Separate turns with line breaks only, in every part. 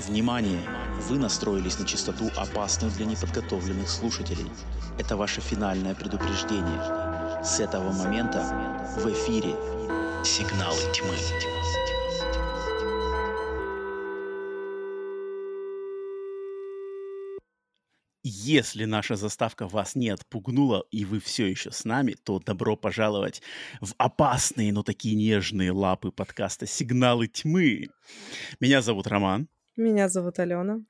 Внимание! Вы настроились на частоту, опасную для неподготовленных слушателей. Это ваше финальное предупреждение. С этого момента в эфире «Сигналы тьмы». Если наша заставка вас не отпугнула, и вы все еще с нами, то добро пожаловать в опасные, но такие нежные лапы подкаста «Сигналы тьмы». Меня зовут Роман.
Меня зовут Алена.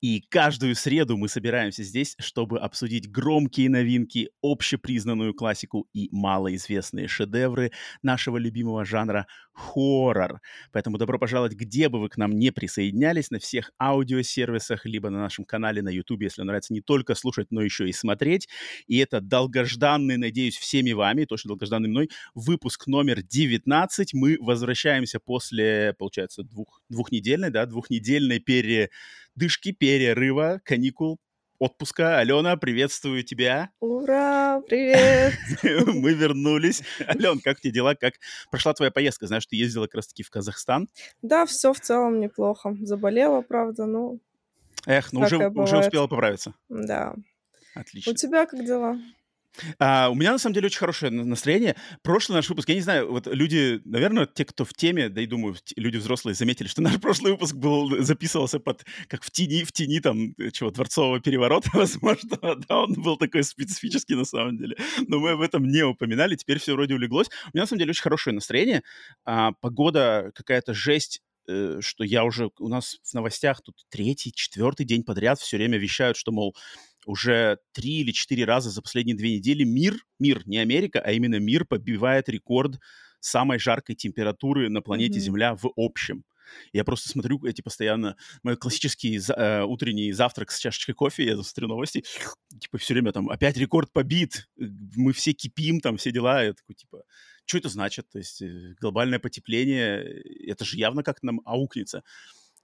И каждую среду мы собираемся здесь, чтобы обсудить громкие новинки, общепризнанную классику и малоизвестные шедевры нашего любимого жанра хоррор. Поэтому добро пожаловать, где бы вы к нам не присоединялись, на всех аудиосервисах, либо на нашем канале на YouTube, если нравится не только слушать, но еще и смотреть. И это долгожданный, надеюсь, всеми вами, точно долгожданный мной, выпуск номер 19. Мы возвращаемся после, получается, двух, двухнедельной, да, двухнедельной пере дышки, перерыва, каникул, отпуска. Алена, приветствую тебя.
Ура, привет!
Мы вернулись. Ален, как тебе дела? Как прошла твоя поездка? Знаешь, ты ездила как раз-таки в Казахстан.
Да, все в целом неплохо. Заболела, правда, но...
Эх, ну уже, уже успела поправиться.
Да.
Отлично.
У тебя как дела?
А, у меня, на самом деле, очень хорошее настроение. Прошлый наш выпуск, я не знаю, вот люди, наверное, те, кто в теме, да и думаю, люди взрослые заметили, что наш прошлый выпуск был, записывался под, как в тени, в тени, там, чего, дворцового переворота, возможно, да, он был такой специфический на самом деле. Но мы об этом не упоминали, теперь все вроде улеглось. У меня, на самом деле, очень хорошее настроение. А, погода какая-то жесть, э, что я уже, у нас в новостях тут третий, четвертый день подряд все время вещают, что, мол, уже три или четыре раза за последние две недели мир, мир, не Америка, а именно мир побивает рекорд самой жаркой температуры на планете mm-hmm. Земля в общем. Я просто смотрю эти постоянно, мой классический э, утренний завтрак с чашечкой кофе, я смотрю новости, типа все время там опять рекорд побит, мы все кипим, там все дела, я такой типа, что это значит? То есть э, глобальное потепление, это же явно как нам аукнется.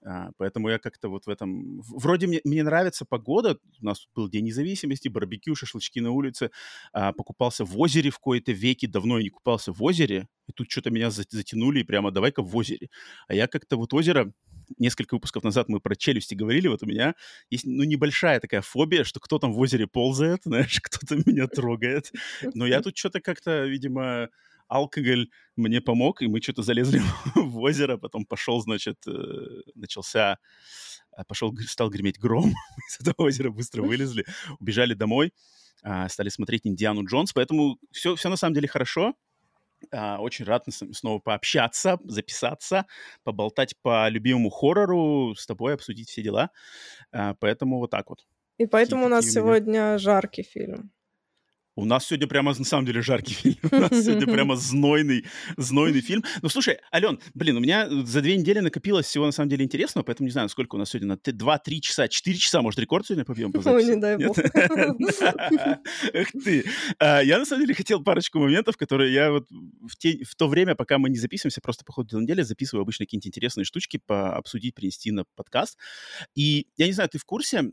А, поэтому я как-то вот в этом... Вроде мне, мне нравится погода. У нас был День независимости, барбекю, шашлычки на улице. А, покупался в озере в кои-то веки. Давно я не купался в озере. И тут что-то меня затянули, и прямо давай-ка в озере. А я как-то вот озеро... Несколько выпусков назад мы про челюсти говорили, вот у меня есть, ну, небольшая такая фобия, что кто там в озере ползает, знаешь, кто-то меня трогает. Но я тут что-то как-то, видимо, алкоголь мне помог, и мы что-то залезли в озеро, потом пошел, значит, э, начался, а, пошел, стал греметь гром, из этого озера быстро вылезли, убежали домой, а, стали смотреть Индиану Джонс, поэтому все, все на самом деле хорошо, а, очень рад снова пообщаться, записаться, поболтать по любимому хоррору, с тобой обсудить все дела. Поэтому вот так вот.
И поэтому такие, у нас сегодня меня... жаркий фильм.
У нас сегодня прямо, на самом деле, жаркий фильм. У нас сегодня прямо знойный, знойный фильм. Ну, слушай, Ален, блин, у меня за две недели накопилось всего, на самом деле, интересного, поэтому не знаю, сколько у нас сегодня, на 2-3 часа, 4 часа, может, рекорд сегодня побьем по
Ой, не дай бог.
Эх ты. А, я, на самом деле, хотел парочку моментов, которые я вот в то время, пока мы не записываемся, просто по ходу недели записываю обычно какие-нибудь интересные штучки, обсудить, принести на подкаст. И я не знаю, ты в курсе,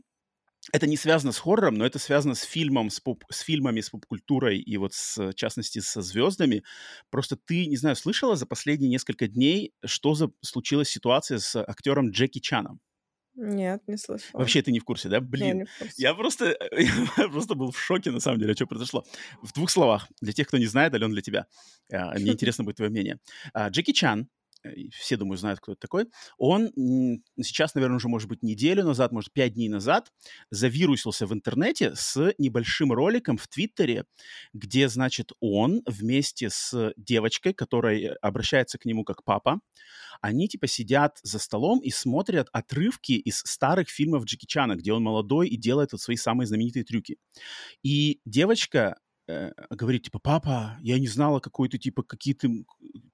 это не связано с хоррором, но это связано с фильмом, с, поп, с фильмами, с поп-культурой и вот с, в частности со звездами. Просто ты, не знаю, слышала за последние несколько дней, что за случилась ситуация с актером Джеки Чаном?
Нет, не слышала.
Вообще ты не в курсе, да? Блин, я просто, я просто был в шоке, на самом деле, что произошло. В двух словах, для тех, кто не знает, Ален, для тебя, а, мне интересно будет твое мнение. А, Джеки Чан все, думаю, знают, кто это такой, он сейчас, наверное, уже, может быть, неделю назад, может, пять дней назад завирусился в интернете с небольшим роликом в Твиттере, где, значит, он вместе с девочкой, которая обращается к нему как папа, они, типа, сидят за столом и смотрят отрывки из старых фильмов Джеки Чана, где он молодой и делает вот свои самые знаменитые трюки. И девочка э, говорит, типа, папа, я не знала, какой ты, типа, какие ты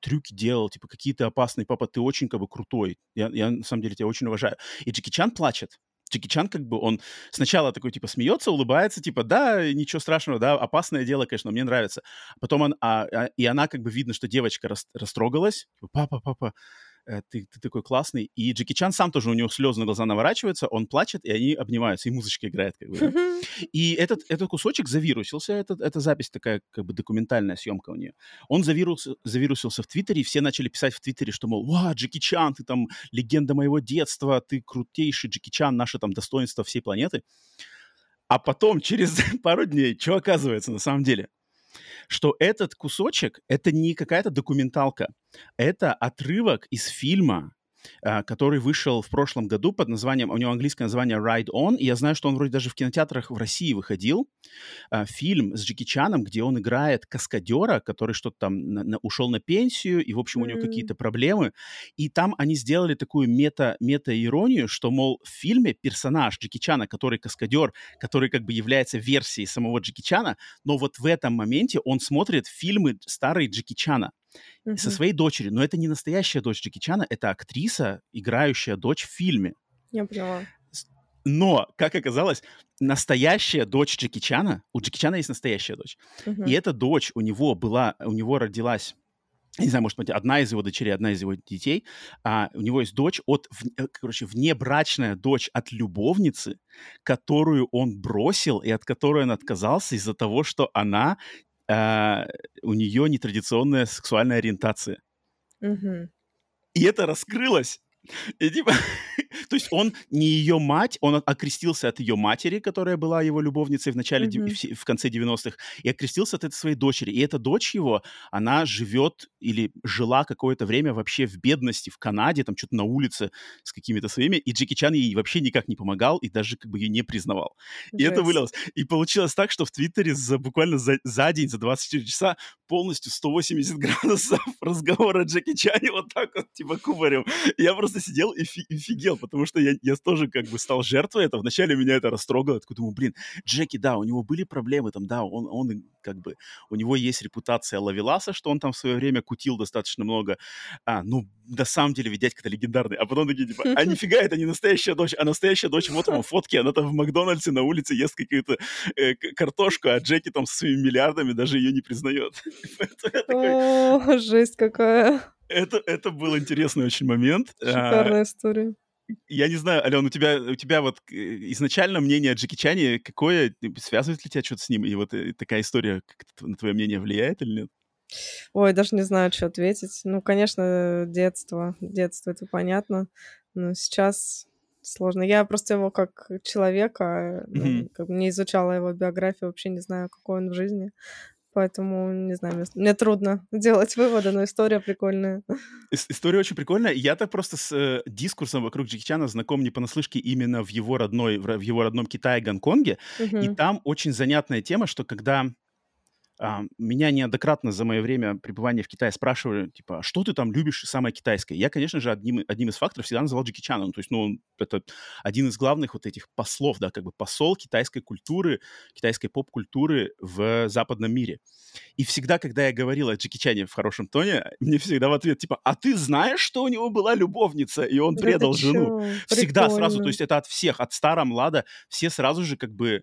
трюки делал, типа, какие ты опасные, папа, ты очень, как бы, крутой. Я, я на самом деле тебя очень уважаю. И Джеки Чан плачет. Джеки Чан, как бы, он сначала такой, типа, смеется, улыбается, типа, да, ничего страшного, да, опасное дело, конечно, мне нравится. Потом он, а, а, и она, как бы, видно, что девочка рас, растрогалась, типа, папа, папа, э, ты, ты такой классный. И Джеки Чан сам тоже, у него слезы на глаза наворачиваются, он плачет, и они обнимаются, и музычка играет, как бы. Да? И этот, этот кусочек завирусился, этот, эта запись такая, как бы, документальная съемка у нее. Он завирусился, завирусился в Твиттере, и все начали писать в Твиттере, что, мол, «Ва, Джеки Чан, ты там легенда моего детства, ты крутейший Джеки Чан, наше там достоинство всей планеты». А потом, через пару дней, что оказывается на самом деле? Что этот кусочек — это не какая-то документалка, это отрывок из фильма который вышел в прошлом году под названием, у него английское название Ride On, и я знаю, что он вроде даже в кинотеатрах в России выходил. А, фильм с Джеки Чаном, где он играет каскадера, который что-то там на, на, ушел на пенсию, и, в общем, у него какие-то проблемы. И там они сделали такую мета, мета-иронию, что, мол, в фильме персонаж Джеки Чана, который каскадер, который как бы является версией самого Джеки Чана, но вот в этом моменте он смотрит фильмы старой Джеки Чана uh-huh. со своей дочерью. Но это не настоящая дочь Джеки Чана, это актриса, играющая дочь в фильме.
Я поняла.
Но, как оказалось, настоящая дочь Джеки Чана, у Джеки Чана есть настоящая дочь, uh-huh. и эта дочь у него была, у него родилась не знаю, может быть, одна из его дочерей, одна из его детей, а у него есть дочь от, э, короче, внебрачная дочь от любовницы, которую он бросил и от которой он отказался из-за того, что она а, у нее нетрадиционная сексуальная ориентация.
Угу.
И это раскрылось и типа, то есть он не ее мать, он окрестился от ее матери, которая была его любовницей в начале, mm-hmm. в, конце 90-х, и окрестился от этой своей дочери. И эта дочь его, она живет или жила какое-то время вообще в бедности в Канаде, там что-то на улице с какими-то своими, и Джеки Чан ей вообще никак не помогал и даже как бы ее не признавал. Жесть. И это вылилось. И получилось так, что в Твиттере за буквально за, за день, за 24 часа полностью 180 градусов разговора Джеки Чане вот так вот, типа, кубарем. Я просто сидел и офигел, потому что я, я тоже как бы стал жертвой этого. Вначале меня это растрогало. Такой думаю, блин, Джеки, да, у него были проблемы там, да, он, он как бы, у него есть репутация Лавеласа, что он там в свое время кутил достаточно много. А, ну, на самом деле, ведь дядька легендарный. А потом такие, типа, а нифига, это не настоящая дочь, а настоящая дочь, вот вам фотки, она там в Макдональдсе на улице ест какую-то э, картошку, а Джеки там со своими миллиардами даже ее не признает.
О, жесть какая.
Это, это был интересный очень момент.
А, Шикарная история.
Я не знаю, Ален, у тебя, у тебя вот э, изначально мнение о Джеки Чане какое? Связывает ли тебя что-то с ним? И вот э, такая история как на твое мнение влияет или нет?
Ой, даже не знаю, что ответить. Ну, конечно, детство. Детство, это понятно. Но сейчас сложно. Я просто его как человека, mm-hmm. как бы не изучала его биографию, вообще не знаю, какой он в жизни. Поэтому, не знаю, мне, трудно делать выводы, но история прикольная.
История очень прикольная. Я так просто с э, дискурсом вокруг Джеки Чана знаком не понаслышке именно в его родной, в, его родном Китае, Гонконге. Угу. И там очень занятная тема, что когда меня неоднократно за мое время пребывания в Китае спрашивали, типа, «А что ты там любишь самое китайское? Я, конечно же, одним, одним из факторов всегда называл Джеки Чана. Ну, то есть, ну, это один из главных вот этих послов, да, как бы посол китайской культуры, китайской поп-культуры в западном мире. И всегда, когда я говорил о Джеки Чане в хорошем тоне, мне всегда в ответ, типа, а ты знаешь, что у него была любовница, и он предал да жену? Чё? Всегда Прикольно. сразу, то есть это от всех, от стара, млада, все сразу же как бы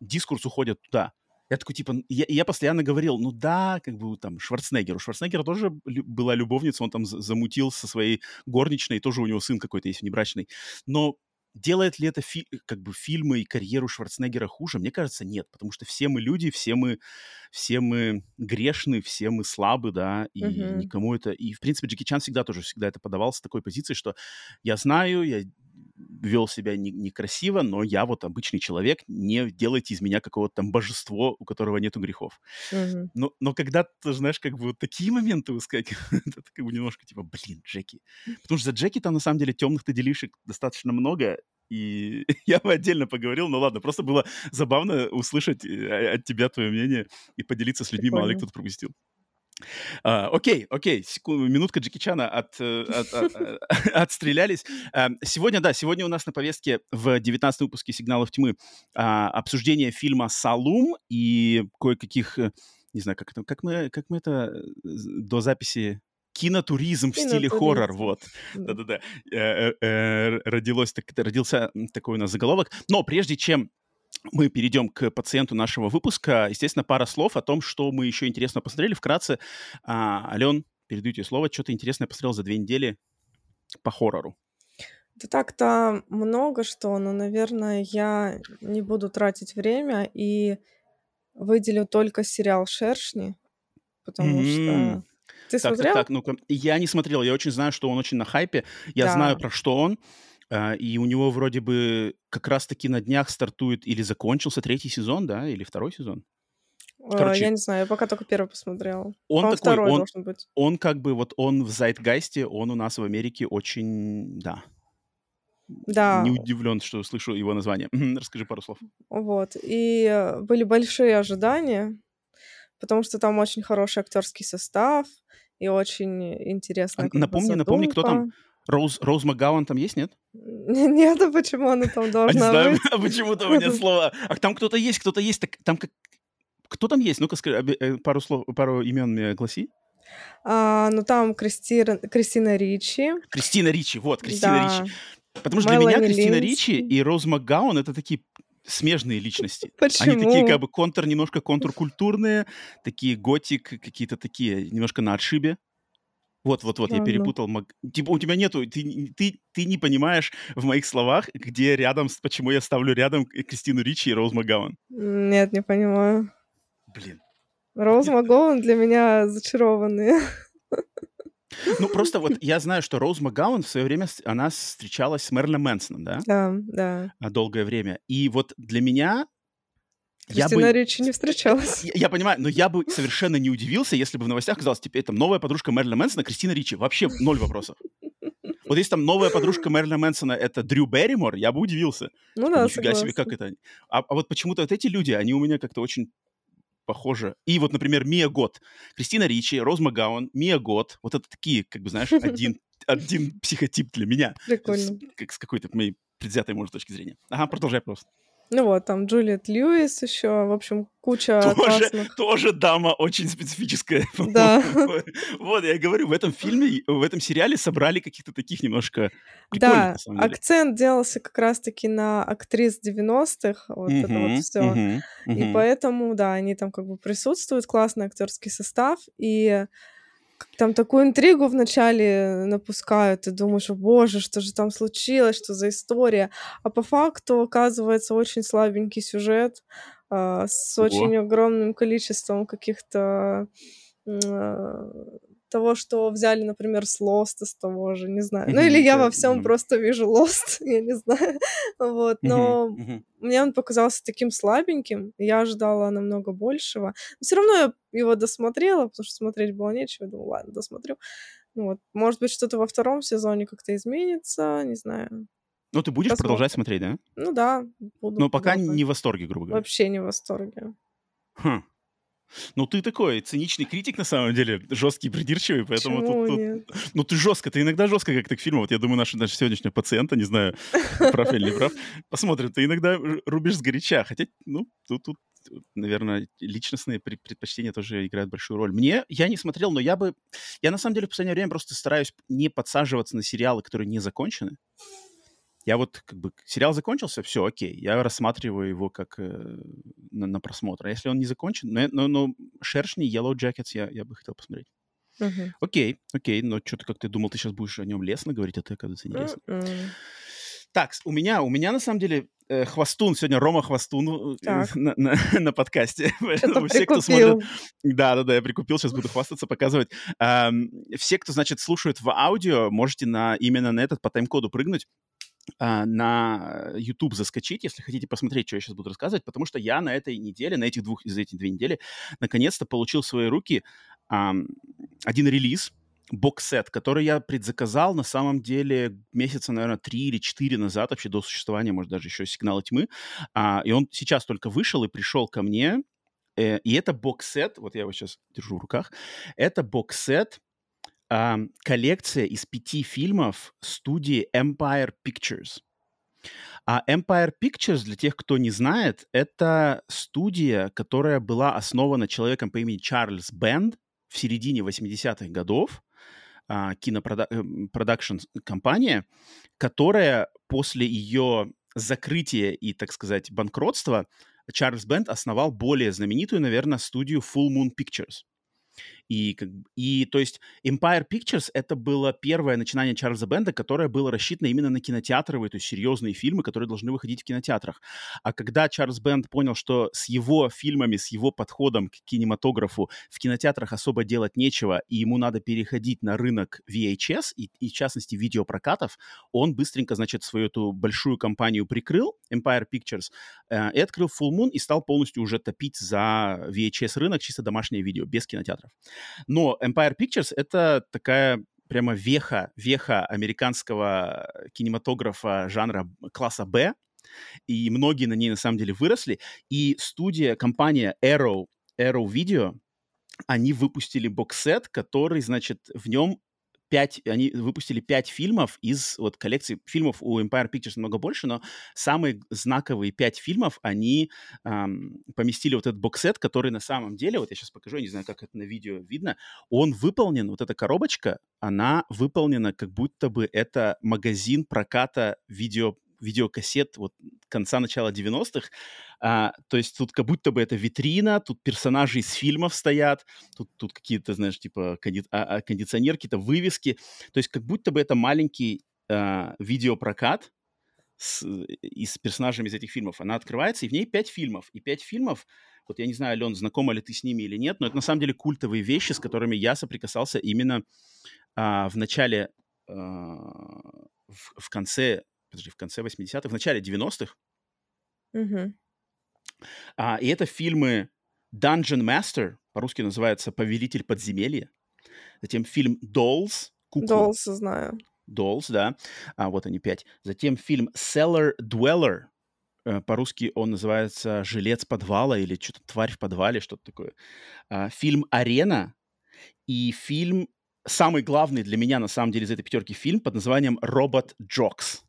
дискурс уходят туда. Я такой, типа, я, я постоянно говорил, ну да, как бы там Шварценеггер. У Шварценеггера тоже была любовница, он там замутил со своей горничной, тоже у него сын какой-то есть внебрачный. Но делает ли это фи- как бы фильмы и карьеру Шварценеггера хуже? Мне кажется, нет, потому что все мы люди, все мы, все мы грешны, все мы слабы, да, и uh-huh. никому это... И, в принципе, Джеки Чан всегда тоже всегда это подавал с такой позиции, что я знаю, я вел себя не, некрасиво, но я вот обычный человек, не делайте из меня какого-то там божество, у которого нету грехов.
Mm-hmm.
Но, но когда ты, знаешь, как бы вот такие моменты выскакивают, это как бы немножко типа, блин, Джеки. Потому что за Джеки там на самом деле темных-то делишек достаточно много, и я бы отдельно поговорил, но ладно, просто было забавно услышать э, от тебя твое мнение и поделиться с людьми, Прикольно. мало ли кто-то пропустил. Uh, окей, окей, секунду, минутка Джеки Чана от, э, от, от, э, отстрелялись. Uh, сегодня, да, сегодня у нас на повестке в 19 выпуске «Сигналов тьмы» uh, обсуждение фильма «Салум» и кое-каких, не знаю, как, это, как, мы, как мы это до записи кинотуризм в стиле хоррор, вот. Да-да-да. Родилось, так, родился такой у нас заголовок. Но прежде чем мы перейдем к пациенту нашего выпуска. Естественно, пара слов о том, что мы еще интересно посмотрели. Вкратце, а, Ален, передаю тебе слово. Что-то интересное посмотрел за две недели. по хоррору?
Да так-то много что, но, наверное, я не буду тратить время и выделю только сериал «Шершни», потому
М.
что... Ты
Так, так,
смотрел?
так, ну-ка. Я не смотрел, я очень знаю, что он очень на хайпе. Я знаю,
Да.
про что он. А, И у него вроде бы как раз-таки на днях стартует или закончился третий сезон, да, или второй сезон.
Э,
Короче,
Я не знаю, я пока только первый посмотрела.
он
По-моему,
такой,
второй
он,
должен быть.
он как бы вот он в Зайтгайсте, он у нас в Америке очень, да, не
Да,
удивлен, что слышу его название. Расскажи пару слов.
вот. И э, были большие ожидания, потому что там очень хороший актерский состав и очень
А
бы
Напомни, напомни, кто там? Роуз, Роуз МакГауан там есть, нет?
Нет, а почему она там
А не
должна
знаю,
быть?
а почему-то у меня слова. А там кто-то есть, кто-то есть. Так, там как... Кто там есть? Ну-ка, скажи, э, пару слов, пару имен мне огласи.
А, ну там Кристина, Кристина Ричи,
Кристина Ричи, вот, Кристина
да,
Ричи. Потому что для меня
Мелани
Кристина Ричи
Лински.
и Роуз МакГаун это такие смежные личности. Они такие
Почему?
как бы контр, немножко контркультурные, такие готик, какие-то такие немножко на отшибе. Вот, вот, вот, я перепутал. Мак- Типа у тебя нету, ты, ты, ты не понимаешь в моих словах, где рядом, почему я ставлю рядом Кристину Ричи и Роуз МакГаун.
Нет, не понимаю.
Блин.
Роуз
Нет.
МакГоwan для меня зачарованные.
Ну, просто вот я знаю, что Роуз МакГаун в свое время, она встречалась с Мерлином Мэнсоном, да,
Да, да.
а, долгое время. И вот для меня я
Кристина
бы...
Ричи не встречалась.
Я, я понимаю, но я бы совершенно не удивился, если бы в новостях оказалось, теперь там новая подружка Мерлина Мэнсона Кристина Ричи. Вообще ноль вопросов. Вот если там новая подружка Мерлина Мэнсона это Дрю Берримор, я бы удивился.
Ну
Типа,
да,
Нифига себе, как
согласна.
это? А, а вот почему-то вот эти люди, они у меня как-то очень похожи. И вот, например, Мия Гот. Кристина Ричи, Роз Макгаун, Мия Гот. Вот это такие, как бы, знаешь, один, один психотип для меня. С-
Прикольно.
как с какой-то моей предвзятой, может, точки зрения. Ага, продолжай просто.
Ну вот, там Джулиет Льюис еще, в общем, куча
Тоже,
классных.
тоже дама очень специфическая.
Да.
Вот, я говорю, в этом фильме, в этом сериале собрали каких-то таких немножко
Да, акцент делался как раз-таки на актрис 90-х, вот это вот все. И поэтому, да, они там как бы присутствуют, классный актерский состав, и там такую интригу вначале напускают, ты думаешь, о боже, что же там случилось, что за история, а по факту оказывается очень слабенький сюжет а, с
Ого.
очень огромным количеством каких-то а, того, что взяли, например, с Лоста, с того же, не знаю. Ну или я во всем просто вижу Лост, я не знаю. Вот, но мне он показался таким слабеньким, я ожидала намного большего. Но все равно я его досмотрела, потому что смотреть было нечего. Думаю, ладно, досмотрю. Ну вот, может быть, что-то во втором сезоне как-то изменится, не знаю.
Ну, ты будешь
Посмотрим.
продолжать смотреть, да?
Ну да, буду
Но пока
продолжать.
не в восторге, грубо говоря.
Вообще не в восторге.
Хм. Ну, ты такой циничный критик, на самом деле, жесткий, придирчивый, поэтому
Почему
тут, тут-? Ну, ты жестко, ты иногда жестко как-то к фильму. Вот я думаю, наша, наша сегодняшняя пациента, не знаю, прав или не прав, посмотрим, ты иногда рубишь сгоряча. Хотя, ну, тут, тут наверное, личностные пред- предпочтения тоже играют большую роль. Мне, я не смотрел, но я бы... Я, на самом деле, в последнее время просто стараюсь не подсаживаться на сериалы, которые не закончены. Я вот, как бы, сериал закончился, все, окей. Я рассматриваю его как э, на, на просмотр. А если он не закончен, но, но, но «Шершни», «Yellow Jackets» я, я бы хотел посмотреть.
Мгм.
Окей, окей, но что-то как ты думал, ты сейчас будешь о нем лестно говорить, а ты, оказывается, не лестно.
М-м.
Так, у меня, у меня на самом деле э, Хвостун, сегодня Рома Хвостун э, на, на- на подкасте. Поэтому все, кто смотрит... Да-да-да, я прикупил, сейчас буду хвастаться, показывать. Ам, все, кто, значит, слушают в аудио, можете на, именно на этот по тайм-коду прыгнуть на YouTube заскочить, если хотите посмотреть, что я сейчас буду рассказывать, потому что я на этой неделе, на этих двух, из этих две недели, наконец-то получил в свои руки ам, один релиз, бокс-сет, который я предзаказал на самом деле месяца, наверное, три или четыре назад, вообще до существования, может, даже еще «Сигнала тьмы». А, и он сейчас только вышел и пришел ко мне. Э, и это бокс-сет, вот я его сейчас держу в руках, это бокс-сет, коллекция из пяти фильмов студии Empire Pictures. А Empire Pictures, для тех, кто не знает, это студия, которая была основана человеком по имени Чарльз Бенд в середине 80-х годов, а, кинопродакшн компания, которая после ее закрытия и, так сказать, банкротства Чарльз Бенд основал более знаменитую, наверное, студию Full Moon Pictures. И, как, и то есть Empire Pictures — это было первое начинание Чарльза Бенда, которое было рассчитано именно на кинотеатровые, то есть серьезные фильмы, которые должны выходить в кинотеатрах. А когда Чарльз Бенд понял, что с его фильмами, с его подходом к кинематографу в кинотеатрах особо делать нечего, и ему надо переходить на рынок VHS, и, и в частности видеопрокатов, он быстренько, значит, свою эту большую компанию прикрыл, Empire Pictures, э, и открыл Full Moon, и стал полностью уже топить за VHS-рынок, чисто домашнее видео, без кинотеатров. Но Empire Pictures — это такая прямо веха, веха американского кинематографа жанра класса Б, и многие на ней на самом деле выросли. И студия, компания Arrow, Arrow Video, они выпустили боксет, который, значит, в нем пять, они выпустили пять фильмов из вот коллекции. Фильмов у Empire Pictures много больше, но самые знаковые пять фильмов они эм, поместили вот этот боксет, который на самом деле, вот я сейчас покажу, я не знаю, как это на видео видно, он выполнен, вот эта коробочка, она выполнена как будто бы это магазин проката видео видеокассет вот конца-начала 90-х. А, то есть тут как будто бы это витрина, тут персонажи из фильмов стоят, тут, тут какие-то, знаешь, типа конди- а, а, кондиционер, какие-то вывески. То есть как будто бы это маленький а, видеопрокат с, и с персонажами из этих фильмов. Она открывается, и в ней пять фильмов. И пять фильмов, вот я не знаю, Ален, знакома ли ты с ними или нет, но это на самом деле культовые вещи, с которыми я соприкасался именно а, в начале, а, в, в конце подожди, в конце 80-х, в начале 90-х.
Угу.
А, и это фильмы Dungeon Master, по-русски называется «Повелитель подземелья». Затем фильм Dolls.
Куклы. Dolls знаю.
Dolls, да. А, вот они пять. Затем фильм Cellar Dweller. Э, по-русски он называется «Жилец подвала» или что-то «Тварь в подвале», что-то такое. А, фильм «Арена» и фильм самый главный для меня, на самом деле, из этой пятерки фильм под названием «Робот Джокс».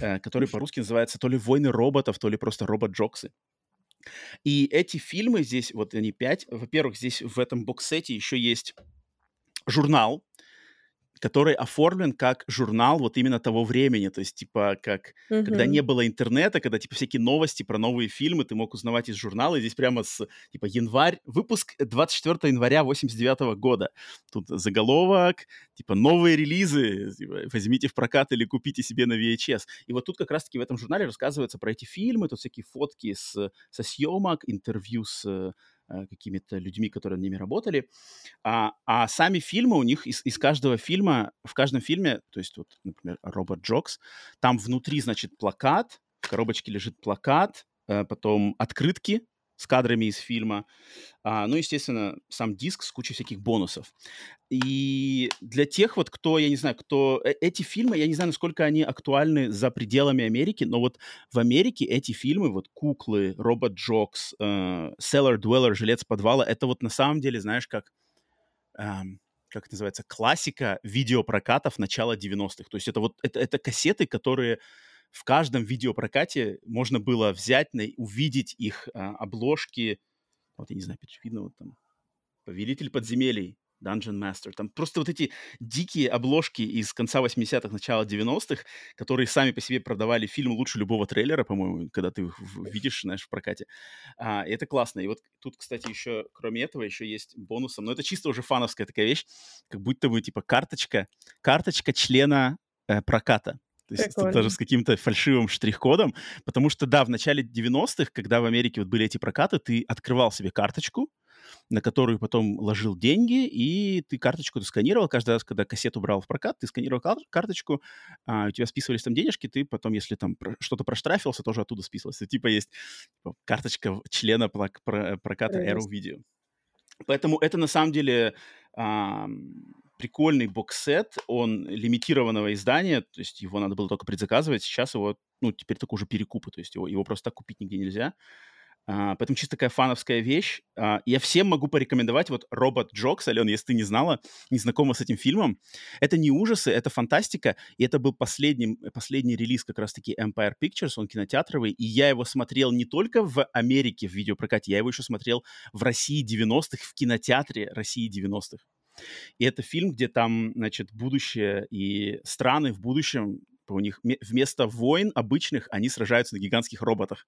Э, который по-русски называется то ли «Войны роботов», то ли просто «Робот-Джоксы». И эти фильмы здесь, вот они пять. Во-первых, здесь в этом боксете еще есть журнал, который оформлен как журнал вот именно того времени, то есть типа как mm-hmm. когда не было интернета, когда типа всякие новости про новые фильмы ты мог узнавать из журнала, и здесь прямо с типа январь, выпуск 24 января 89 года. Тут заголовок, типа новые релизы, типа, возьмите в прокат или купите себе на VHS. И вот тут как раз-таки в этом журнале рассказывается про эти фильмы, тут всякие фотки с, со съемок, интервью с Э, какими-то людьми, которые над ними работали. А, а сами фильмы у них из, из каждого фильма, в каждом фильме, то есть вот, например, Робот Джокс, там внутри, значит, плакат, в коробочке лежит плакат, э, потом открытки с кадрами из фильма. А, ну, естественно, сам диск с кучей всяких бонусов. И для тех вот, кто, я не знаю, кто... Э, эти фильмы, я не знаю, насколько они актуальны за пределами Америки, но вот в Америке эти фильмы, вот «Куклы», «Робот Джокс», э, «Cellar Dweller», «Жилец подвала», это вот на самом деле, знаешь, как... Эм, как это называется, классика видеопрокатов начала 90-х. То есть это вот это, это кассеты, которые в каждом видеопрокате можно было взять, увидеть их а, обложки. Вот, я не знаю, видно, вот там «Повелитель подземелий», Dungeon Master. Там просто вот эти дикие обложки из конца 80-х, начала 90-х, которые сами по себе продавали фильм лучше любого трейлера, по-моему, когда ты их видишь, знаешь, в прокате. А, это классно. И вот тут, кстати, еще, кроме этого, еще есть бонусом, но это чисто уже фановская такая вещь, как будто бы, типа, карточка, карточка члена э, проката. То есть Прикольно. даже с каким-то фальшивым штрих-кодом. Потому что, да, в начале 90-х, когда в Америке вот были эти прокаты, ты открывал себе карточку, на которую потом ложил деньги, и ты карточку ты сканировал. Каждый раз, когда кассету брал в прокат, ты сканировал карточку, а, у тебя списывались там денежки, ты потом, если там что-то проштрафился, тоже оттуда списывался. Типа есть типа, карточка члена проката Aero Video. Поэтому это на самом деле а, прикольный боксет, он лимитированного издания, то есть его надо было только предзаказывать, сейчас его, ну, теперь только уже перекупы, то есть его, его просто так купить нигде нельзя. Uh, поэтому чисто такая фановская вещь. Uh, я всем могу порекомендовать вот «Робот Джокс», Ален, если ты не знала, не знакома с этим фильмом. Это не ужасы, это фантастика, и это был последний, последний релиз как раз-таки Empire Pictures, он кинотеатровый, и я его смотрел не только в Америке в видеопрокате, я его еще смотрел в России 90-х, в кинотеатре России 90-х. И это фильм, где там, значит, будущее и страны в будущем у них вместо войн обычных они сражаются на гигантских роботах.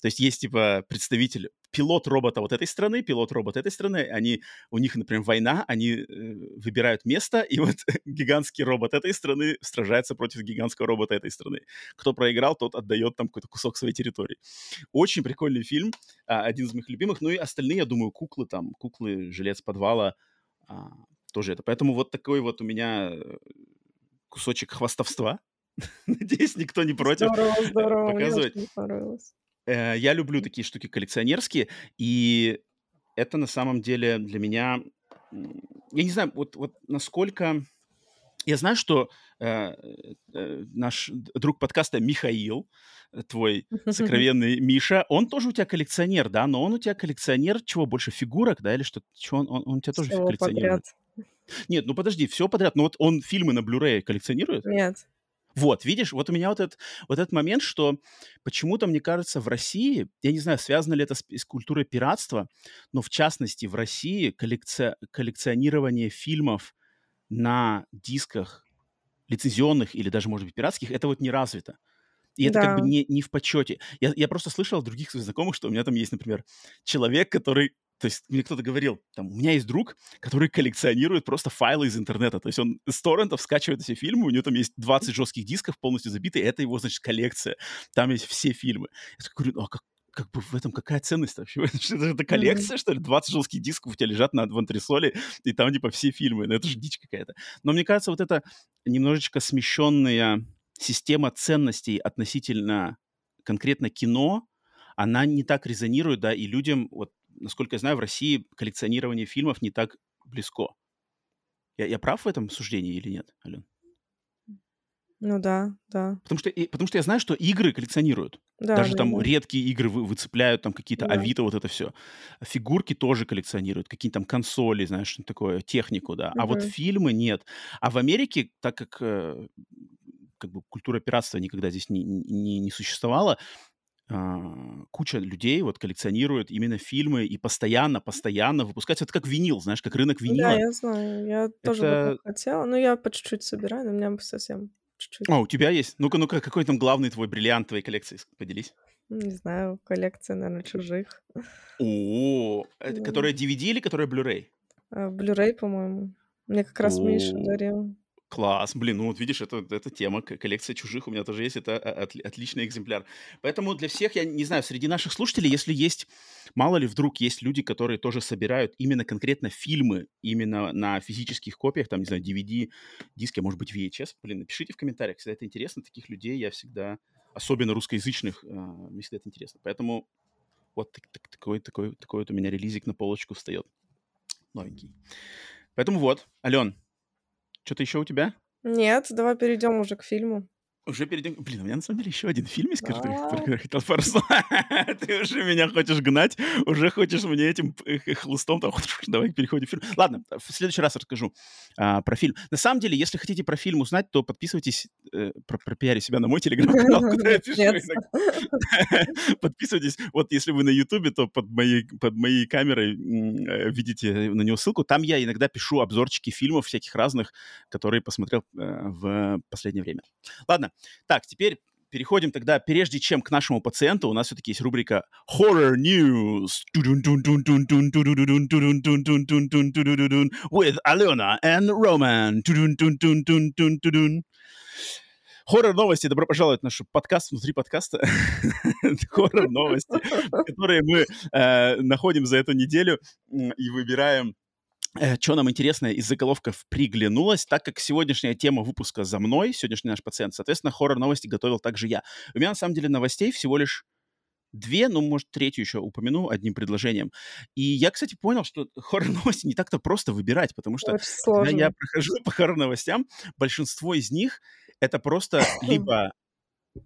То есть есть, типа, представитель, пилот робота вот этой страны, пилот робота этой страны, они, у них, например, война, они э, выбирают место, и вот гигантский робот этой страны сражается против гигантского робота этой страны. Кто проиграл, тот отдает там какой-то кусок своей территории. Очень прикольный фильм, а, один из моих любимых. Ну и остальные, я думаю, куклы там, куклы «Жилец подвала», а, тоже это. Поэтому вот такой вот у меня э, кусочек хвастовства. Надеюсь, никто не против
Здорово, здорово. Мне
показывать.
очень понравилось.
Э, Я люблю такие штуки коллекционерские, и это на самом деле для меня, я не знаю, вот, вот насколько... Я знаю, что э, э, наш друг подкаста Михаил, э, твой сокровенный Миша, он тоже у тебя коллекционер, да, но он у тебя коллекционер чего больше, фигурок, да, или что? Чего он, он, он у тебя тоже коллекционирует?
подряд.
Нет, ну подожди, все подряд, но вот он фильмы на Blu-ray коллекционирует?
Нет.
Вот, видишь, вот у меня вот этот, вот этот момент, что почему-то, мне кажется, в России, я не знаю, связано ли это с, с культурой пиратства, но в частности в России коллекция, коллекционирование фильмов на дисках лицензионных или даже, может быть, пиратских, это вот не развито. И это как бы
Да.
не, не в почете. Я, я просто слышал от других своих знакомых, что у меня там есть, например, человек, который... То есть мне кто-то говорил, там, у меня есть друг, который коллекционирует просто файлы из интернета. То есть он с торрентов скачивает все фильмы, у него там есть 20 жестких дисков полностью забиты, это его, значит, коллекция. Там есть все фильмы. Я говорю, ну а как, как бы в этом какая ценность вообще? Это, коллекция, что ли? 20 жестких дисков у тебя лежат на, в антресоле, и там типа все фильмы. Ну это же дичь какая-то. Но мне кажется, вот эта немножечко смещенная система ценностей относительно конкретно кино, она не так резонирует, да, и людям, вот, насколько я знаю, в России коллекционирование фильмов не так близко. Я, я прав в этом суждении или нет, Ален?
Ну да, да.
Потому что, потому что я знаю, что игры коллекционируют.
Да,
Даже
да,
там
да.
редкие игры вы- выцепляют, там какие-то
Да.
Авито, вот это все. Фигурки тоже коллекционируют, какие-то там консоли, знаешь, что такое, технику, да. А вот фильмы нет. А в Америке, так как э, как бы культура пиратства никогда здесь не, не, не существовала, а, куча людей вот коллекционирует именно фильмы и постоянно, постоянно выпускаются. Это как винил, знаешь, как рынок
Да,
винила.
я знаю. Я тоже бы
Это...
хотела. Но я по чуть-чуть собираю, но у меня совсем чуть-чуть.
А, у тебя есть? Ну-ка, ну-ка, какой там главный твой бриллиант твоей коллекции? Поделись.
Не знаю, коллекция, наверное, чужих.
О, это которая DVD или которая Blu-ray?
А, Blu-ray, по-моему. Мне как раз Миша дарил.
класс, блин, ну вот видишь, это, это тема, коллекция чужих у меня тоже есть, это а, отли- отличный экземпляр. Поэтому для всех, я не знаю, среди наших слушателей, если есть, мало ли вдруг есть люди, которые тоже собирают именно конкретно фильмы, именно на физических копиях, там, не знаю, DVD, диски, а может быть VHS, блин, напишите в комментариях, всегда это интересно, таких людей я всегда, особенно русскоязычных, а, мне всегда это интересно. Поэтому вот так- так- такой, такой, такой вот у меня релизик на полочку встает, новенький. Поэтому вот, Ален, что-то еще у тебя?
Нет, давай перейдем уже к фильму.
Уже перейдем... Блин, у меня на самом деле еще один фильм есть, который, я хотел поржать. Ты уже меня хочешь гнать, уже хочешь мне этим э, хлыстом там... Давай переходим к фильму. Ладно, в следующий раз расскажу а, про фильм. На самом деле, если хотите про фильм узнать, то подписывайтесь, э, про, пропиарю себя на мой телеграм-канал, куда я пишу. Подписывайтесь. Вот если вы на Ютубе, то под моей, под моей камерой э, видите на него ссылку. Там я иногда пишу обзорчики фильмов всяких разных, которые посмотрел э, в последнее время. Ладно, так, теперь переходим тогда, прежде чем к нашему пациенту, у нас все-таки есть рубрика Horror News with Alena and Roman. Хоррор новости. Добро пожаловать в наш подкаст внутри подкаста. Хоррор новости, которые мы э, находим за эту неделю и выбираем что нам интересно из заголовков приглянулось, так как сегодняшняя тема выпуска за мной, сегодняшний наш пациент, соответственно, хоррор-новости готовил также я. У меня, на самом деле, новостей всего лишь две, ну, может, третью еще упомяну одним предложением. И я, кстати, понял, что хоррор-новости не так-то просто выбирать, потому что когда я прохожу по хоррор-новостям, большинство из них это просто либо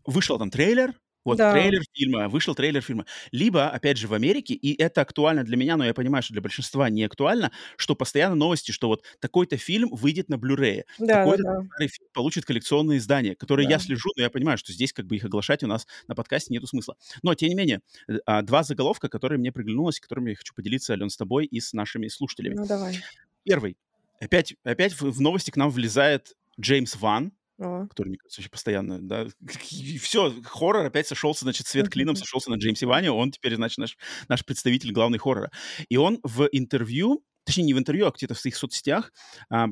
вышел там трейлер, вот
Да.
трейлер фильма, вышел трейлер фильма. Либо, опять же, в Америке, и это актуально для меня, но я понимаю, что для большинства не актуально, что постоянно новости, что вот такой-то фильм выйдет на Blu-ray,
Да, да,
такой-то
да.
старый фильм получит коллекционные издания, которые я
Да.
слежу, но я понимаю, что здесь как бы их оглашать у нас на подкасте нету смысла. Но, тем не менее, э, а, два заголовка, которые мне приглянулось, которыми я хочу поделиться, Ален, с тобой и с нашими слушателями.
Ну, давай.
Первый. Опять, опять в, в новости к нам влезает Джеймс Ван,
О.
который, мне кажется, вообще постоянно, да. Все, хоррор опять сошелся, значит, свет клином сошелся на Джеймсе Ване, он теперь, значит, наш, наш представитель главный хоррора. И он в интервью точнее, не в интервью, а где-то в своих соцсетях а,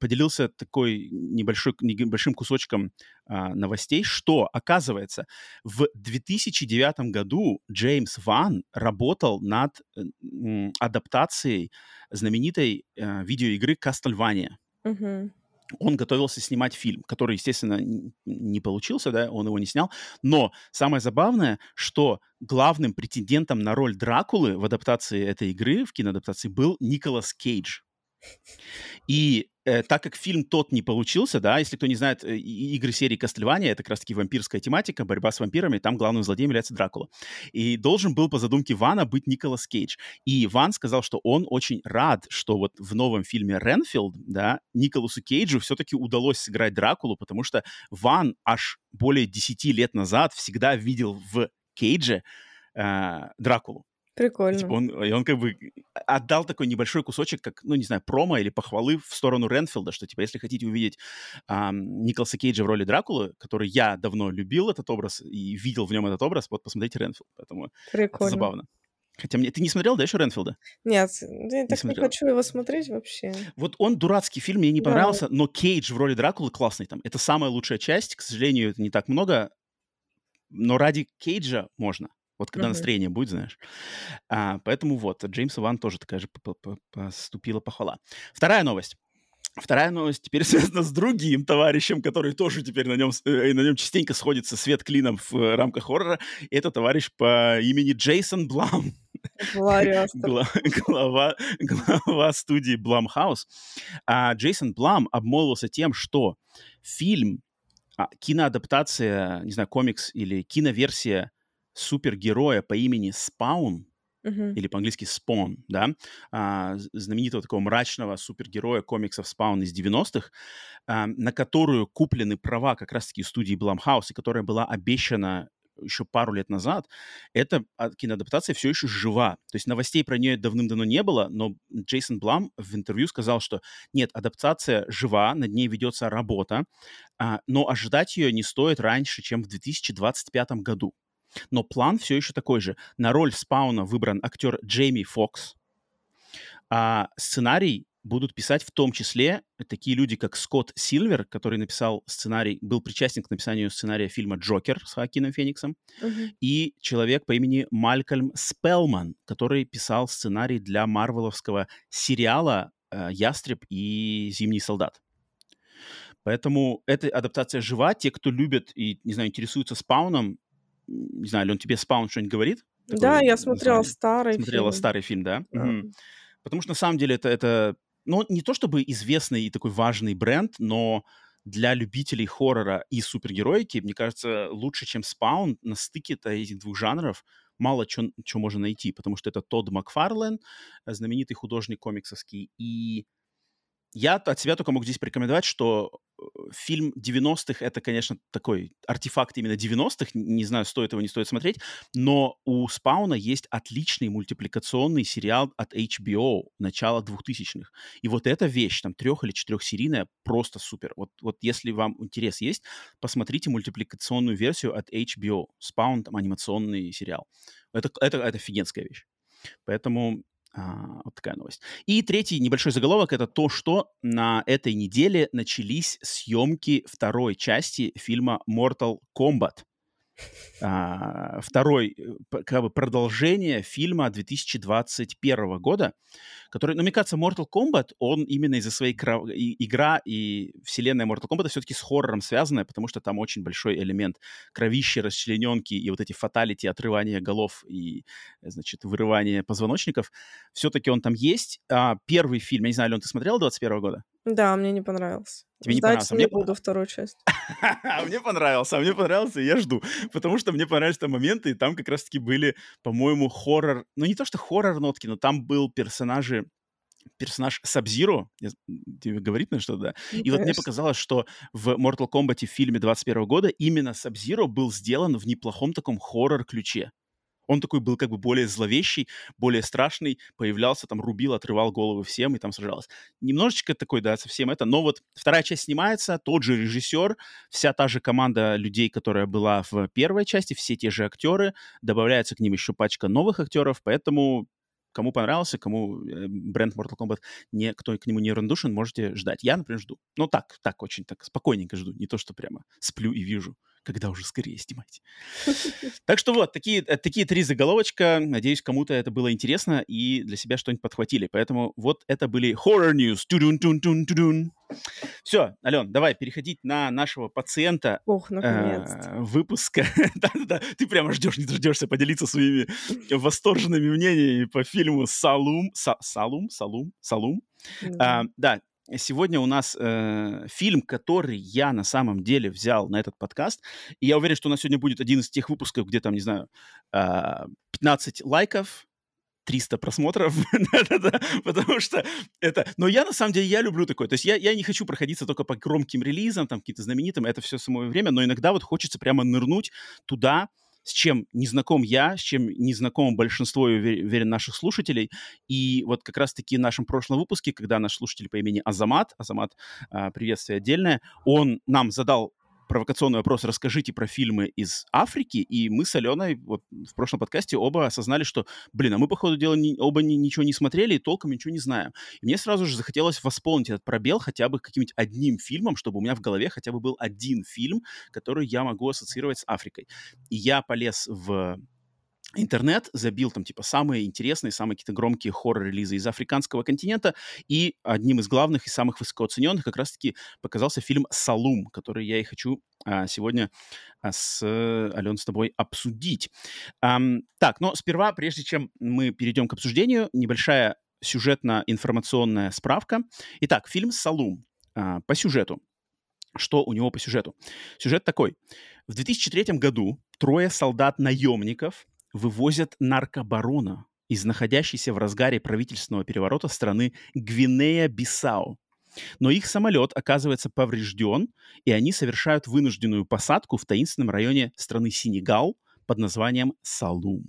поделился такой небольшой, небольшим кусочком а, новостей, что, оказывается, в 2009 году Джеймс Ван работал над м, адаптацией знаменитой а, видеоигры Castlevania.
Мгм.
Он готовился снимать фильм, который, естественно, не получился, да, он его не снял. Но самое забавное, что главным претендентом на роль Дракулы в адаптации этой игры, в киноадаптации, был Николас Кейдж. И э, так как фильм тот не получился, да, если кто не знает, э, игры серии Castlevania, это как раз-таки вампирская тематика, борьба с вампирами, там главным злодеем является Дракула. И должен был по задумке Вана быть Николас Кейдж. И Ван сказал, что он очень рад, что вот в новом фильме «Ренфилд», да, Николасу Кейджу все-таки удалось сыграть Дракулу, потому что Ван аж более 10 лет назад всегда видел в Кейдже э, Дракулу.
Прикольно.
типа, он, и он как бы отдал такой небольшой кусочек, как, ну, не знаю, промо или похвалы в сторону Ренфилда, что, типа, если хотите увидеть ам, Николаса Кейджа в роли Дракулы, который я давно любил этот образ и видел в нем этот образ, вот посмотрите Ренфилд. Поэтому это
Прикольно.
забавно. Хотя мне... Ты не смотрел, да, еще Ренфилда?
Нет, я так не
смотрел.
хочу его смотреть вообще.
Вот он дурацкий фильм, мне не
Да.
понравился, но Кейдж в роли Дракулы классный там. Это самая лучшая часть, к сожалению, это не так много, но ради Кейджа можно. Вот когда
Мгм.
настроение будет, знаешь. А, поэтому вот, от Джеймса Ван тоже такая же по- по- поступила похвала. Вторая новость. Вторая новость теперь связана с другим товарищем, который тоже теперь на нем, э, на нем частенько сходится свет клином в э, рамках хоррора. Это товарищ по имени Джейсон Блам. Гла- глава, глава студии Blumhouse. А Джейсон Блам обмолвился тем, что фильм, а, киноадаптация, не знаю, комикс или киноверсия супергероя по имени Спаун,
Мгм.
или по-английски Spawn, да, а, знаменитого такого мрачного супергероя комиксов Spawn из 90-х, а, на которую куплены права как раз-таки студии Blumhouse, и которая была обещана еще пару лет назад, эта а, киноадаптация все еще жива. То есть новостей про нее давным-давно не было, но Джейсон Блам в интервью сказал, что нет, адаптация жива, над ней ведется работа, а, но ожидать ее не стоит раньше, чем в 2025 году. Но план все еще такой же. На роль Спауна выбран актер Джейми Фокс, а сценарий будут писать в том числе такие люди, как Скотт Сильвер, который написал сценарий, был причастен к написанию сценария фильма «Джокер» с Хоакином Фениксом,
Мгм.
и человек по имени Малькольм Спелман, который писал сценарий для марвеловского сериала э, «Ястреб и Зимний солдат». Поэтому эта адаптация жива. Те, кто любят и, не знаю, интересуются спауном, не знаю, Лен, тебе спаун что-нибудь говорит?
Да,
Такой
я смотрела
название?
старый
Смотрела
фильм.
старый фильм, да?
Да.
Мгм. Потому что на самом деле это, это, ну, не то чтобы известный и такой важный бренд, но для любителей хоррора и супергероики, мне кажется, лучше, чем Спаун на стыке этих двух жанров мало чего можно найти, потому что это Тодд Макфарлен, знаменитый художник комиксовский, и я от себя только могу здесь порекомендовать, что э, фильм 90-х — это, конечно, такой артефакт именно 90-х, не знаю, стоит его, не стоит смотреть, но у Спауна есть отличный мультипликационный сериал от HBO начала 2000-х. И вот эта вещь, там, трех- или четырехсерийная, просто супер. Вот, вот если вам интерес есть, посмотрите мультипликационную версию от HBO. Спаун, там, анимационный сериал. Это, это, это офигенская вещь. Поэтому а, вот такая новость. И третий небольшой заголовок это то, что на этой неделе начались съемки второй части фильма Mortal Kombat. А, второй, э, как бы продолжение фильма 2021 года, который, ну, мне кажется, Mortal Kombat, он именно из-за своей кров... и- игра и вселенная Mortal Kombat все-таки с хоррором связанная, потому что там очень большой элемент кровищи, расчлененки и вот эти фаталити, отрывания голов и, значит, вырывания позвоночников. Все-таки он там есть. А, первый фильм, я не знаю, Лен, ты смотрел 21 года?
Да, мне не понравился.
Тебе не
Ждать
понравился?
не
Мне
буду вторую часть.
А мне понравился, а мне понравился, и я жду. Потому что мне понравились там моменты, и там как раз-таки были, по-моему, хоррор... Ну, не то, что хоррор-нотки, но там был персонажи персонаж Сабзиро, тебе говорит на что, да?
Ну,
и вот мне
конечно.
показалось, что в Mortal Kombat в фильме 21 года именно Сабзиро был сделан в неплохом таком хоррор-ключе. Он такой был как бы более зловещий, более страшный, появлялся, там рубил, отрывал головы всем и там сражался. Немножечко такой, да, совсем это. Но вот вторая часть снимается, тот же режиссер, вся та же команда людей, которая была в первой части, все те же актеры, добавляется к ним еще пачка новых актеров, поэтому кому понравился, кому э, бренд Mortal Kombat, не, кто к нему не рандушен, можете ждать. Я, например, жду. Ну, так, так, очень так спокойненько жду. Не то, что прямо сплю и вижу когда уже скорее снимать. Так что вот, такие, э, такие три заголовочка. Надеюсь, кому-то это было интересно и для себя что-нибудь подхватили. Поэтому вот это были Horror News. Тудун -тун -тун -тун. Все, Ален, давай переходить на нашего пациента
Ох, э,
выпуска. Да-да-да, ты прямо ждешь, не дождешься поделиться своими восторженными мнениями по фильму «Салум». «Салум», «Салум», «Салум». А, да, сегодня у нас э, фильм, который я на самом деле взял на этот подкаст. И я уверен, что у нас сегодня будет один из тех выпусков, где там, не знаю, э, 15 лайков, 300 просмотров, потому что это... Но я, на самом деле, я люблю такое. То есть я, я не хочу проходиться только по громким релизам, там, каким-то знаменитым, это все самое время, но иногда вот хочется прямо нырнуть туда, с чем не знаком я, с чем не знаком большинство, я уверен, наших слушателей. И вот как раз-таки в нашем прошлом выпуске, когда наш слушатель по имени Азамат, Азамат, а, приветствие отдельное, он нам задал провокационный вопрос «Расскажите про фильмы из Африки», и мы с Аленой вот в прошлом подкасте оба осознали, что, блин, а мы, по ходу дела, ни, оба ни, ничего не смотрели и толком ничего не знаем. И мне сразу же захотелось восполнить этот пробел хотя бы каким-нибудь одним фильмом, чтобы у меня в голове хотя бы был один фильм, который я могу ассоциировать с Африкой. И я полез в интернет, забил там типа самые интересные, самые какие-то громкие хоррор-релизы из африканского континента, и одним из главных и самых высокооцененных как раз-таки показался фильм «Салум», который я и хочу а, сегодня а, с Ален с тобой обсудить. Ам, так, но сперва, прежде чем мы перейдем к обсуждению, небольшая сюжетно-информационная справка. Итак, фильм «Салум» а, по сюжету. Что у него по сюжету? Сюжет такой. В 2003 году трое солдат-наемников вывозят наркобарона из находящейся в разгаре правительственного переворота страны Гвинея-Бисау. Но их самолет оказывается поврежден, и они совершают вынужденную посадку в таинственном районе страны Сенегал под названием Салум.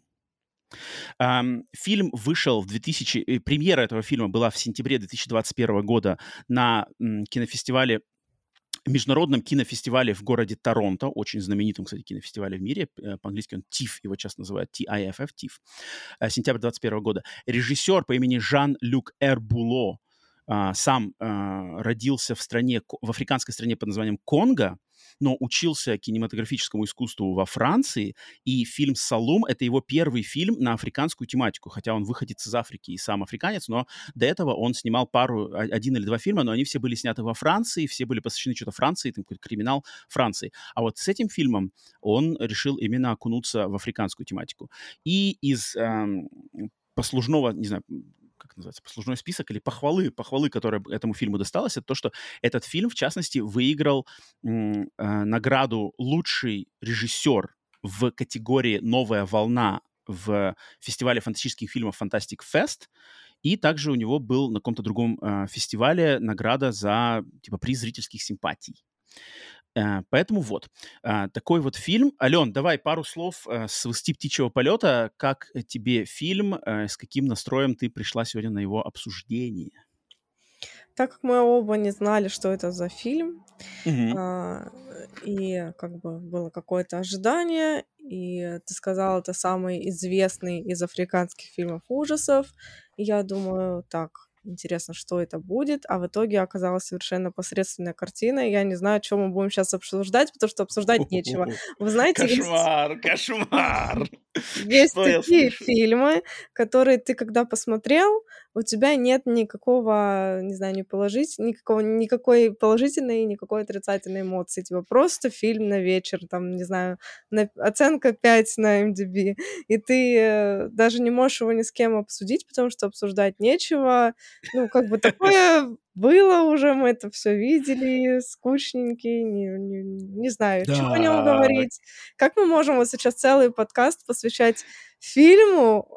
Фильм вышел в 2000... Э, премьера этого фильма была в сентябре 2021 года на кинофестивале международном кинофестивале в городе Торонто, очень знаменитом, кстати, кинофестивале в мире, э, по-английски он TIFF, его часто называют TIFF, TIFF, э, сентябрь 2021 года. Режиссер по имени Жан-Люк Эрбуло, а, сам а, родился в стране, в африканской стране под названием Конго, но учился кинематографическому искусству во Франции, и фильм «Салум» — это его первый фильм на африканскую тематику, хотя он выходит из Африки и сам африканец, но до этого он снимал пару, один или два фильма, но они все были сняты во Франции, все были посвящены что-то Франции, там какой-то криминал Франции. А вот с этим фильмом он решил именно окунуться в африканскую тематику. И из эм, послужного, не знаю, называется, послужной список или похвалы, похвалы, которые этому фильму досталось, это то, что этот фильм, в частности, выиграл э, награду «Лучший режиссер» в категории «Новая волна» в фестивале фантастических фильмов «Фантастик Фест», и также у него был на каком-то другом э, фестивале награда за типа приз зрительских симпатий. Э, поэтому вот, э, такой вот фильм. Ален, давай пару слов э, с «Высоты птичьего полета». Как тебе фильм, с каким настроем ты пришла сегодня на его обсуждение?
Так как мы оба не знали, что это за фильм, угу. а, и как бы было какое-то ожидание, и ты сказал, это самый известный из африканских фильмов ужасов, я думаю, так, интересно, что это будет, а в итоге оказалась совершенно посредственная картина. Я не знаю, что мы будем сейчас обсуждать, потому что обсуждать нечего. Вы знаете,
кошмар, есть... кошмар.
Есть такие фильмы, которые ты когда посмотрел, у тебя нет никакого, не знаю, не положить, никакого, никакой положительной и никакой отрицательной эмоции. Типа просто фильм на вечер, там, не знаю, на, оценка 5 на MDB. И ты э, даже не можешь его ни с кем обсудить, потому что обсуждать нечего. Ну, как бы такое было уже, мы это все видели, скучненький, не, не, не знаю, да. что о нем говорить. Как мы можем вот сейчас целый подкаст посвящать фильму,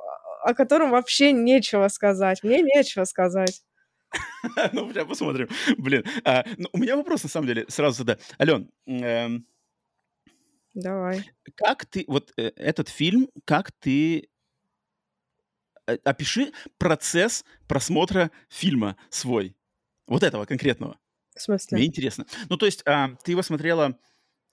о котором вообще нечего сказать. Мне нечего сказать.
Ну, бля, посмотрим. Блин, а, ну, у меня вопрос, на самом деле, сразу тогда. Ален, эм,
Давай.
Как ты, вот э, этот фильм, как ты опиши процесс просмотра фильма свой, вот этого конкретного.
В смысле?
Мне интересно. Ну, то есть, а, ты его смотрела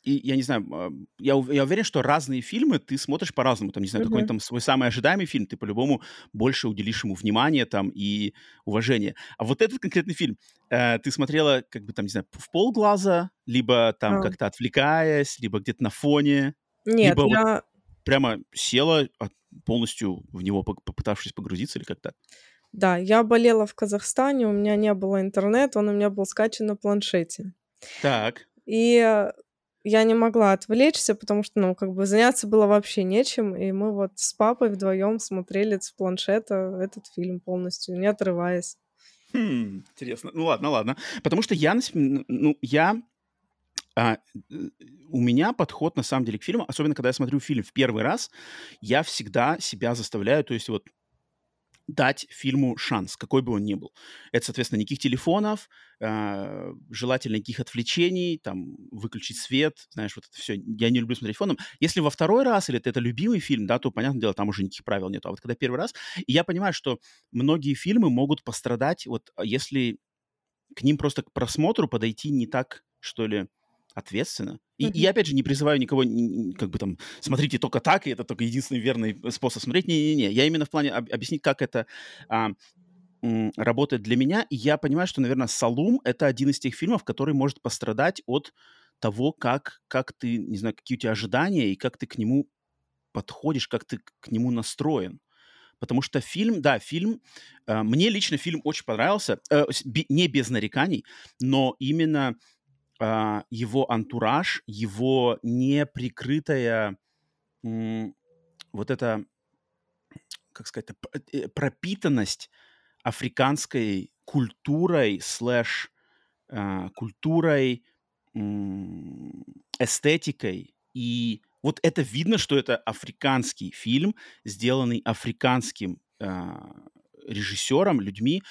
и я не знаю, а, я, я уверен, что разные фильмы ты смотришь по-разному. Там, не знаю, какой-нибудь там свой самый ожидаемый фильм, ты по-любому больше уделишь ему внимания там и уважения. А вот этот конкретный фильм э, ты смотрела, как бы там, не знаю, в полглаза, либо там а. как-то отвлекаясь, либо где-то на фоне.
Нет,
либо
я...
вот прямо села полностью в него, попытавшись погрузиться или как то
Да, я болела в Казахстане, у меня не было интернета, он у меня был скачан на планшете.
Так.
И я не могла отвлечься, потому что, ну, как бы заняться было вообще нечем, и мы вот с папой вдвоем смотрели с планшета этот фильм полностью, не отрываясь.
Хм, интересно. Ну ладно, ладно. Потому что я, ну, я а, у меня подход на самом деле к фильму, особенно когда я смотрю фильм в первый раз, я всегда себя заставляю, то есть вот дать фильму шанс, какой бы он ни был. Это, соответственно, никаких телефонов, э, желательно никаких отвлечений, там, выключить свет, знаешь, вот это все. Я не люблю смотреть фоном. Если во второй раз, или это любимый фильм, да, то, понятное дело, там уже никаких правил нет. А вот когда первый раз, и я понимаю, что многие фильмы могут пострадать, вот если к ним просто к просмотру подойти не так, что ли, ответственно. И, mm-hmm. и я, опять же, не призываю никого, как бы там, смотрите только так, и это только единственный верный способ смотреть. Не-не-не, я именно в плане об- объяснить, как это а, м, работает для меня. И я понимаю, что, наверное, «Салум» — это один из тех фильмов, который может пострадать от того, как, как ты, не знаю, какие у тебя ожидания, и как ты к нему подходишь, как ты к нему настроен. Потому что фильм, да, фильм, э, мне лично фильм очень понравился, э, не без нареканий, но именно а, его антураж, его неприкрытая вот эта, как сказать, э, пропитанность африканской культурой слэш а, культурой, эстетикой. И вот это видно, что это африканский фильм, сделанный африканским а, режиссером, людьми,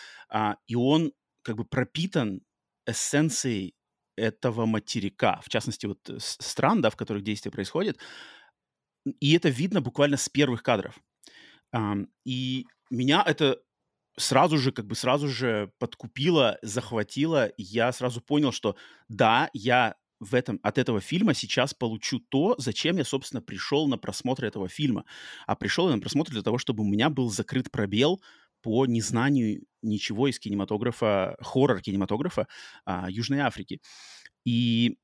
и он как бы пропитан эссенцией этого материка, в частности, вот э, стран, да, в которых действие происходит, и это видно буквально с первых кадров. И меня это сразу же, как бы сразу же подкупило, захватило, я сразу понял, что да, я в этом, от этого фильма сейчас получу то, зачем я, собственно, пришел на просмотр этого фильма. А пришел я на просмотр для того, чтобы у меня был закрыт пробел по незнанию ничего из кинематографа, хоррор-кинематографа а, Южной Африки. И...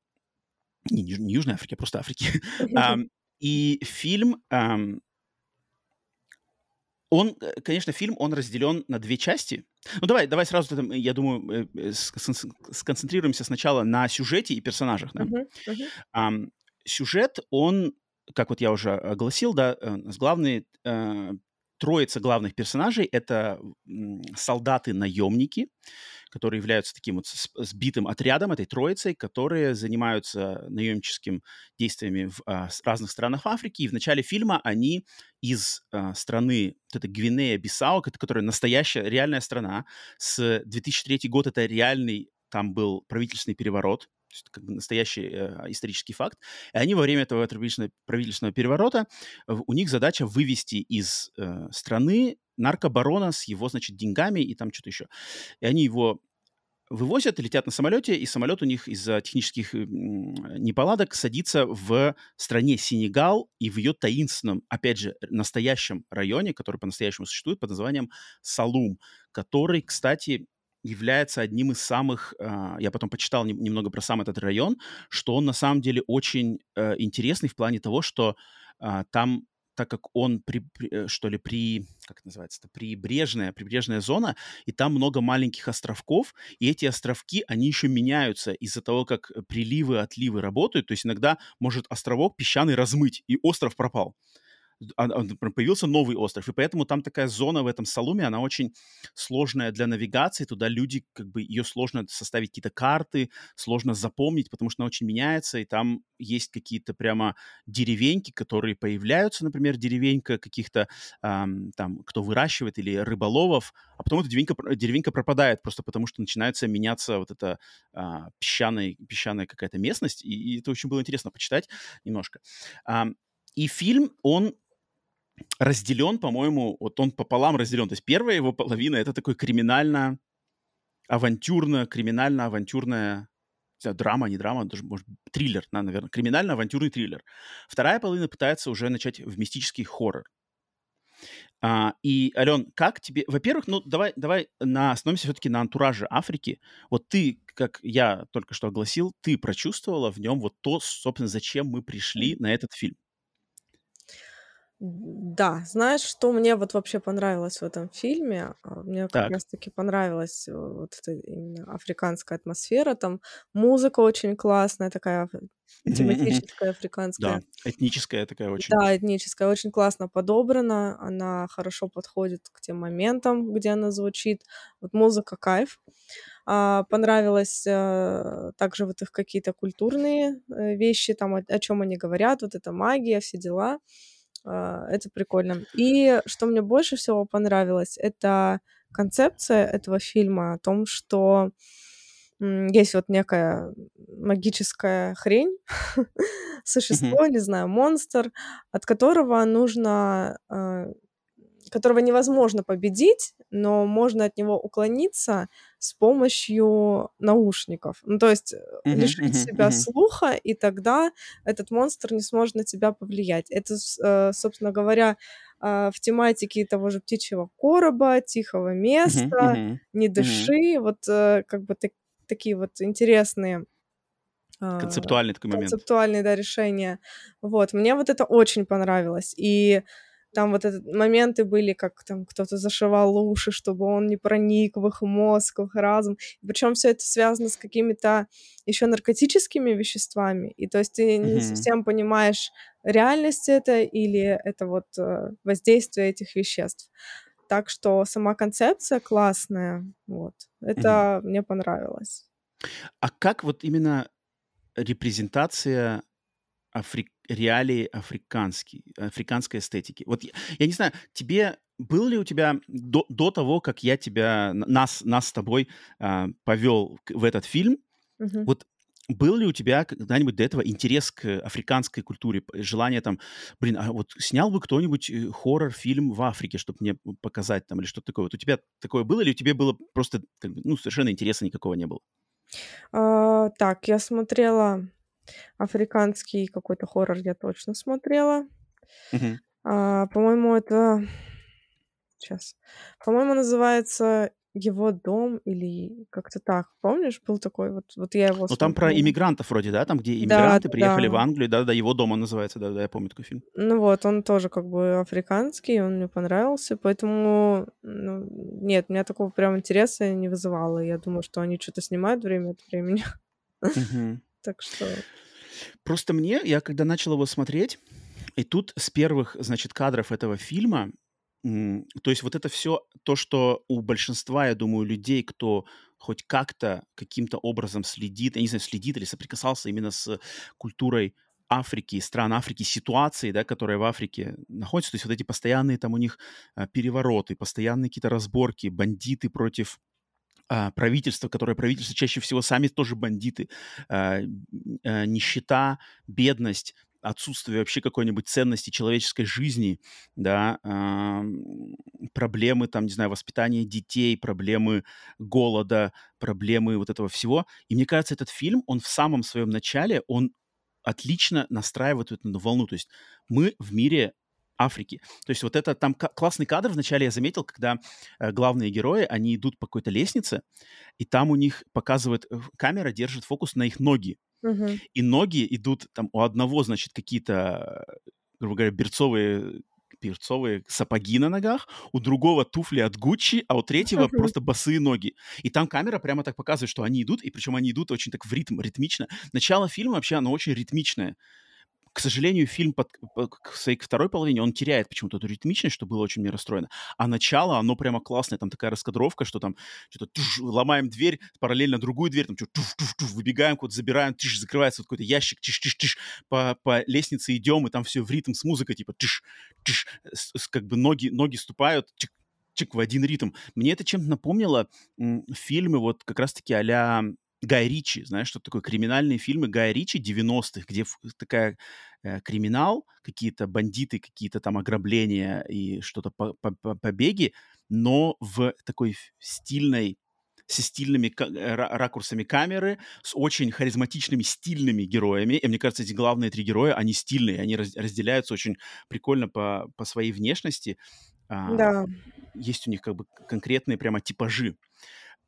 Не, не Южной Африки, а просто Африки. И фильм... Он, э, конечно, фильм, он разделен на две части. Ну, давай, давай сразу, я думаю, э, э, сконцентрируемся сначала на сюжете и персонажах. Да? Uh-huh, uh-huh. Сюжет, он, как вот я уже огласил, да, главный троица главных персонажей — это солдаты-наемники, которые являются таким вот сбитым отрядом этой троицей, которые занимаются наемническим действиями в а, разных странах Африки. И в начале фильма они из а, страны, вот это Гвинея-Бисау, которая настоящая, реальная страна, с 2003 год это реальный там был правительственный переворот, как бы настоящий э, исторический факт. И они во время этого правительственного, правительственного переворота, у них задача вывести из э, страны наркобарона с его, значит, деньгами и там что-то еще. И они его вывозят, летят на самолете, и самолет у них из-за технических неполадок садится в стране Сенегал и в ее таинственном, опять же, настоящем районе, который по-настоящему существует под названием Салум, который, кстати, является одним из самых, э, я потом почитал не, немного про сам этот район, что он на самом деле очень э, интересный в плане того, что э, там так как он, при, э, что ли, при, как это называется, прибрежная, прибрежная зона, и там много маленьких островков, и эти островки, они еще меняются из-за того, как приливы, отливы работают, то есть иногда может островок песчаный размыть, и остров пропал. А, а, появился новый остров, и поэтому там такая зона в этом Салуме, она очень сложная для навигации, туда люди, как бы, ее сложно составить какие-то карты, сложно запомнить, потому что она очень меняется, и там есть какие-то прямо деревеньки, которые появляются, например, деревенька каких-то эм, там, кто выращивает или рыболовов, а потом эта деревенька, деревенька пропадает просто потому, что начинается меняться вот эта э, песчаная, песчаная какая-то местность, и, и это очень было интересно почитать немножко. Эм, и фильм, он разделен, по-моему, вот он пополам разделен. То есть первая его половина — это такой криминально авантюрно, криминально-авантюрная знаю, драма, не драма, даже, может, триллер, наверное, криминально-авантюрный триллер. Вторая половина пытается уже начать в мистический хоррор. А, и, Ален, как тебе... Во-первых, ну, давай, давай на, остановимся все-таки на антураже Африки. Вот ты, как я только что огласил, ты прочувствовала в нем вот то, собственно, зачем мы пришли на этот фильм.
Да, знаешь, что мне вот вообще понравилось в этом фильме? А, мне как раз-таки понравилась э, вот эта именно африканская атмосфера, там музыка очень классная, такая тематическая, африканская.
Да, этническая такая очень.
Да, этническая, очень классно подобрана, она хорошо подходит к тем моментам, где она звучит. Вот музыка кайф. А, понравилось а, также вот их какие-то культурные э, вещи, там о, о чем они говорят, вот эта магия, все дела. А, это прикольно. И что мне больше всего понравилось, это концепция этого фильма о том, что есть вот некая магическая хрень, существо, не знаю, монстр, от которого нужно а, которого невозможно победить, но можно от него уклониться с помощью наушников. Ну, то есть uh-huh, лишить uh-huh, себя uh-huh. слуха, и тогда этот монстр не сможет на тебя повлиять. Это, э, собственно говоря, а, в тематике того же птичьего короба, тихого места, uh-huh, не дыши, uh-huh. вот э, как бы так, такие вот интересные
а, концептуальный такой
момент. Концептуальные, да, решения. Вот, мне вот это очень понравилось. И там вот этот моменты были, как там кто-то зашивал уши, чтобы он не проник в их мозг, в их разум. Причем все это связано с какими-то еще наркотическими веществами. И то есть ты mm-hmm. не совсем понимаешь, реальность это или это вот э, воздействие этих веществ. Так что сама концепция классная. Вот. Это mm-hmm. мне понравилось.
А как вот именно репрезентация афри... реалии африканский, африканской эстетики. Вот я, я не знаю, тебе был ли у тебя до, до того, как я тебя, нас, нас с тобой а, повел в этот фильм, угу. вот был ли у тебя когда-нибудь до этого интерес к африканской культуре, желание там, блин, а вот снял бы кто-нибудь э, хоррор-фильм в Африке, чтобы мне показать там или что-то такое? Вот у тебя такое было или у тебя было просто, ну, совершенно интереса никакого не было?
А, так, я смотрела Африканский какой-то хоррор я точно смотрела.
Мгм.
А, по-моему, это... Сейчас. По-моему, называется «Его дом» или как-то так. Помнишь, был такой вот... Вот я его
Ну, там про иммигрантов вроде, да? Там, где
Да,
иммигранты приехали в
да.
Англию. Да-да, «Его дом» он называется. Да-да, я помню такой фильм.
Ну вот, он тоже как бы африканский, он мне понравился, поэтому, ну, нет, меня такого прям интереса не вызывало. Я думаю, что они что-то снимают время от времени. Так что...
Просто мне, я когда начал его смотреть, и тут с первых, значит, кадров этого фильма, то есть вот это все, то, что у большинства, я думаю, людей, кто хоть как-то, каким-то образом следит, я не знаю, следит или соприкасался именно с культурой Африки, стран Африки, ситуации, да, которые в Африке находятся, то есть вот эти постоянные там у них а, перевороты, постоянные какие-то разборки, бандиты против а, правительство, которое правительство чаще всего сами тоже бандиты, а, а, нищета, бедность, отсутствие вообще какой-нибудь ценности человеческой жизни, да, проблемы, там, не знаю, воспитания детей, проблемы голода, проблемы вот этого всего. И мне кажется, этот фильм, он в самом своем начале, он отлично настраивает эту волну. То есть мы в мире Африки. То есть вот это там классный кадр вначале я заметил, когда э, главные герои, они идут по какой-то лестнице, и там у них показывает, э, камера держит фокус на их ноги.
Угу.
И ноги идут там у одного, значит, какие-то, грубо говоря, берцовые перцовые сапоги на ногах, у другого туфли от Гуччи, а у третьего просто босые ноги. И там камера прямо так показывает, что они идут, и причем они идут очень так в ритм, ритмично. Начало фильма вообще, оно очень ритмичное к сожалению, фильм под, к своей второй половине, он теряет почему-то эту ритмичность, что было очень мне расстроено. А начало, оно прямо классное, там такая раскадровка, что там что-то ломаем дверь, параллельно другую дверь, там что-то выбегаем, куда-то забираем, тиш, закрывается вот какой-то ящик, тиш, тиш, тиш, по, по лестнице идем, и там все в ритм с музыкой, типа тиш, тиш, как бы ноги, ноги ступают, чик, чик, в один ритм. Мне это чем-то напомнило м, фильмы вот как раз-таки а Гай Ричи, знаешь, что такое криминальные фильмы Гая Ричи 90-х, где такая э, криминал, какие-то бандиты, какие-то там ограбления и что-то по -по -по побеги, но в такой стильной со стильными э, ракурсами камеры, с очень харизматичными, стильными героями. И мне кажется, эти главные три героя, они стильные, они раз, разделяются очень прикольно по, по своей внешности.
А, да.
Есть у них как бы конкретные прямо типажи.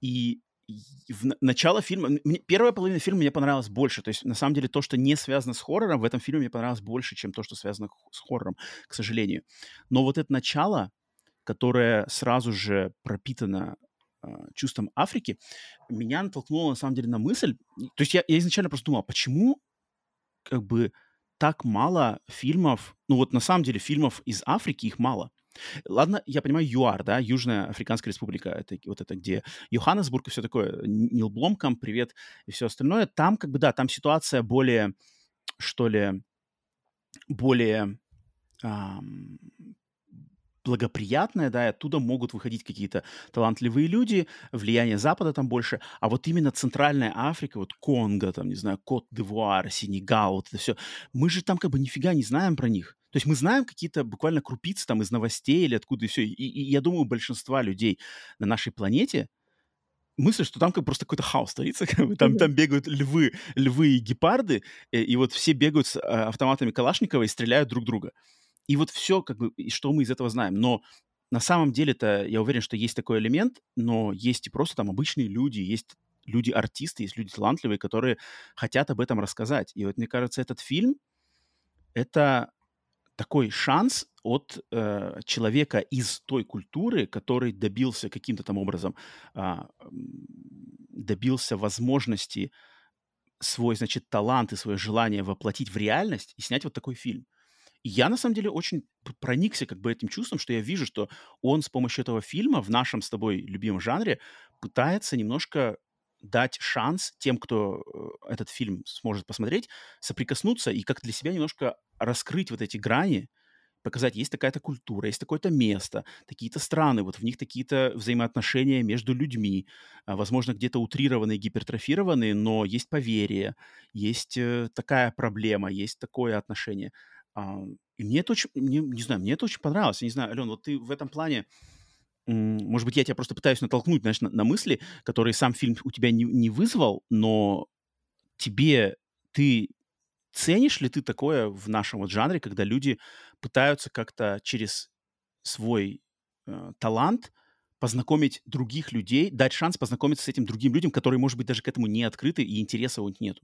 И в начало фильма, мне, первая половина фильма мне понравилась больше. То есть, на самом деле, то, что не связано с хоррором, в этом фильме мне понравилось больше, чем то, что связано с хоррором, к сожалению. Но вот это начало, которое сразу же пропитано э, чувством Африки, меня натолкнуло, на самом деле, на мысль... То есть я, я изначально просто думал, а почему как бы так мало фильмов... Ну вот на самом деле фильмов из Африки их мало. Ладно, я понимаю, ЮАР, да, Южная Африканская Республика, это вот это где Йоханнесбург и все такое, Нил Бломкам, привет, и все остальное. Там как бы, да, там ситуация более, что ли, более ам, благоприятная, да, и оттуда могут выходить какие-то талантливые люди, влияние Запада там больше, а вот именно Центральная Африка, вот Конго, там, не знаю, Кот-д'Ивуар, Сенегал, вот это все, мы же там как бы нифига не знаем про них. То есть мы знаем какие-то буквально крупицы там из новостей или откуда и все. И, и я думаю, большинства людей на нашей планете мысль, что там как просто какой-то хаос творится, как бы, там, там бегают львы, львы и гепарды, и, э, и вот все бегают с а, автоматами Калашникова и стреляют друг друга. И вот все, как бы, и что мы из этого знаем. Но на самом деле-то я уверен, что есть такой элемент, но есть и просто там обычные люди, есть люди-артисты, есть люди талантливые, которые хотят об этом рассказать. И вот мне кажется, этот фильм — это такой шанс от э, человека из той культуры, который добился каким-то там образом, э, добился возможности свой, значит, талант и свое желание воплотить в реальность и снять вот такой фильм. И я, на самом деле, очень проникся как бы этим чувством, что я вижу, что он с помощью этого фильма в нашем с тобой любимом жанре пытается немножко дать шанс тем, кто э, этот фильм сможет посмотреть, соприкоснуться и как для себя немножко раскрыть вот эти грани, показать, есть такая-то культура, есть такое-то место, такие-то страны, вот в них такие-то взаимоотношения между людьми, а, возможно, где-то утрированные, гипертрофированные, но есть поверие, есть э, такая проблема, есть такое отношение. И мне это очень, не, не знаю, мне это очень понравилось. Я не знаю, Ален, вот ты в этом плане, может быть, я тебя просто пытаюсь натолкнуть, знаешь, на, на мысли, которые сам фильм у тебя не, не вызвал, но тебе ты ценишь ли ты такое в нашем вот жанре, когда люди пытаются как-то через свой э, талант познакомить других людей, дать шанс познакомиться с этим другим людям, которые, может быть, даже к этому не открыты и интереса у них нету?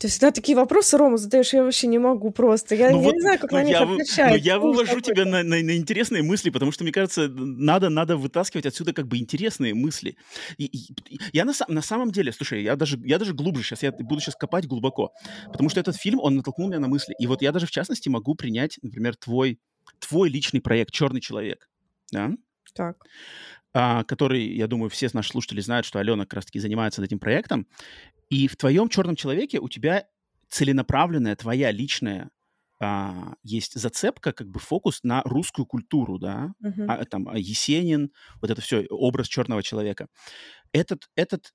Ты всегда такие вопросы, Рома, задаешь, я вообще не могу просто. Я, ну я вот, не знаю, как
ну
на них
я,
отвечать.
Ну я вывожу тебя на, на, на интересные мысли, потому что, мне кажется, надо, надо вытаскивать отсюда как бы интересные мысли. И, и, я на, на самом деле, слушай, я даже, я даже глубже сейчас, я буду сейчас копать глубоко, потому что этот фильм, он натолкнул меня на мысли. И вот я даже, в частности, могу принять, например, твой, твой личный проект «Черный человек». Да?
Так
который, я думаю, все наши слушатели знают, что Алена как раз-таки занимается этим проектом. И в твоем черном человеке у тебя целенаправленная, твоя личная а, есть зацепка, как бы фокус на русскую культуру, да, uh-huh. а, там а Есенин, вот это все, образ черного человека. Этот, этот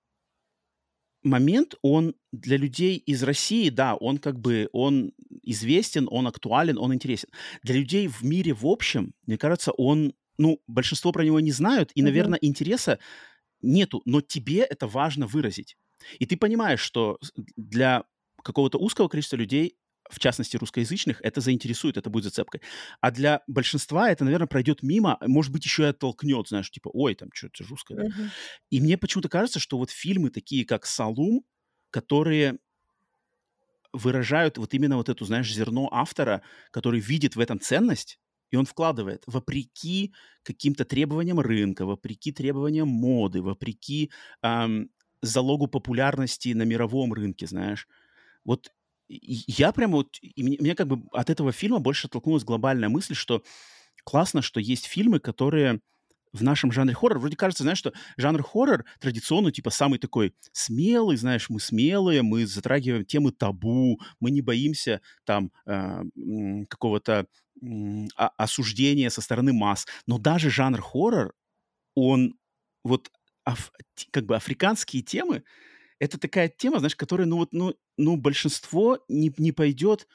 момент, он для людей из России, да, он как бы, он известен, он актуален, он интересен. Для людей в мире в общем, мне кажется, он, ну, большинство про него не знают, и, uh-huh. наверное, интереса нету, но тебе это важно выразить. И ты понимаешь, что для какого-то узкого количества людей, в частности русскоязычных, это заинтересует, это будет зацепкой. А для большинства это, наверное, пройдет мимо, может быть, еще и оттолкнет, знаешь, типа, ой, там что-то русское. Да? Uh-huh. И мне почему-то кажется, что вот фильмы такие, как «Салум», которые выражают вот именно вот эту, знаешь, зерно автора, который видит в этом ценность, и он вкладывает, вопреки каким-то требованиям рынка, вопреки требованиям моды, вопреки эм, залогу популярности на мировом рынке, знаешь. Вот я прямо вот... И мне, мне как бы от этого фильма больше оттолкнулась глобальная мысль, что классно, что есть фильмы, которые в нашем жанре хоррор. Вроде кажется, знаешь, что жанр хоррор традиционно, типа, самый такой смелый, знаешь, мы смелые, мы затрагиваем темы табу, мы не боимся там э, какого-то э, осуждения со стороны масс. Но даже жанр хоррор, он вот аф, как бы африканские темы, это такая тема, знаешь, которая, ну вот, ну, ну большинство не, не пойдет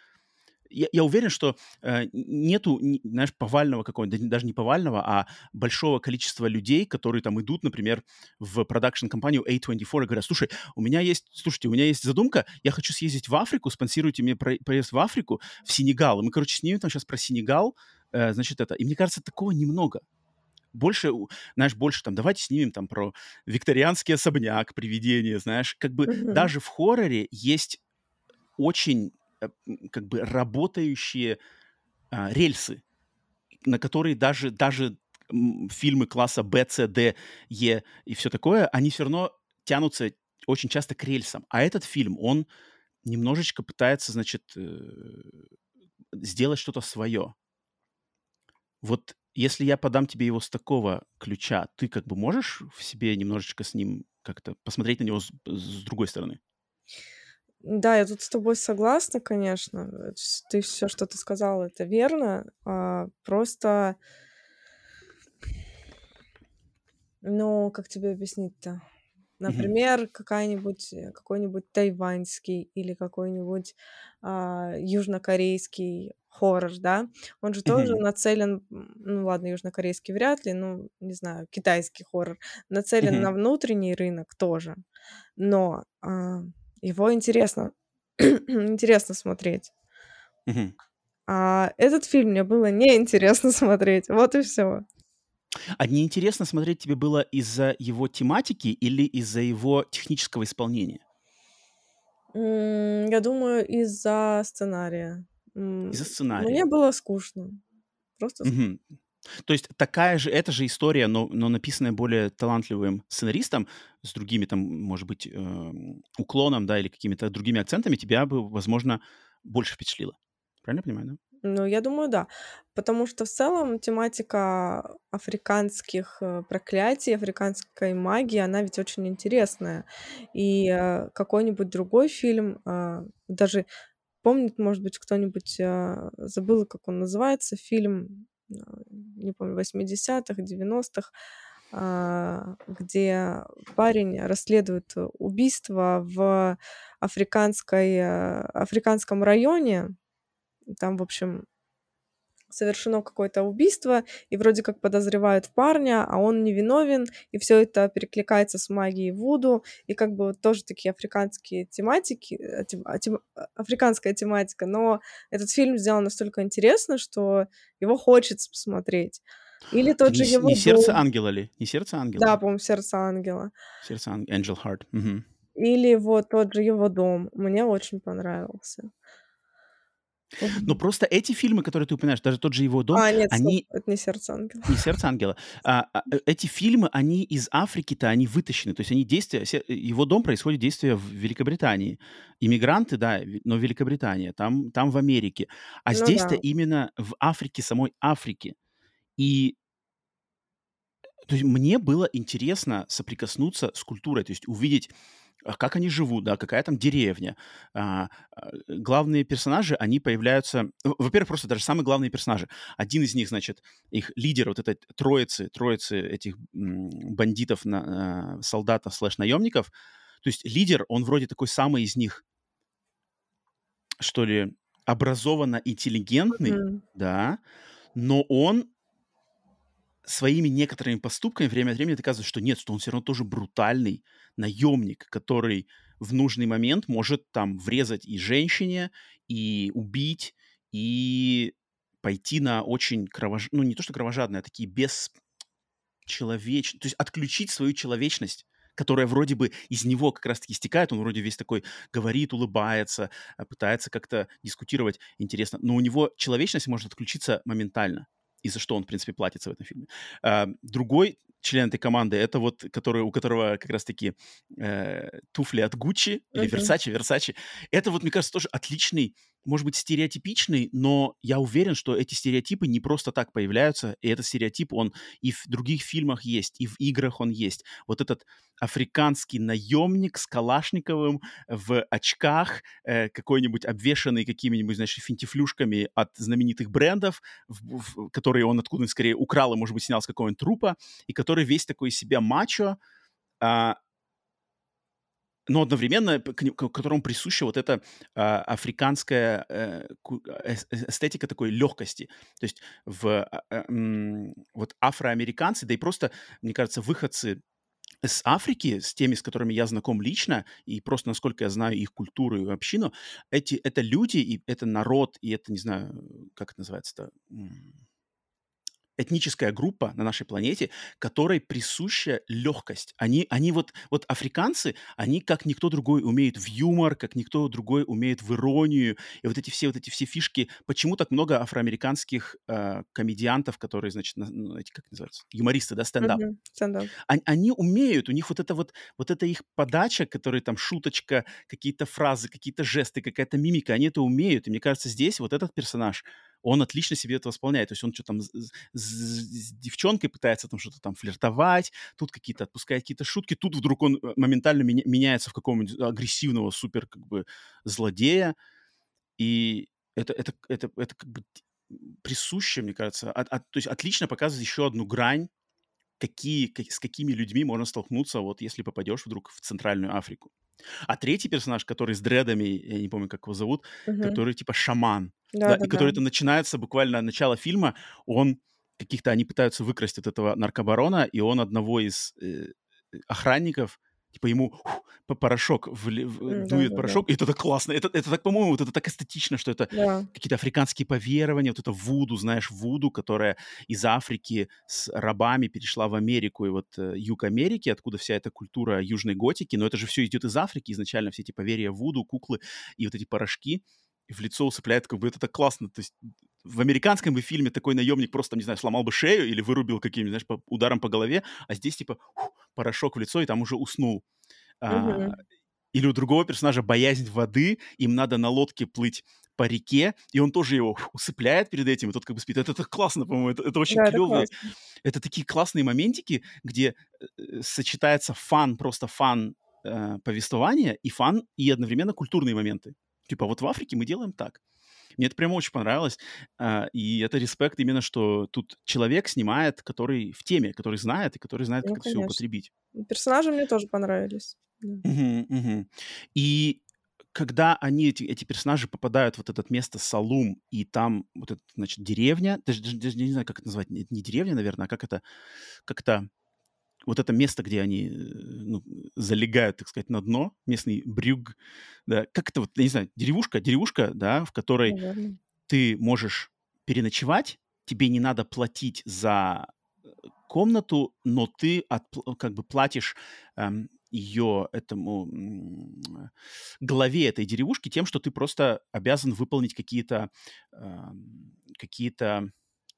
я, я уверен, что э, нету, не, знаешь, повального какого-нибудь, даже не повального, а большого количества людей, которые там идут, например, в продакшн-компанию A24 и говорят, слушай, у меня есть, слушайте, у меня есть задумка, я хочу съездить в Африку, спонсируйте мне проезд в Африку, в Сенегал. И мы, короче, снимем там сейчас про Сенегал, э, значит, это. И мне кажется, такого немного больше, знаешь, больше там, давайте снимем там про викторианский особняк, привидение, знаешь, как бы mm-hmm. даже в хорроре есть очень как бы работающие а, рельсы, на которые даже, даже фильмы класса Б, С, Д, Е и все такое, они все равно тянутся очень часто к рельсам. А этот фильм, он немножечко пытается, значит, э, сделать что-то свое. Вот если я подам тебе его с такого ключа, ты как бы можешь в себе немножечко с ним как-то посмотреть на него с, с другой стороны?
Да, я тут с тобой согласна, конечно. Ты все, что ты сказала, это верно. А, просто, ну, как тебе объяснить-то? Например, какая-нибудь, э, какой-нибудь тайваньский или какой-нибудь а, южнокорейский хоррор, да? Он же тоже нацелен, ну ладно, южнокорейский вряд ли, ну, не знаю, китайский хоррор, нацелен на внутренний рынок тоже. Но а, его интересно, интересно смотреть. А этот фильм мне было неинтересно смотреть. Вот и все.
А неинтересно смотреть тебе было из-за его тематики или из-за его технического исполнения?
Я думаю, из-за сценария.
Из-за сценария.
Мне было скучно. Просто
скучно. То есть такая же, эта же история, но, но написанная более талантливым сценаристом, с другими там, может быть, э, уклоном, да, или какими-то другими акцентами, тебя бы, возможно, больше впечатлило. Правильно понимаю, да?
Ну, я думаю, да. Потому что в целом тематика африканских э, проклятий, африканской магии, она ведь очень интересная. И э, какой-нибудь другой фильм, э, даже помнит, может быть, кто-нибудь, забыла, как он называется, фильм не помню, 80-х, 90-х, а, где парень расследует убийство в африканской, э, африканском районе. Там, в общем, совершено какое-то убийство, и вроде как подозревают парня, а он невиновен, и все это перекликается с магией Вуду, и как бы вот тоже такие африканские тематики, э, тем, а, тем, а, африканская тематика, но этот фильм сделан настолько интересно, что его хочется посмотреть. Или тот
не,
же его
Не сердце ангела ли? Не сердце ангела?
Да, по-моему, сердце ангела.
Сердце ангела, Angel Heart. Угу.
Или вот тот же его дом. Мне очень понравился.
Но просто эти фильмы, которые ты упоминаешь, даже тот же его дом,
А, нет,
они...
стоп, это не «Сердце ангела».
Не «Сердце ангела». А, а, э, эти фильмы, они из Африки-то, они вытащены. То есть они действия... Его дом происходит действие в Великобритании. Иммигранты, да, но Великобритания, там, там в Америке. А
Ну
здесь-то
да.
именно в Африке, самой Африке. И то есть мне было интересно соприкоснуться с культурой, то есть увидеть как они живут, да, какая там деревня. А, а, главные персонажи, они появляются... Во-первых, просто даже самые главные персонажи. Один из них, значит, их лидер вот этой троицы, троицы этих бандитов, на, а, солдатов слэш-наемников. То есть лидер, он вроде такой самый из них, что ли, образованно интеллигентный,
Мгм.
да, но он своими некоторыми поступками время от времени доказывает, что нет, что он все равно тоже брутальный наемник, который в нужный момент может там врезать и женщине, и убить, и пойти на очень кровожадные, ну не то что кровожадные, а такие бесчеловечные, то есть отключить свою человечность которая вроде бы из него как раз-таки истекает, он вроде весь такой говорит, улыбается, а пытается как-то дискутировать интересно, но у него человечность может отключиться моментально и за что он, в принципе, платится в этом фильме. А, другой член этой команды, это вот, который, у которого как раз-таки э, туфли от Гуччи или Версачи, Версачи. Это вот, мне кажется, тоже отличный, может быть, стереотипичный, но я уверен, что эти стереотипы не просто так появляются, и этот стереотип, он и в других фильмах есть, и в играх он есть. Вот этот африканский наемник с Калашниковым в очках, э, какой-нибудь обвешанный какими-нибудь, значит, финтифлюшками от знаменитых брендов, в, в, которые он откуда скорее украл и, может быть, снял с какого-нибудь трупа, и который весь такой из себя мачо, а, но одновременно к, к которому присуща вот эта а, африканская э, э, эстетика такой легкости. То есть в, а, а, вот афроамериканцы, да и просто, мне кажется, выходцы с Африки, с теми, с которыми я знаком лично, и просто насколько я знаю их культуру и общину, эти, это люди, и это народ, и это, не знаю, как это называется-то, этническая группа на нашей планете, которой присуща легкость. Они, они вот, вот африканцы, они как никто другой умеют в юмор, как никто другой умеет в иронию. И вот эти все, вот эти все фишки. Почему так много афроамериканских э, комедиантов, которые, значит, на, ну, эти, как называются, юмористы, да, стендап. Mm-hmm. стендап. Они, они умеют, у них вот это вот, вот эта их подача, которая там шуточка, какие-то фразы, какие-то жесты, какая-то мимика, они это умеют. И мне кажется, здесь вот этот персонаж, он отлично себе это восполняет. То есть он что там с, с, с девчонкой пытается там что-то там флиртовать, тут какие-то отпускает какие-то шутки, тут вдруг он э, моментально меня, меняется в какого-нибудь агрессивного супер как бы злодея. И это, это, это, это как бы присуще, мне кажется. От, от, то есть отлично показывает еще одну грань, какие, как, с какими людьми можно столкнуться, вот если попадешь вдруг в Центральную Африку. А третий персонаж, который с дредами, я не помню, как его зовут, угу. который типа шаман, да, да, да, и который это начинается буквально начало фильма, он каких-то, они пытаются выкрасть от этого наркобарона, и он одного из э, охранников типа ему по порошок в, в, да, дует да, порошок, да. и это так классно. Это, это так, по-моему, вот это так эстетично, что это да. какие-то африканские поверования, вот это вуду, знаешь, вуду, которая из Африки с рабами перешла в Америку, и вот э, юг Америки, откуда вся эта культура южной готики, но это же все идет из Африки изначально, все эти поверья вуду, куклы и вот эти порошки в лицо усыпляет, как бы это так классно. То есть в американском бы фильме такой наемник просто, не знаю, сломал бы шею или вырубил каким-нибудь, знаешь, по, ударом по голове, а здесь типа фу, порошок в лицо, и там уже уснул. Uh-huh. А, или у другого персонажа боязнь воды, им надо на лодке плыть по реке, и он тоже его усыпляет перед этим, и тот как бы спит. Это, это классно, по-моему, это, это очень да, клево. Это, это такие классные моментики, где э, сочетается фан, просто фан э, повествования, и фан, и одновременно культурные моменты. Типа вот в Африке мы делаем так. Мне это прямо очень понравилось. А, и это респект именно, что тут человек снимает, который в теме, который знает, и который знает, ну, как конечно. все употребить.
Персонажи мне тоже понравились.
Угу, угу. И когда они, эти, эти персонажи попадают в вот это место Салум, и там вот это, значит, деревня, даже, даже, даже не знаю, как это назвать, это не деревня, наверное, а как это, как это вот это место, где они э, ну, залегают, так сказать, на дно, местный брюг, да, как это вот, я не знаю, деревушка, деревушка, да, в которой Наверное. ты можешь переночевать, тебе не надо платить за э, комнату, но ты от, как бы платишь эм, ее этому главе этой деревушки тем, что ты просто обязан выполнить какие-то эм, какие-то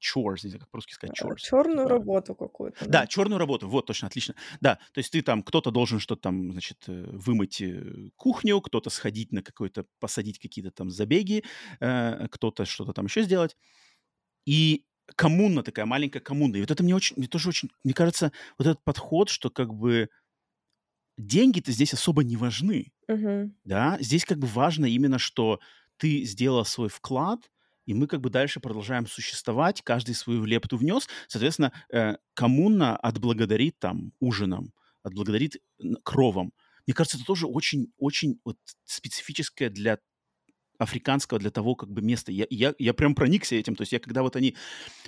chores, знаю, как по-русски сказать
chores. Черную типа... работу какую-то.
Да? да, черную работу, вот, точно, отлично. Да, то есть ты там, кто-то должен что-то там, значит, э, вымыть э, кухню, кто-то сходить на какой-то, посадить какие-то там забеги, э, кто-то что-то там еще сделать. И коммуна такая, маленькая коммуна. И вот это мне очень, мне тоже очень, мне кажется, вот этот подход, что как бы деньги-то здесь особо не важны, uh-huh. да, здесь как бы важно именно, что ты сделал свой вклад, и мы как бы дальше продолжаем существовать, каждый свою лепту внес, соответственно, э, коммуна отблагодарит там ужином, отблагодарит кровом. Мне кажется, это тоже очень-очень вот специфическое для африканского для того как бы места. Я, я, я прям проникся этим. То есть я, когда вот они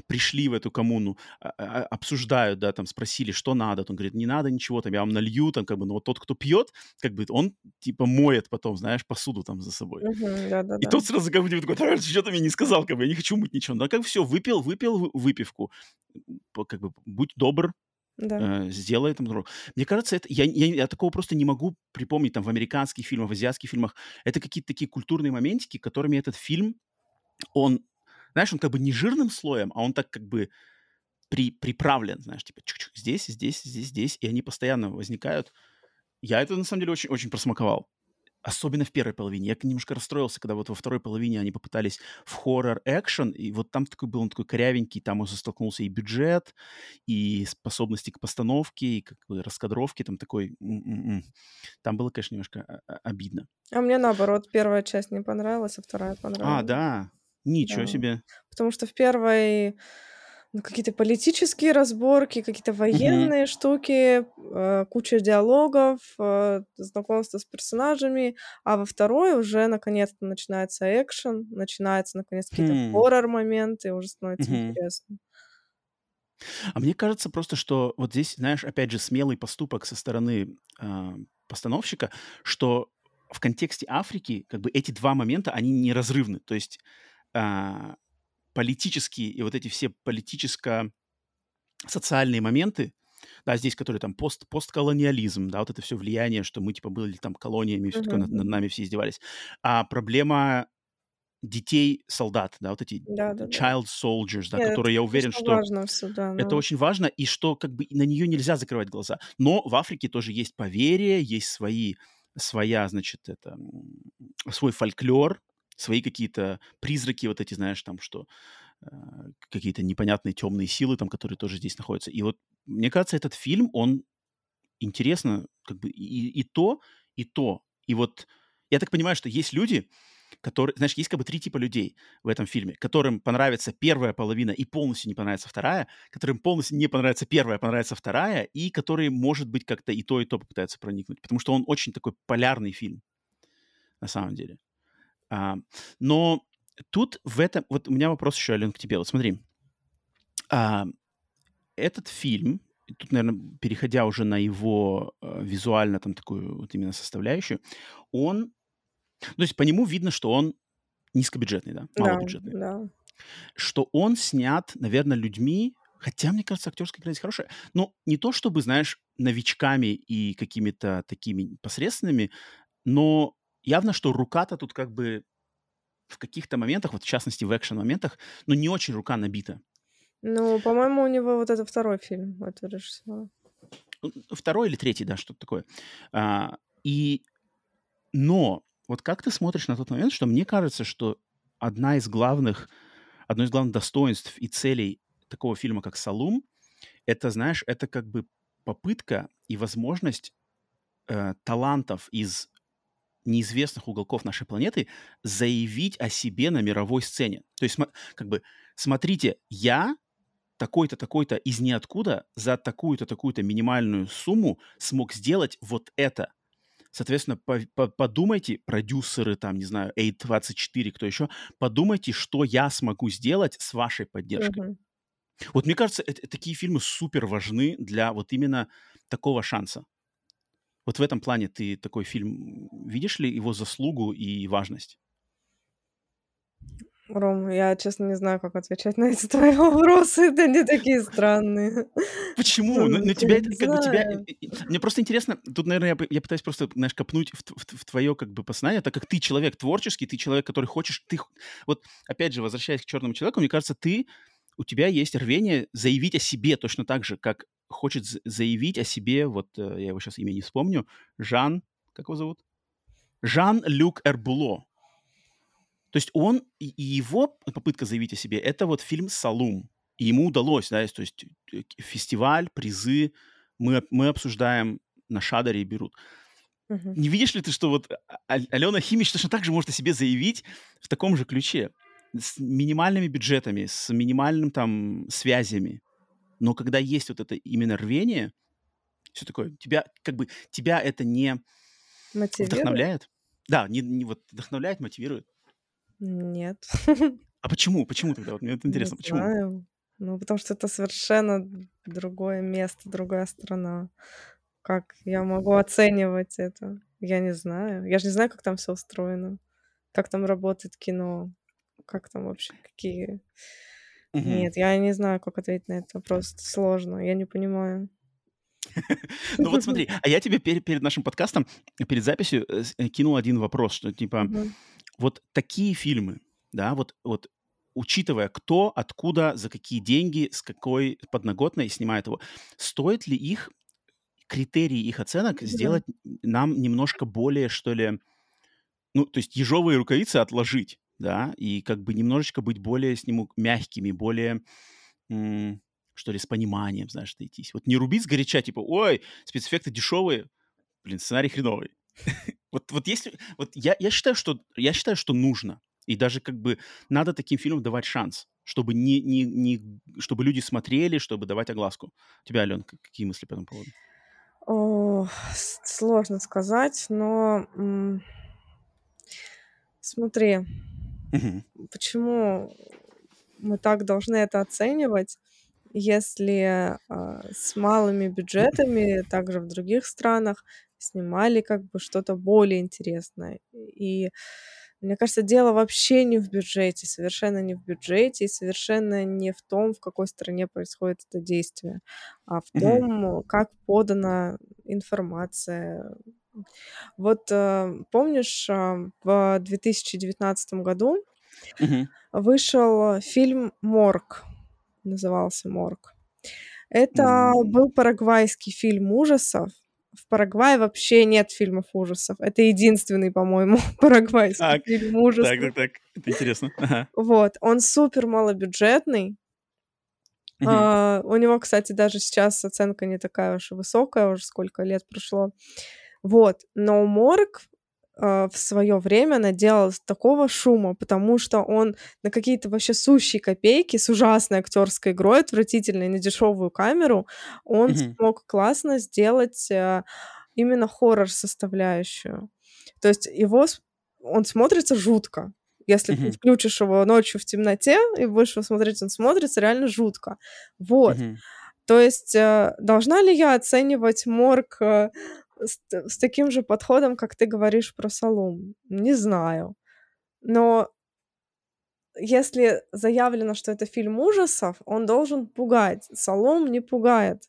пришли в эту коммуну, а, а, обсуждают, да, там спросили, что надо, он говорит, не надо ничего, там я вам налью, там как бы, но вот тот, кто пьет, как бы он типа моет потом, знаешь, посуду там за собой. Uh-huh, да, да, и да. тот сразу как бы такой, что ты мне не сказал, как бы, я не хочу мыть ничего. Да, как все, выпил, выпил выпивку, как бы, будь добр, да. э, сделай там. Мне кажется, это, я, я, я такого просто не могу припомнить там в американских фильмах, в азиатских фильмах. Это какие-то такие культурные моментики, которыми этот фильм, он, знаешь, он как бы не жирным слоем, а он так как бы при, приправлен, знаешь, типа чук-чук, здесь, здесь, здесь, здесь, и они постоянно возникают. Я это, на самом деле, очень-очень просмаковал особенно в первой половине. Я немножко расстроился, когда вот во второй половине они попытались в хоррор-экшен, и вот там такой был он такой корявенький, там уже столкнулся и бюджет, и способности к постановке, и как бы раскадровке, там такой... М-м-м. Там было, конечно, немножко а, обидно.
А мне наоборот, первая часть не понравилась, а вторая
А,
понравилась.
да, ничего
Да.
себе.
Потому что в первой ну, какие-то политические разборки, какие-то военные штуки, э, куча диалогов, э, знакомство с персонажами, а во второй уже наконец-то начинается экшен, начинается наконец какие-то
Хм.
хоррор-моменты, уже становится
Мгм.
интересно.
А мне кажется просто, что вот здесь, знаешь, опять же, смелый поступок со стороны а, постановщика, что в контексте Африки как бы эти два момента, они неразрывны. То есть а, политические и вот эти все политическо-социальные моменты, да, здесь, которые там пост, постколониализм, да, вот это все влияние, что мы типа были там колониями, все такое, над, над нами все издевались. А проблема детей-солдат, да, вот эти
Да-да-да.
child soldiers, да,
Нет, это,
которые, я уверен, что
важно всё, да,
это
но
очень важно, и что как бы на нее нельзя закрывать глаза. Но в Африке тоже есть поверье, есть свои, своя, значит, это, свой фольклор, свои какие-то призраки, вот эти, знаешь, там, что э, какие-то непонятные темные силы там, которые тоже здесь находятся. И вот мне кажется, этот фильм, он интересно, как бы и, и то, и то. И вот я так понимаю, что есть люди, которые, знаешь, есть как бы три типа людей в этом фильме, которым понравится первая половина и полностью не понравится вторая, которым полностью не понравится первая, понравится вторая, и которые, может быть, как-то и то, и то попытаются проникнуть, потому что он очень такой полярный фильм, на самом деле. А, но тут в этом... Вот у меня вопрос еще, Ален, к тебе. Вот смотри. А, этот фильм, тут, наверное, переходя уже на его э, визуально там такую вот именно составляющую, он... То есть по нему видно, что он низкобюджетный, да,
Да,
малобюджетный.
да.
Что он снят, наверное, людьми, хотя, мне кажется, актерская игра здесь хорошая, но не то чтобы, знаешь, новичками и какими-то такими посредственными, но явно, что рука-то тут как бы в каких-то моментах, вот в частности в экшен-моментах, ну, не очень рука набита.
Ну, по-моему, у него вот это второй фильм, этого режиссера.
Второй или третий, да, что-то такое. А, и, но вот как ты смотришь на тот момент, что мне кажется, что одна из главных, одно из главных достоинств и целей такого фильма, как «Салум», это, знаешь, это как бы попытка и возможность э, талантов из неизвестных уголков нашей планеты заявить о себе на мировой сцене. То есть, как бы, смотрите, я такой-то, такой-то из ниоткуда за такую-то, такую-то минимальную сумму смог сделать вот это. Соответственно, по- по- подумайте, продюсеры, там, не знаю, A24, кто еще, подумайте, что я смогу сделать с вашей поддержкой.
Мгм.
Вот мне кажется, это- такие фильмы супер важны для вот именно такого шанса. Вот в этом плане ты такой фильм, видишь ли его заслугу и важность?
Ром, я, честно, не знаю, как отвечать на эти твои вопросы. Да они такие странные.
Почему?
Ну,
Ну, тебя
не
это, как бы, тебя... Мне просто интересно, тут, наверное, я, я пытаюсь просто, знаешь, копнуть в, в в твое, как бы, познание, так как ты человек творческий, ты человек, который хочешь... Ты... Вот, опять же, возвращаясь к черному человеку, мне кажется, ты... У тебя есть рвение заявить о себе точно так же, как хочет заявить о себе, вот, э, я его сейчас имя не вспомню, Жан... Как его зовут? Жан-Люк Эрбуло. То есть он и его попытка заявить о себе это вот фильм Салум. И ему удалось, да, то есть э, фестиваль, призы мы, мы обсуждаем на Шадаре и берут.
Мгм.
Не видишь ли ты, что вот А- А- Алена Химич точно так же может о себе заявить в таком же ключе, с минимальными бюджетами, с минимальным там связями. Но когда есть вот это именно рвение, все такое, тебя как бы тебя это не
Мотивирует?
вдохновляет? Да, не, не вот вдохновляет, мотивирует.
Нет.
А почему? Почему тогда? Вот мне это
Не
интересно, почему?
знаю. Ну, потому что это совершенно другое место, другая страна. Как я могу оценивать это? Я не знаю. Я же не знаю, как там все устроено. Как там работает кино. Как там вообще, какие...
Мгм.
Нет, я не знаю, как ответить на этот вопрос. Это сложно, я не понимаю.
Ну вот смотри, а я тебе перед, нашим подкастом, перед записью э, э, кинул один вопрос, что типа вот такие фильмы, да, вот, вот учитывая, кто, откуда, за какие деньги, с какой подноготной снимает его, стоит ли их критерии их оценок
Да.
сделать нам немножко более, что ли, ну, то есть ежовые рукавицы отложить, да, и как бы немножечко быть более с ним мягкими, более, что ли, с пониманием, знаешь, отнестись. Вот не рубить сгоряча, типа, ой, спецэффекты дешевые, блин, сценарий хреновый. Вот, вот если, вот я, я считаю, что я считаю, что нужно, и даже как бы надо таким фильмам давать шанс, чтобы не, не, не, чтобы люди смотрели, чтобы давать огласку. У тебя, Ален, какие мысли по этому поводу?
О, сложно сказать, но м, смотри,
Мгм.
почему мы так должны это оценивать, если а, с малыми бюджетами, также в других странах, снимали как бы что-то более интересное. И мне кажется, дело вообще не в бюджете, совершенно не в бюджете и совершенно не в том, в какой стране происходит это действие, а в том, как подана информация. Вот э, помнишь, а, в 2019 году
Мгм.
вышел фильм «Морг», назывался «Морг». Это
М,
был парагвайский фильм ужасов. В Парагвае вообще нет фильмов ужасов. Это единственный, по-моему, парагвайский
Так,
фильм
так,
ужасов.
так, так. Это интересно. Ага.
Вот, он супер малобюджетный.
Мгм.
А, у него, кстати, даже сейчас оценка не такая уж и высокая, уже сколько лет прошло. Вот, но Морг а, в свое время наделал такого шума, потому что он на какие-то вообще сущие копейки с ужасной актерской игрой, отвратительной, на дешевую камеру, он
Мгм.
смог классно сделать а, именно хоррор составляющую. То есть его он смотрится жутко. Если ты
Мгм.
включишь его ночью в темноте и будешь его смотреть, он смотрится реально жутко. Вот.
Мгм.
То есть э, должна ли я оценивать морг э, с, с таким же подходом, как ты говоришь про Салум? Не знаю. Но если заявлено, что это фильм ужасов, он должен пугать. Салом не пугает.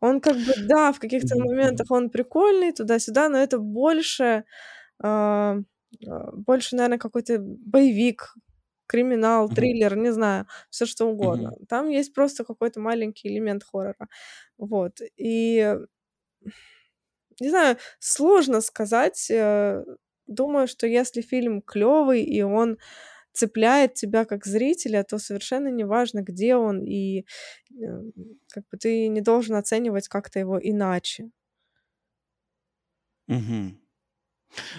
Он как бы, да, в каких-то моментах он прикольный, туда-сюда, но это больше, а, больше, наверное, какой-то боевик, криминал, триллер, не знаю, все что угодно. Там есть просто какой-то маленький элемент хоррора. Вот. И, не знаю, сложно сказать. э, Думаю, что если фильм клевый и он цепляет тебя как зрителя, то совершенно неважно, где он, и э, как бы ты не должен оценивать как-то его иначе.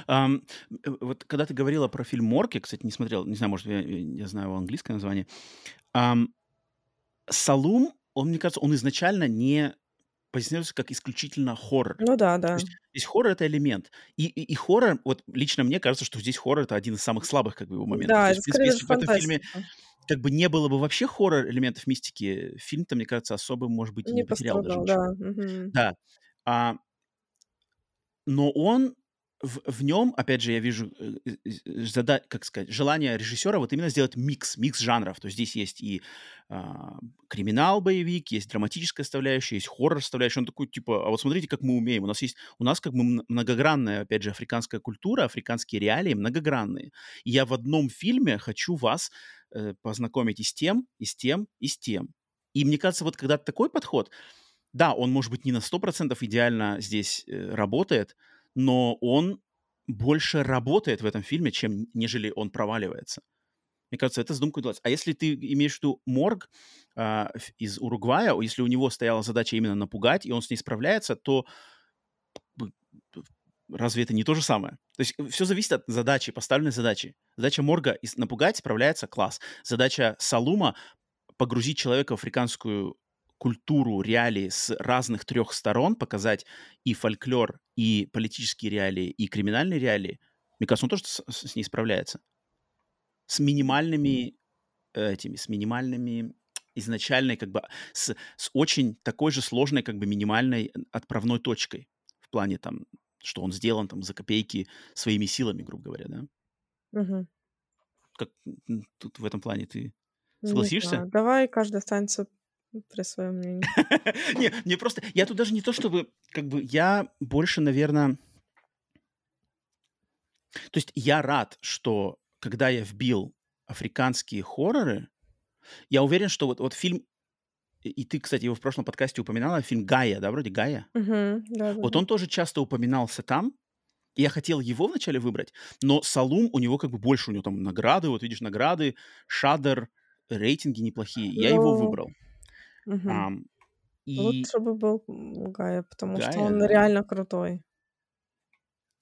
Ам, э, вот когда ты говорила про фильм «Морг», я, кстати, не смотрел, не знаю, может, я, я знаю его английское название. Ам, Салум, он, мне кажется, он изначально не позиционируется как исключительно хоррор.
Ну да,
То
да.
есть здесь хоррор это элемент. И, и, и хоррор, вот лично мне кажется, что здесь хоррор это один из самых слабых как бы его моментов.
Да,
То
это
есть, в принципе,
скорее
если в этом фильме как бы не было бы вообще хоррор элементов мистики, фильм-то, мне кажется, особо, может быть,
Не
не потерял даже ничего.
да. мгм.
Да. А, но он в, в нем, опять же, я вижу э, э, э, зада- как сказать, желание режиссера вот именно сделать микс, микс жанров. То есть здесь есть и а, криминал, боевик, есть драматическая составляющая, есть хоррор составляющая. Он такой, типа, а вот смотрите, как мы умеем. У нас есть, у нас как бы многогранная, опять же, африканская культура, африканские реалии многогранные. И я в одном фильме хочу вас э, познакомить и с тем, и с тем, и с тем. И мне кажется, вот когда такой подход, да, он, может быть, не на 100% идеально здесь э, работает, но он больше работает в этом фильме, чем нежели он проваливается. Мне кажется, это задумка удалась. А если ты имеешь в виду Морг ф- из Уругвая, если у него стояла задача именно напугать, и он с ней справляется, то разве это не то же самое? То есть все зависит от задачи, поставленной задачи. Задача Морга напугать справляется, класс. Задача Салума погрузить человека в африканскую культуру, реалии с разных трех сторон, показать и фольклор, и политические реалии, и криминальные реалии, мне кажется, он тоже с, с ней справляется. С минимальными э, этими, с минимальными изначальной, как бы, с, с очень такой же сложной, как бы, минимальной отправной точкой в плане там, что он сделан там за копейки своими силами, грубо говоря, да?
Мгм.
Как тут в этом плане ты
Не
согласишься?
Давай каждый останется при своем мнении.
Не, мне просто... Я тут даже не то, чтобы... Как бы я больше, наверное... То есть я рад, что когда я вбил африканские хорроры, я уверен, что вот, вот фильм, и ты, кстати, его в прошлом подкасте упоминала, фильм «Гая», да, вроде «Гая»?
Мгм. Да,
Вот
да.
он тоже часто упоминался там. И я хотел его вначале выбрать, но Салум, у него как бы больше, у него там награды, вот видишь, награды, Шадер, рейтинги неплохие. Я его
Ну,
выбрал.
Мгм.
Ам, и
Лучше бы был Гая, потому что
Гая,
он
да.
реально крутой.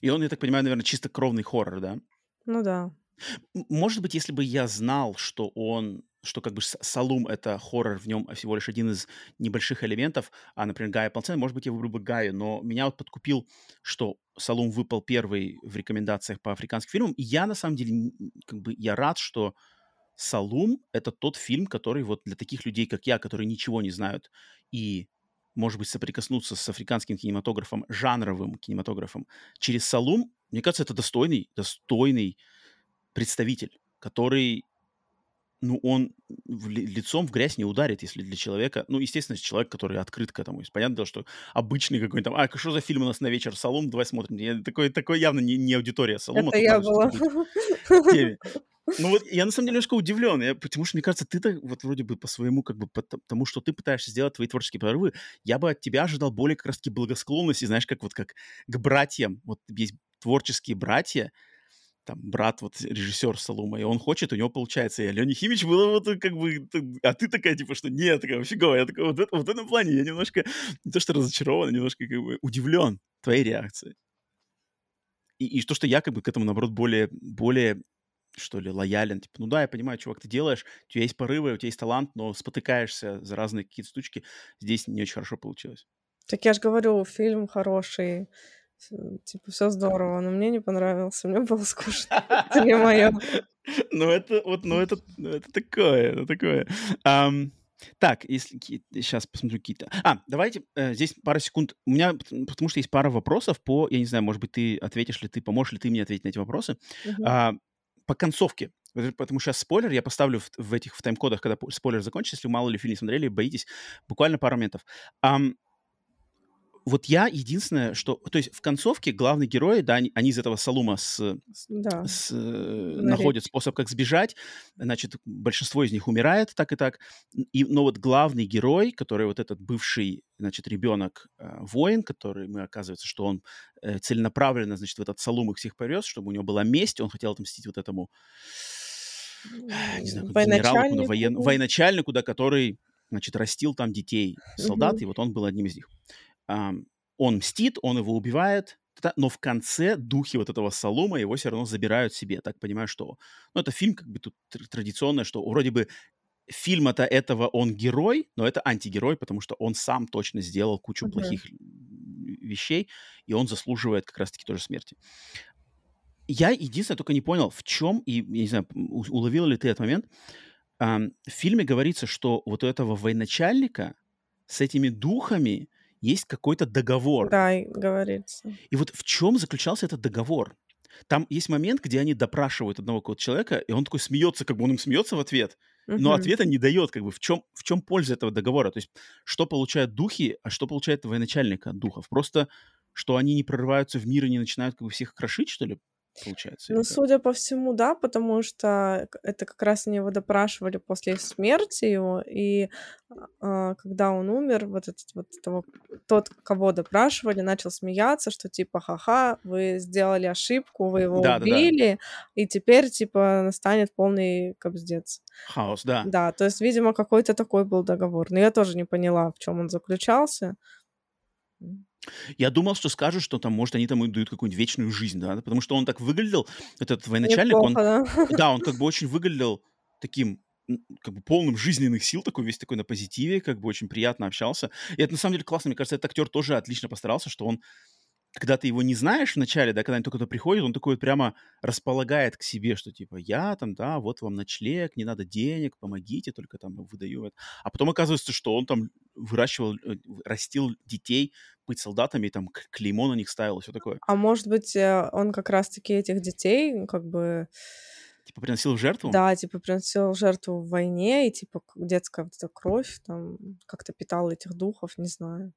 И он, я так понимаю, наверное, чисто кровный хоррор, да?
Ну да.
Может быть, если бы я знал, что он, что как бы Салум это хоррор, в нем всего лишь один из небольших элементов, а, например, Гая полноценный, может быть, я выбрал бы Гаю, но меня вот подкупил, что Салум выпал первый в рекомендациях по африканским фильмам, и я, на самом деле, как бы, я рад, что Салум — это тот фильм, который вот для таких людей, как я, которые ничего не знают и, может быть, соприкоснуться с африканским кинематографом, жанровым кинематографом, через Салум, мне кажется, это достойный, достойный представитель, который, ну, он в ли- лицом в грязь не ударит, если для человека, ну, естественно, человек, который открыт к этому. И дело, что обычный какой-нибудь там, а, что за фильм у нас на вечер Салум, давай смотрим. Я- Такой, такой явно не, не аудитория Салума.
Это я была.
Ну вот я на самом деле немножко удивлен, я, потому что, мне кажется, ты-то вот вроде бы по своему, как бы, по т- тому, что ты пытаешься сделать, твои творческие прорывы, я бы от тебя ожидал более как раз-таки благосклонности, знаешь, как вот как к братьям. Вот есть творческие братья, там, брат, вот, режиссер Салума, и он хочет, у него получается. И Алене Химич было вот как бы... А ты такая, типа, что нет, такая, фигово. Я такой, вот, это, вот в этом плане я немножко, не то что разочарован, а немножко как бы удивлен твоей реакцией. И, и то, что я как бы к этому, наоборот, более, более что ли, лоялен. Типа, ну да, я понимаю, чувак, ты делаешь, у тебя есть порывы, у тебя есть талант, но спотыкаешься за разные какие-то штучки. Здесь не очень хорошо получилось.
Так я же говорю, фильм хороший. Типа, все здорово, но мне не понравился. Мне было скучно. Это не мое.
Ну это вот, ну это, ну это такое, это такое. Так, если сейчас посмотрю какие-то. А, давайте э, здесь пара секунд. У меня, пот- потому что есть пара вопросов по, я не знаю, может быть, ты ответишь ли ты, поможешь ли ты мне ответить на эти вопросы. А, по концовке. Что сейчас спойлер я поставлю в, в этих в тайм-кодах, когда по- спойлер закончится, если мало ли фильм не смотрели, боитесь, буквально пару моментов. Ам, вот я единственное, что... То есть в концовке главные герои, да, они, они из этого Салума с,
Да.
с, э,
На
находят способ, как сбежать. Значит, большинство из них умирает так и так. И, но вот главный герой, который вот этот бывший, значит, ребенок, э, воин, который, мы, оказывается, что он э, целенаправленно, значит, в этот Салум их всех повез, чтобы у него была месть, он хотел отомстить вот этому, не знаю, как генералу, куда, воен,
Военачальнику.
военачальнику, да, который, значит, растил там детей солдат,
Мгм.
и вот он был одним из них. Он мстит, он его убивает, но в конце духи вот этого Салума его все равно забирают себе. Так понимаю, что... Ну, это фильм как бы тут тр- традиционно, что вроде бы фильма-то этого он герой, но это антигерой, потому что он сам точно сделал кучу
Мгм.
плохих вещей, и он заслуживает как раз-таки тоже смерти. Я единственное только не понял, в чем, и, я не знаю, уловил ли ты этот момент, в фильме говорится, что вот у этого военачальника с этими духами есть какой-то договор.
Да, и говорится.
И вот в чем заключался этот договор? Там есть момент, где они допрашивают одного какого-то человека, и он такой смеется, как бы он им смеется в ответ, но
Мгм.
ответа не дает, как бы в чем, в чем польза этого договора? То есть что получают духи, а что получает военачальник от духов? Просто что они не прорываются в мир и не начинают как бы всех крошить, что ли, получается?
Ну,
как?
судя по всему, да, потому что это как раз они его допрашивали после смерти его, и а, когда он умер, вот этот вот того, тот, кого допрашивали, начал смеяться, что типа, ха-ха, вы сделали ошибку, вы его
Да, да, да.
убили, и теперь типа настанет полный кобздец.
Хаос, да.
Да, то есть, видимо, какой-то такой был договор. Но я тоже не поняла, в чем он заключался.
Я думал, что скажут, что там, может, они там дают какую-нибудь вечную жизнь, да, потому что он так выглядел, этот военачальник, он,
Неплохо, да?
да, он как бы очень выглядел таким, как бы полным жизненных сил, такой весь такой на позитиве, как бы очень приятно общался. И это на самом деле классно, мне кажется, этот актер тоже отлично постарался, что он, когда ты его не знаешь вначале, да, когда он только туда приходит, он такой вот прямо располагает к себе, что типа я там, да, вот вам ночлег, не надо денег, помогите, только там выдаю это. А потом оказывается, что он там выращивал, э, растил детей быть солдатами, и там клеймо на них ставил и все такое.
А может быть, э, он как раз-таки этих детей, как бы,
Типа приносил в жертву?
да, типа приносил жертву в войне, и типа детская вот эта кровь там как-то питала этих духов, не знаю.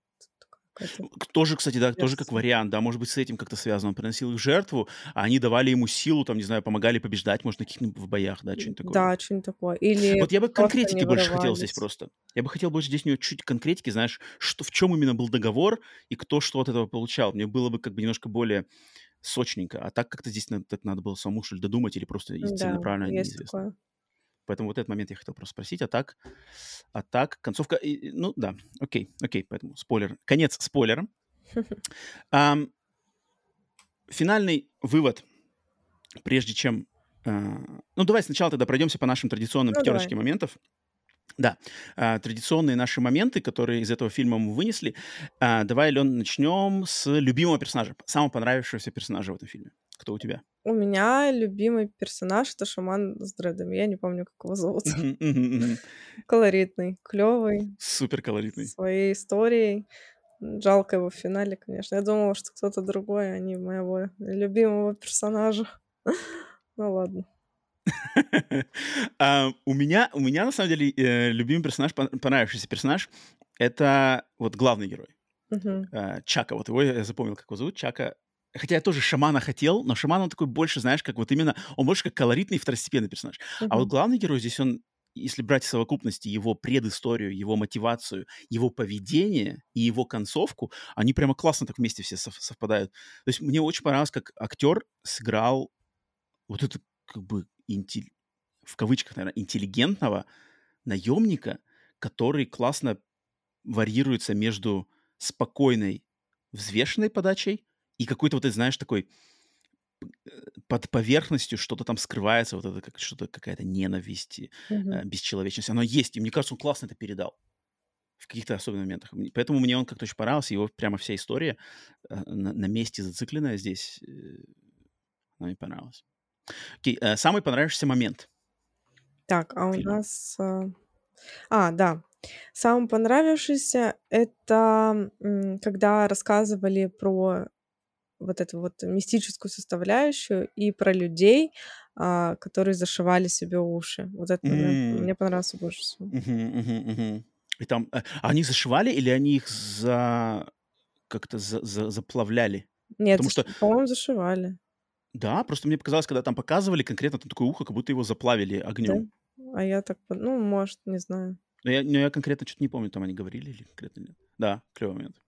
Тоже, кстати, да, тоже как вариант, да, может быть, с этим как-то связано. Он приносил их жертву, а они давали ему силу, там, не знаю, помогали побеждать, может, на каких-нибудь в боях, да, что-нибудь такое.
Да, что-нибудь такое. Или
Вот я бы конкретики больше хотел здесь просто. Я бы хотел больше здесь у него чуть конкретики, знаешь, что, в чем именно был договор и кто что от этого получал. Мне было бы как бы немножко более сочненько. А так как-то здесь надо, надо было самому, что ли, додумать или просто
Да, есть
неизвестно.
такое.
Поэтому вот этот момент я хотел просто спросить. А так, а так концовка, и- ну да, окей, окей, поэтому спойлер. Конец спойлером. Ам, финальный вывод, прежде чем... э, ну, давай сначала тогда пройдемся по нашим традиционным
Ну,
пятерочке
давай.
моментов. Да, а, традиционные наши моменты, которые из этого фильма мы вынесли. А, давай, Лен, начнем с любимого персонажа, самого понравившегося персонажа в этом фильме. Кто у тебя?
У меня любимый персонаж это шаман с дредами. Я не помню, как его зовут. Колоритный, клевый,
Супер колоритный.
своей историей. Жалко его в финале, конечно. Я думала, что кто-то другой, а не моего любимого персонажа. Ну ладно.
А, У меня, у меня на самом деле э, любимый персонаж, пон- понравившийся персонаж, это вот главный герой. Э, Чака, вот его я запомнил, как его зовут, Чака. Хотя я тоже шамана хотел, но шаман он такой больше, знаешь, как вот именно, он больше как колоритный второстепенный персонаж. А вот главный герой здесь, он, если брать в совокупности его предысторию, его мотивацию, его поведение и его концовку, они прямо классно так вместе все сов- совпадают. То есть мне очень понравилось, как актер сыграл вот это как бы интель- в кавычках, наверное, интеллигентного наемника, который классно варьируется между спокойной, взвешенной подачей и какой-то вот, ты знаешь, такой э, под поверхностью что-то там скрывается, вот это как что-то, какая-то ненависть, э, бесчеловечность. Оно есть, и мне кажется, он классно это передал в каких-то особенных моментах. Поэтому мне он как-то очень понравился, его прямо вся история э, на, на месте зацикленная здесь, она мне понравилась. Окей, самый понравившийся момент
Так, а у
фильма.
нас... а, да. Самый понравившийся это когда рассказывали про вот эту вот мистическую составляющую и про людей, а, которые зашивали себе уши. Вот этот момент
М,
мне понравился больше всего.
мгм, мгм, мгм. И там, а они зашивали или они их за как-то за- за- заплавляли?
Нет,
Потому что,
по-моему, зашивали.
да, просто мне показалось, когда там показывали конкретно там такое ухо, как будто его заплавили
Да?
огнем.
А я так, ну, может, не знаю.
Но я, но я конкретно что-то не помню, там они говорили или конкретно нет. Да, клевый момент.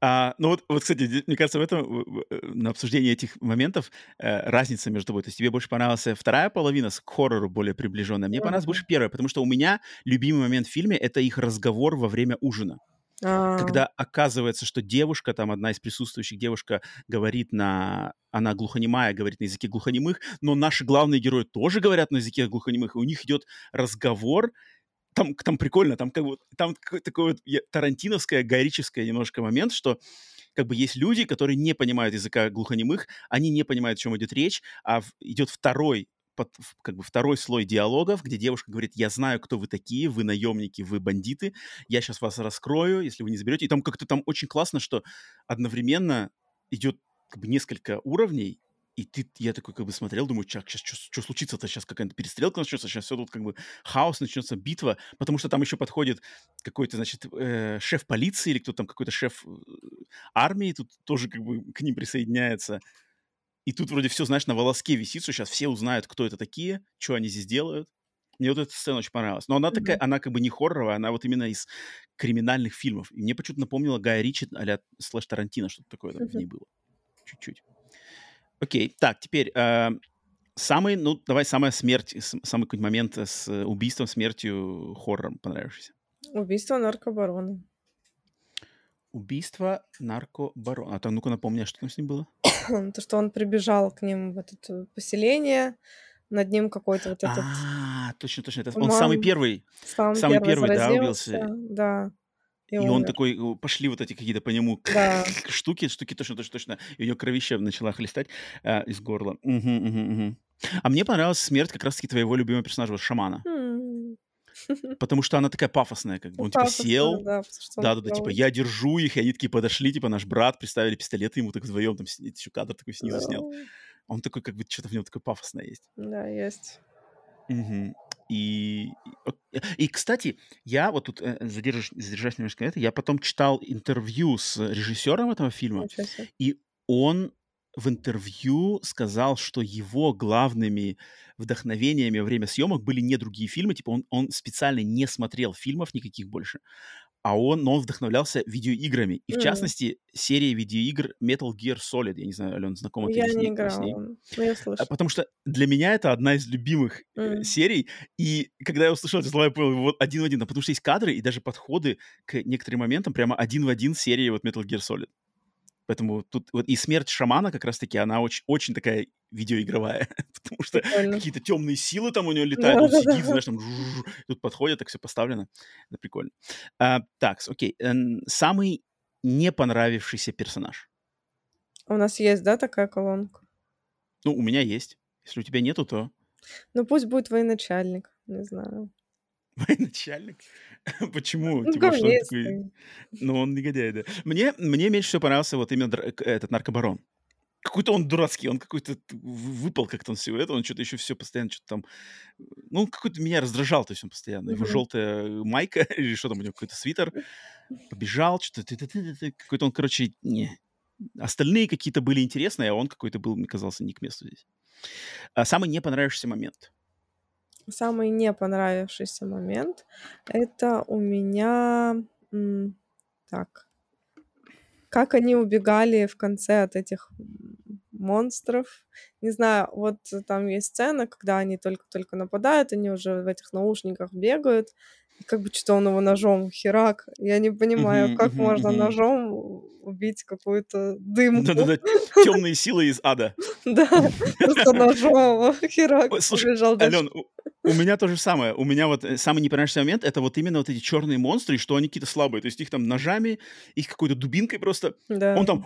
А, ну вот, вот, кстати, мне кажется, в этом, э, на обсуждении этих моментов э, разница между тобой. То есть тебе больше понравилась вторая половина с к хоррору более приближенная. Мне понравилась больше первая, потому что у меня любимый момент в фильме — это их разговор во время ужина.
А,
когда оказывается, что девушка, там одна из присутствующих девушка говорит на... Она глухонемая, говорит на языке глухонемых, но наши главные герои тоже говорят на языке глухонемых, и у них идет разговор, там, там прикольно, там как бы, там такой, вот тарантиновское, гайрическое немножко момент, что как бы есть люди, которые не понимают языка глухонемых, они не понимают, о чем идет речь, а в- идет второй под- как бы второй слой диалогов, где девушка говорит, я знаю, кто вы такие, вы наемники, вы бандиты, я сейчас вас раскрою, если вы не заберете. И там как-то там очень классно, что одновременно идет как бы несколько уровней, и ты, я такой как бы смотрел, думаю, чак, сейчас что, случится-то, сейчас какая-то перестрелка начнется, сейчас все тут как бы хаос, начнется битва, потому что там еще подходит какой-то, значит, э, шеф полиции или кто там, какой-то шеф э, армии, тут тоже как бы к ним присоединяется. И тут вроде все, знаешь, на волоске висит, что сейчас все узнают, кто это такие, что они здесь делают. Мне вот эта сцена очень понравилась. Но она такая,
Мгм.
она как бы не хорроровая, она вот именно из криминальных фильмов. И мне почему-то напомнила Гая Ричи а слэш Тарантино, что-то такое там в ней было. Чуть-чуть. Окей, так, теперь э, самый, ну, давай самая смерть, самый какой-нибудь момент с убийством, смертью, хоррором понравившийся.
Убийство наркобарона.
Убийство наркобарона. А то ну-ка напомни, а что там с ним было?
То, что он прибежал к ним в это поселение, над ним какой-то вот этот
А, точно, точно. Это он самый первый.
сам
Самый
первый
первый, да, убился.
да, и
И он
умер.
такой, э, пошли вот эти какие-то по нему
Да.
штуки, штуки точно, точно, точно. И у нее кровище начала хлестать а, из горла. Мгм, мгм, мгм. А мне понравилась смерть как раз-таки твоего любимого персонажа, шамана. Потому что она такая пафосная, как бы. Он типа сел,
да,
да, да, да, типа я держу их, и они такие подошли, типа наш брат, приставили пистолеты ему так вдвоем, там еще кадр такой снизу снял. Он такой, как бы, что-то в нем такое пафосное есть.
да, есть.
И, и, ок- И, кстати, я вот тут э, задержусь, задержась немножко на это, я потом читал интервью с режиссером этого фильма, и он в интервью сказал, что его главными вдохновениями во время съемок были не другие фильмы, типа он, он специально не смотрел фильмов никаких больше, а он, но он вдохновлялся видеоиграми. И, в частности, серией видеоигр Metal Gear Solid. Я не знаю, Ален, знакома
ты
Я
не играла, с ней? но я а, слышала.
Потому что для меня это одна из любимых mm. серий. И когда я услышал эти слова, я понял, вот один в один. Потому что есть кадры и даже подходы к некоторым моментам прямо один в один серии вот Metal Gear Solid. Поэтому тут вот и смерть шамана как раз-таки, она очень, очень такая видеоигровая, потому что какие-то темные силы там у него летают, он сидит, знаешь, там тут подходит, так все поставлено. Это прикольно. А, так, окей. Самый не понравившийся персонаж?
У нас есть, да, такая колонка?
Ну, у меня есть. Если у тебя нету, то...
Ну, пусть будет военачальник, не знаю.
Военачальник? Почему? Ну, типа, что он такой... Ну, он негодяй, да. Мне, мне меньше всего понравился вот именно этот наркобарон. Какой-то он дурацкий, он какой-то выпал как-то он всего этого, он что-то еще все постоянно что-то там... Ну, какой-то меня раздражал, то есть он постоянно. Его желтая майка или что там у него, какой-то свитер. Побежал, что-то... Какой-то он, короче, не... Остальные какие-то были интересные, а он какой-то был, мне казался, не к месту здесь. А самый не понравившийся момент —
Самый не понравившийся момент- это у меня, так как они убегали в конце от этих, монстров. Не знаю, вот там есть сцена, когда они только-только нападают, они уже в этих наушниках бегают, как бы что-то он его ножом херак. Я не понимаю, как можно ножом убить какую-то дымку.
Да-да-да, темные силы из ада.
Да, просто ножом херак побежал.
Ален, у меня то же самое. У меня вот э, самый непонятный момент- это вот именно вот эти черные монстры, что они какие-то слабые. То есть их там ножами, их какой-то дубинкой просто.
Да.
Он там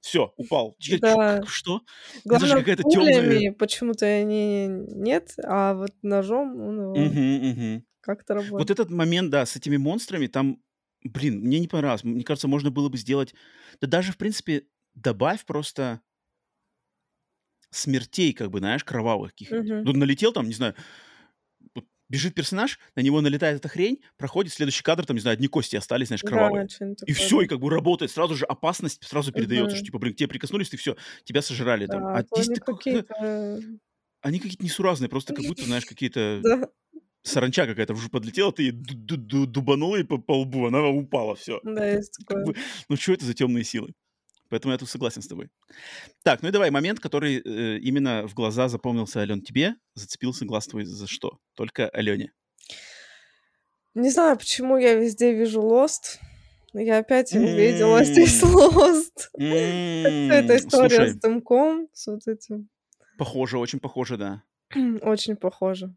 все, упал.
Да.
Что? Это же
Главное,
какая-то темная...
почему-то они нет, а вот ножом он его
Мгм, мгм.
как-то
Вот
работает.
этот момент, да, с этими монстрами, там, блин, мне не понравилось. Мне кажется, можно было бы сделать... Да даже, в принципе, добавь просто смертей, как бы, знаешь, кровавых каких-нибудь.
Мгм.
Тут налетел там, не знаю, вот бежит персонаж, на него налетает эта хрень, проходит следующий кадр, там, не знаю, одни кости остались, знаешь,
Да,
кровавые.
что-нибудь
И все,
да.
и как бы работает. Сразу же опасность сразу передается, что,
Мгм.
типа, блин, к тебе прикоснулись, ты все, тебя сожрали там.
Да,
А
а
здесь
они какие-то
они какие-то несуразные, просто как будто, знаешь, какие-то...
Да,
Саранча какая-то уже подлетела, ты дубанула и по, по лбу, она упала, все.
да, есть
Как
такое.
бы, ну что это за темные силы? Поэтому я тут согласен с тобой. Так, ну и давай, момент, который э, именно в глаза запомнился, Ален, тебе, зацепился глаз твой за что? Только Алене.
Не знаю, почему я везде вижу Lost. но Я опять увидела здесь. Lost. Вся эта история с дымком, с вот этим.
похоже, очень похоже, да.
Очень похоже.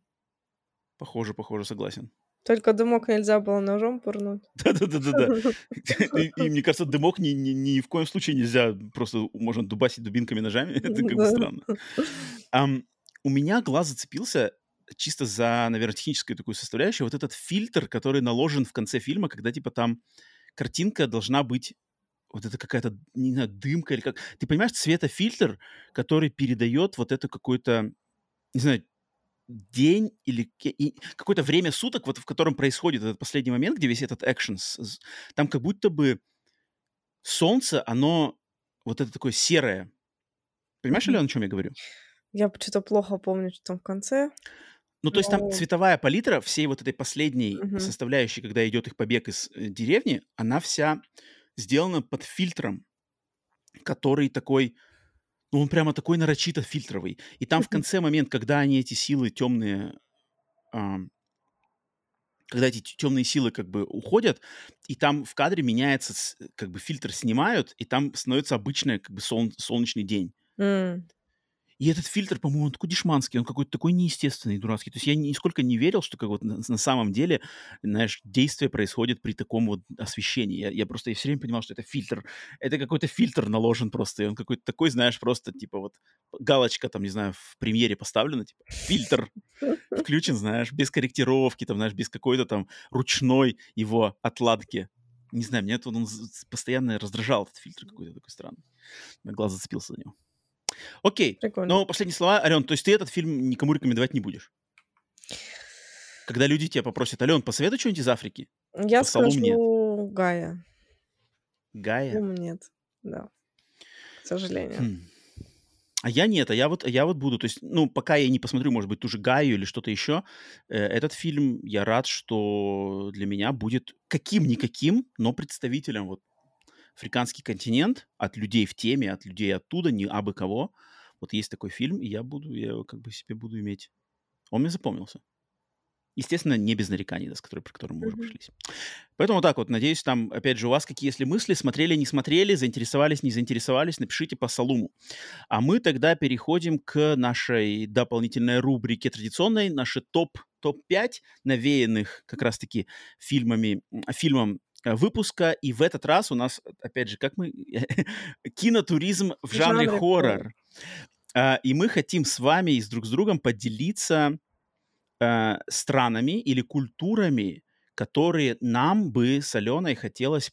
Похоже, похоже, согласен.
Только дымок нельзя было ножом пырнуть.
Да-да-да-да-да. И, мне кажется, дымок ни, ни, ни в коем случае нельзя просто можно дубасить дубинками, ножами. Это как бы странно. У меня глаз зацепился чисто за, наверное, техническую такую составляющую. Вот этот фильтр, который наложен в конце фильма, когда типа там картинка должна быть вот это какая-то, не знаю, дымка или как. Ты понимаешь, цветофильтр, который передает вот это какой-то, не знаю, день или какое-то время суток, вот в котором происходит этот последний момент, где весь этот экшен, там как будто бы солнце, оно вот это такое серое. Понимаешь. Алена, о чем я говорю?
Я что-то плохо помню, что там в конце.
Ну, то есть там цветовая палитра всей вот этой последней
Мгм.
составляющей, когда идет их побег из э, деревни, она вся сделана под фильтром, который такой, ну, он прямо такой нарочито фильтровый. И там в конце момент, когда они эти силы темные, когда эти темные силы как бы уходят, и там в кадре меняется, как бы фильтр снимают, и там становится обычный как бы солн- солнечный день. И этот фильтр, по-моему, он такой дешманский, он какой-то такой неестественный, дурацкий. То есть я нисколько не верил, что как вот на, на самом деле, знаешь, действие происходит при таком вот освещении. Я, я просто я все время понимал, что это фильтр. Это какой-то фильтр наложен просто. И он какой-то такой, знаешь, просто типа вот галочка там, не знаю, в премьере поставлена, типа фильтр включен, знаешь, без корректировки, там, знаешь, без какой-то там ручной его отладки. Не знаю, меня это он постоянно раздражал, этот фильтр какой-то такой странный. На глаз зацепился за него. Окей,
Прикольно.
но последние слова, Ален, то есть ты этот фильм никому рекомендовать не будешь? Когда люди тебя попросят, Ален, посоветуй что-нибудь из Африки.
Я скажу мне. Гая.
Гая?
Ум нет, да. К сожалению. Хм.
А я нет, а я вот, я вот буду, то есть, ну, пока я не посмотрю, может быть, ту же Гаю или что-то еще, э, этот фильм, я рад, что для меня будет каким-никаким, но представителем вот африканский континент от людей в теме, от людей оттуда, не абы кого. Вот есть такой фильм, и я буду, я как бы себе буду иметь. Он мне запомнился. Естественно, не без нареканий, да, с которой, про которые мы mm-hmm. уже прошлись. Поэтому так вот, надеюсь, там, опять же, у вас какие, если мысли, смотрели, не смотрели, заинтересовались, не заинтересовались, напишите по Салуму. А мы тогда переходим к нашей дополнительной рубрике традиционной, наши топ, топ-5 навеянных как раз-таки фильмами, фильмом выпуска. И в этот раз у нас, опять же, как мы... кинотуризм в жанре, жанре хоррор. хоррор. И мы хотим с вами и с друг с другом поделиться э, странами или культурами, которые нам бы с Аленой хотелось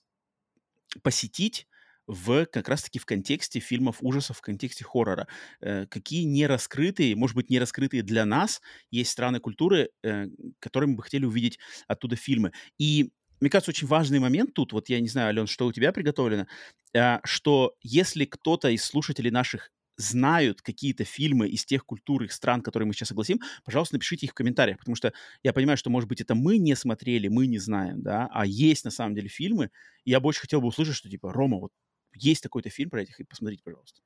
посетить в как раз-таки в контексте фильмов ужасов, в контексте хоррора. Э, какие не раскрытые, может быть, не раскрытые для нас, есть страны культуры, э, которые мы бы хотели увидеть оттуда фильмы. И мне кажется, очень важный момент тут, вот я не знаю, Ален, что у тебя приготовлено, э, что если кто-то из слушателей наших знают какие-то фильмы из тех культур, их стран, которые мы сейчас согласим, пожалуйста, напишите их в комментариях, потому что я понимаю, что, может быть, это мы не смотрели, мы не знаем, да, а есть на самом деле фильмы, и я очень хотел бы услышать, что, типа, Рома, вот есть такой-то фильм про этих, и посмотрите, пожалуйста.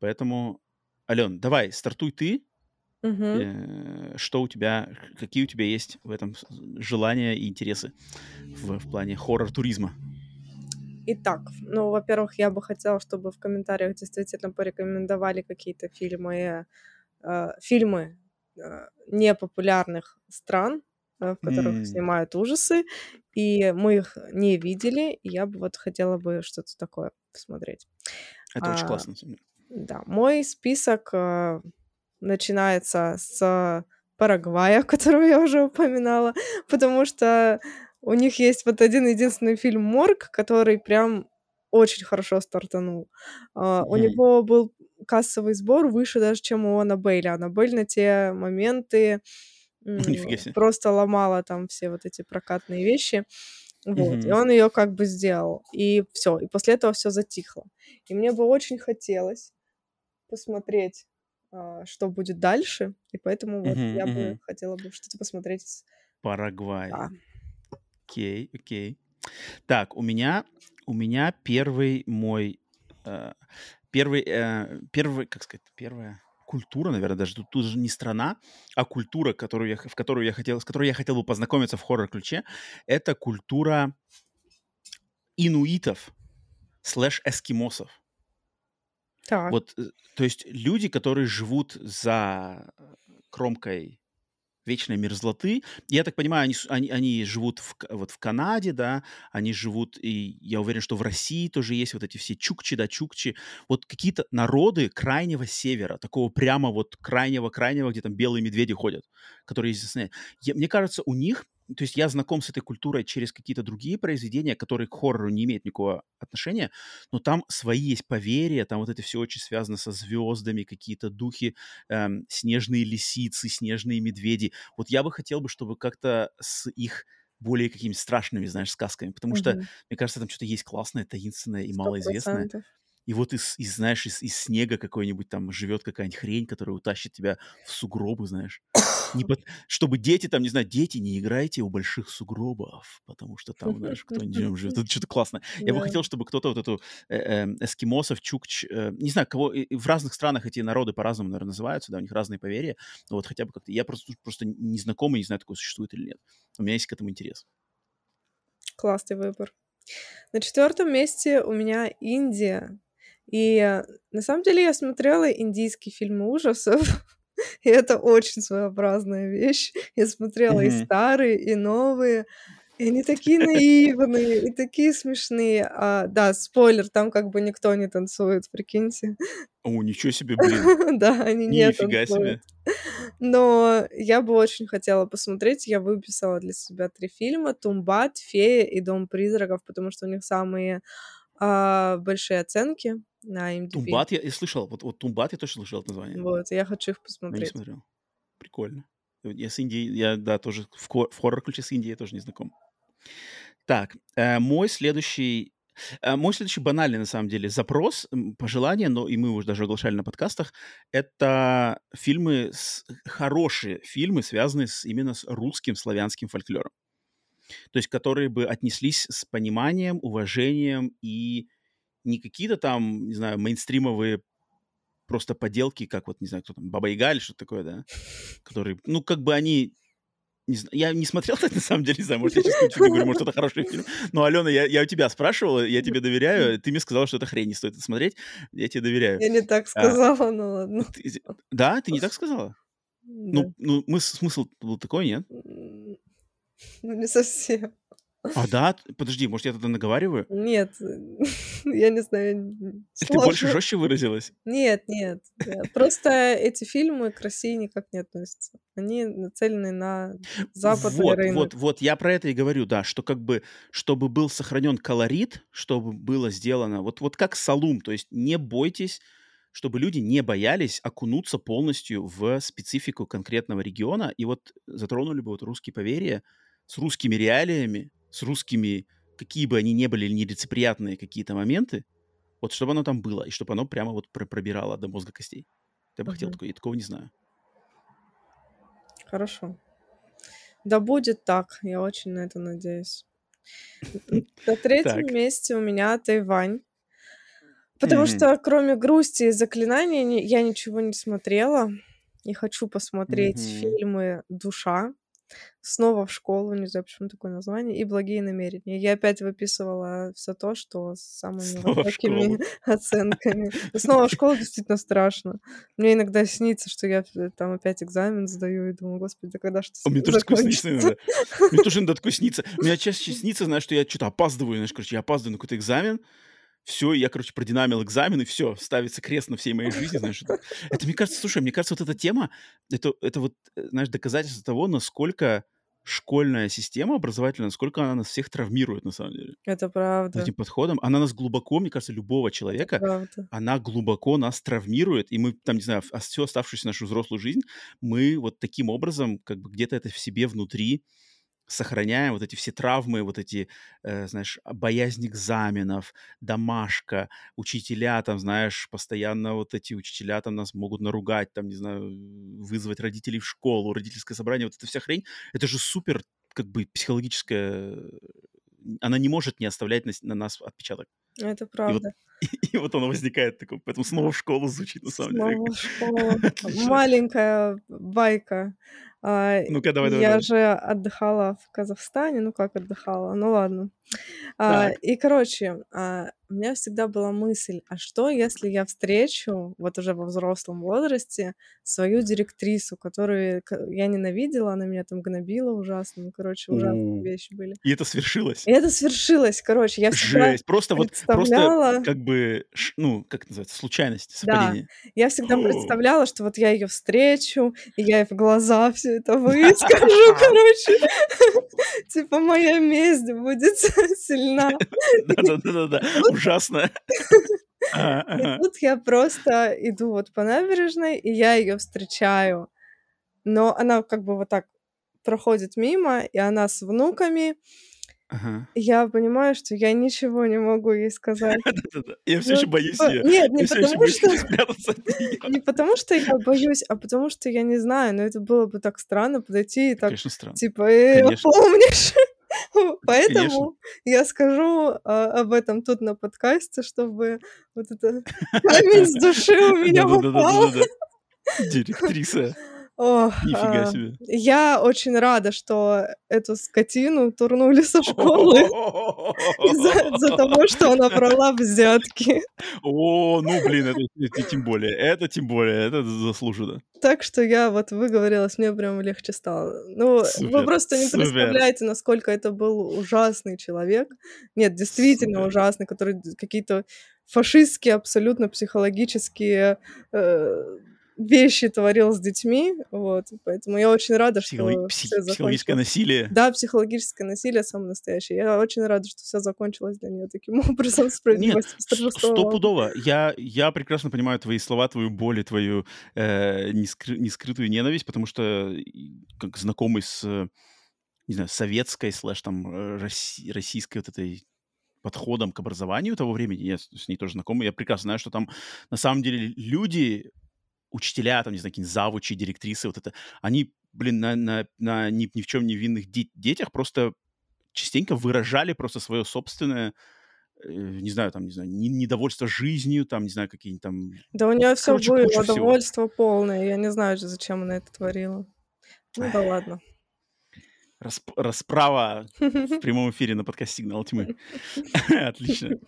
Поэтому, Ален, давай, стартуй ты,
Угу.
Э, что у тебя, какие у тебя есть в этом желания и интересы в, в плане хоррор-туризма?
Итак, ну, во-первых, я бы хотела, чтобы в комментариях действительно порекомендовали какие-то фильмы, э, фильмы э, непопулярных стран, э, в которых mm. снимают ужасы, и мы их не видели, и я бы вот хотела бы что-то такое посмотреть.
Это а, очень классно.
Да, мой список э, начинается с Парагвая, которого я уже упоминала, потому что у них есть вот один единственный фильм «Морг», который прям очень хорошо стартанул. Uh, mm-hmm. У него был кассовый сбор выше даже, чем у Аннабелли. Аннабель на те моменты просто ломала там все вот эти прокатные вещи. Вот. Mm-hmm. И он ее как бы сделал. И все. И после этого все затихло. И мне бы очень хотелось посмотреть, что будет дальше. И поэтому вот я бы хотела бы что-то посмотреть.
Парагвай. Окей, окей. Так, у меня, у меня первый мой, э, первый, э, первый, как сказать, первая культура, наверное, даже тут, тут же не страна, а культура, которую я, в которую я хотел, с которой я хотел бы познакомиться в хоррор-ключе, это культура инуитов слэш эскимосов.
Так.
Вот, э, то есть люди, которые живут за кромкой вечной мерзлоты. Я так понимаю, они, они, они живут в, вот в Канаде, да, они живут, и я уверен, что в России тоже есть вот эти все чукчи, да, чукчи. Вот какие-то народы крайнего севера, такого прямо вот крайнего-крайнего, где там белые медведи ходят, которые здесь... Я, мне кажется, у них то есть я знаком с этой культурой через какие-то другие произведения, которые к хоррору не имеют никакого отношения, но там свои есть поверья, там вот это все очень связано со звездами, какие-то духи, эм, снежные лисицы, снежные медведи. Вот я бы хотел бы, чтобы как-то с их более какими-то страшными, знаешь, сказками, потому mm-hmm. что, мне кажется, там что-то есть классное, таинственное и 100%. малоизвестное. И вот из, из знаешь, из, из снега какой-нибудь там живет какая-нибудь хрень, которая утащит тебя в сугробы, знаешь. Не под... Чтобы дети там, не знаю, дети, не играйте у больших сугробов, потому что там, знаешь, кто-нибудь живет. Это что-то классно. Я бы хотел, чтобы кто-то вот эту э, э, эскимосов, чукч, э, не знаю, кого... В разных странах эти народы по-разному, наверное, называются, да, у них разные поверья. Но вот хотя бы как-то... Я просто, просто не знакомый, не знаю, такое существует или нет. У меня есть к этому интерес.
Классный выбор. На четвертом месте у меня Индия. И на самом деле я смотрела индийские фильмы ужасов, и это очень своеобразная вещь. Я смотрела и старые, и новые, и они такие наивные, и такие смешные. А, да, спойлер, там как бы никто не танцует, прикиньте.
О, ничего себе, блин.
Да, они не Нифига себе. Но я бы очень хотела посмотреть. Я выписала для себя три фильма. «Тумбат», «Фея» и «Дом призраков», потому что у них самые а, большие оценки на IMDb.
Тумбат я, я слышал, вот, вот Тумбат я точно слышал это название.
Вот, я хочу их
Но не
посмотреть.
смотрел. Прикольно. Я с Индией, я, да, тоже в, в хоррор-ключе с Индией я тоже не знаком. Так, э, мой следующий э, мой следующий банальный, на самом деле, запрос, пожелание, но и мы уже даже оглашали на подкастах, это фильмы, с, хорошие фильмы, связанные с, именно с русским славянским фольклором. То есть, которые бы отнеслись с пониманием, уважением и не какие-то там, не знаю, мейнстримовые просто поделки, как вот, не знаю, кто там, Баба Яга или что-то такое, да, которые, ну, как бы они не знаю, я не смотрел так, на самом деле, не знаю, может, я сейчас говорю, может, это хороший фильм. Но, Алена, я, я у тебя спрашивала, я тебе доверяю, ты мне сказала, что это хрень, не стоит это смотреть, я тебе доверяю.
Я не так а, сказала, а, ну ладно.
Ты, да, ты не так сказала? Да. Ну, ну, мы, смысл был такой, нет?
Ну, не совсем.
А, да? Подожди, может, я тогда наговариваю?
Нет, я не знаю.
Ты больше жестче выразилась?
Нет, нет. Просто эти фильмы к России никак не относятся. Они нацелены на западный
вот,
рынок.
Вот, вот, я про это и говорю, да, что как бы, чтобы был сохранен колорит, чтобы было сделано, вот, вот как Салум, то есть не бойтесь, чтобы люди не боялись окунуться полностью в специфику конкретного региона, и вот затронули бы вот русские поверья с русскими реалиями, с русскими, какие бы они ни были нелицеприятные какие-то моменты, вот чтобы оно там было, и чтобы оно прямо вот пробирало до мозга костей. Я бы uh-huh. хотел такое, я такого не знаю.
Хорошо. Да будет так, я очень на это надеюсь. На третьем месте у меня Тайвань. Потому что кроме грусти и заклинаний я ничего не смотрела. И хочу посмотреть фильмы «Душа» снова в школу, не знаю, почему такое название, и благие намерения. Я опять выписывала все то, что с самыми снова высокими оценками. Но снова в школу действительно страшно. Мне иногда снится, что я там опять экзамен сдаю и думаю, господи, да когда что
Мне тоже такое снится иногда. Мне тоже иногда такое снится. Мне чаще снится, знаешь, что я что-то опаздываю, знаешь, короче, я опаздываю на какой-то экзамен, все, я, короче, продинамил экзамен, и все, ставится крест на всей моей жизни, знаешь. Это, это, мне кажется, слушай, мне кажется, вот эта тема, это, это вот, э, знаешь, доказательство того, насколько школьная система образовательная, насколько она нас всех травмирует, на самом деле.
Это правда.
Этим подходом. Она нас глубоко, мне кажется, любого человека, она глубоко нас травмирует, и мы там, не знаю, всю оставшуюся нашу взрослую жизнь, мы вот таким образом, как бы где-то это в себе внутри сохраняем вот эти все травмы, вот эти, э, знаешь, боязнь экзаменов, домашка, учителя, там, знаешь, постоянно вот эти учителя там нас могут наругать, там, не знаю, вызвать родителей в школу, родительское собрание, вот эта вся хрень, это же супер, как бы, психологическая, она не может не оставлять на, на нас отпечаток.
Это правда.
И вот, и, и вот оно возникает такое, поэтому снова в школу звучит на самом снова
деле. Снова в школу. Маленькая байка. А,
Ну-ка, давай, давай,
я
давай.
же отдыхала в Казахстане, ну как отдыхала, ну ладно. А, и, короче, а, у меня всегда была мысль, а что, если я встречу, вот уже во взрослом возрасте, свою директрису, которую я ненавидела, она меня там гнобила ужасно, ну, короче, ужасные вещи были.
И это свершилось?
И это свершилось, короче, я
всегда Жесть, просто вот, просто как бы, ну, как это называется, случайность, совпадение.
Да, я всегда представляла, что вот я ее встречу, и я ей в глаза все это выскажу, короче. Типа моя месть будет сильна.
Да-да-да, ужасно.
И тут я просто иду вот по набережной, и я ее встречаю. Но она как бы вот так проходит мимо, и она с внуками.
Ага.
Я понимаю, что я ничего не могу ей сказать.
Я все еще боюсь ее.
Нет, не потому что... Не потому что я боюсь, а потому что я не знаю, но это было бы так странно подойти и так...
Конечно, странно.
Типа, э, помнишь? Поэтому я скажу а, об этом тут на подкасте, чтобы вот это камень с души у меня упал.
Директриса.
Ох,
Нифига а, себе.
Я очень рада, что эту скотину турнули со школы из-за того, что она брала взятки.
О, ну блин, это, тем более, это тем более, это заслуженно.
Так что я вот выговорилась, мне прям легче стало. Ну, вы просто не представляете, насколько это был ужасный человек. Нет, действительно ужасный, который какие-то фашистские, абсолютно психологические э, вещи творил с детьми, вот, поэтому я очень рада,
Психолог...
что
пси-
все
Психологическое насилие.
Да, психологическое насилие самое настоящее. Я очень рада, что все закончилось для нее таким образом,
Нет,
справедливость восторжествовала.
стопудово. Я, я прекрасно понимаю твои слова, твою боль и твою э, нескры- нескрытую ненависть, потому что как знакомый с, э, не знаю, советской слэш там э, росси- российской вот этой подходом к образованию того времени, я с с ней тоже знакомый, я прекрасно знаю, что там на самом деле люди, учителя, там, не знаю, какие-нибудь завучи, директрисы, вот это, они, блин, на, на, на ни, ни в чем не винных де- детях просто частенько выражали просто свое собственное, э, не знаю, там, не знаю, не- недовольство жизнью, там, не знаю, какие-нибудь там...
Да у нее все
Короче,
было, довольство полное. Я не знаю, зачем она это творила. Ну да ладно.
расп- расправа в прямом эфире на подкасте «Сигнал тьмы». Отлично.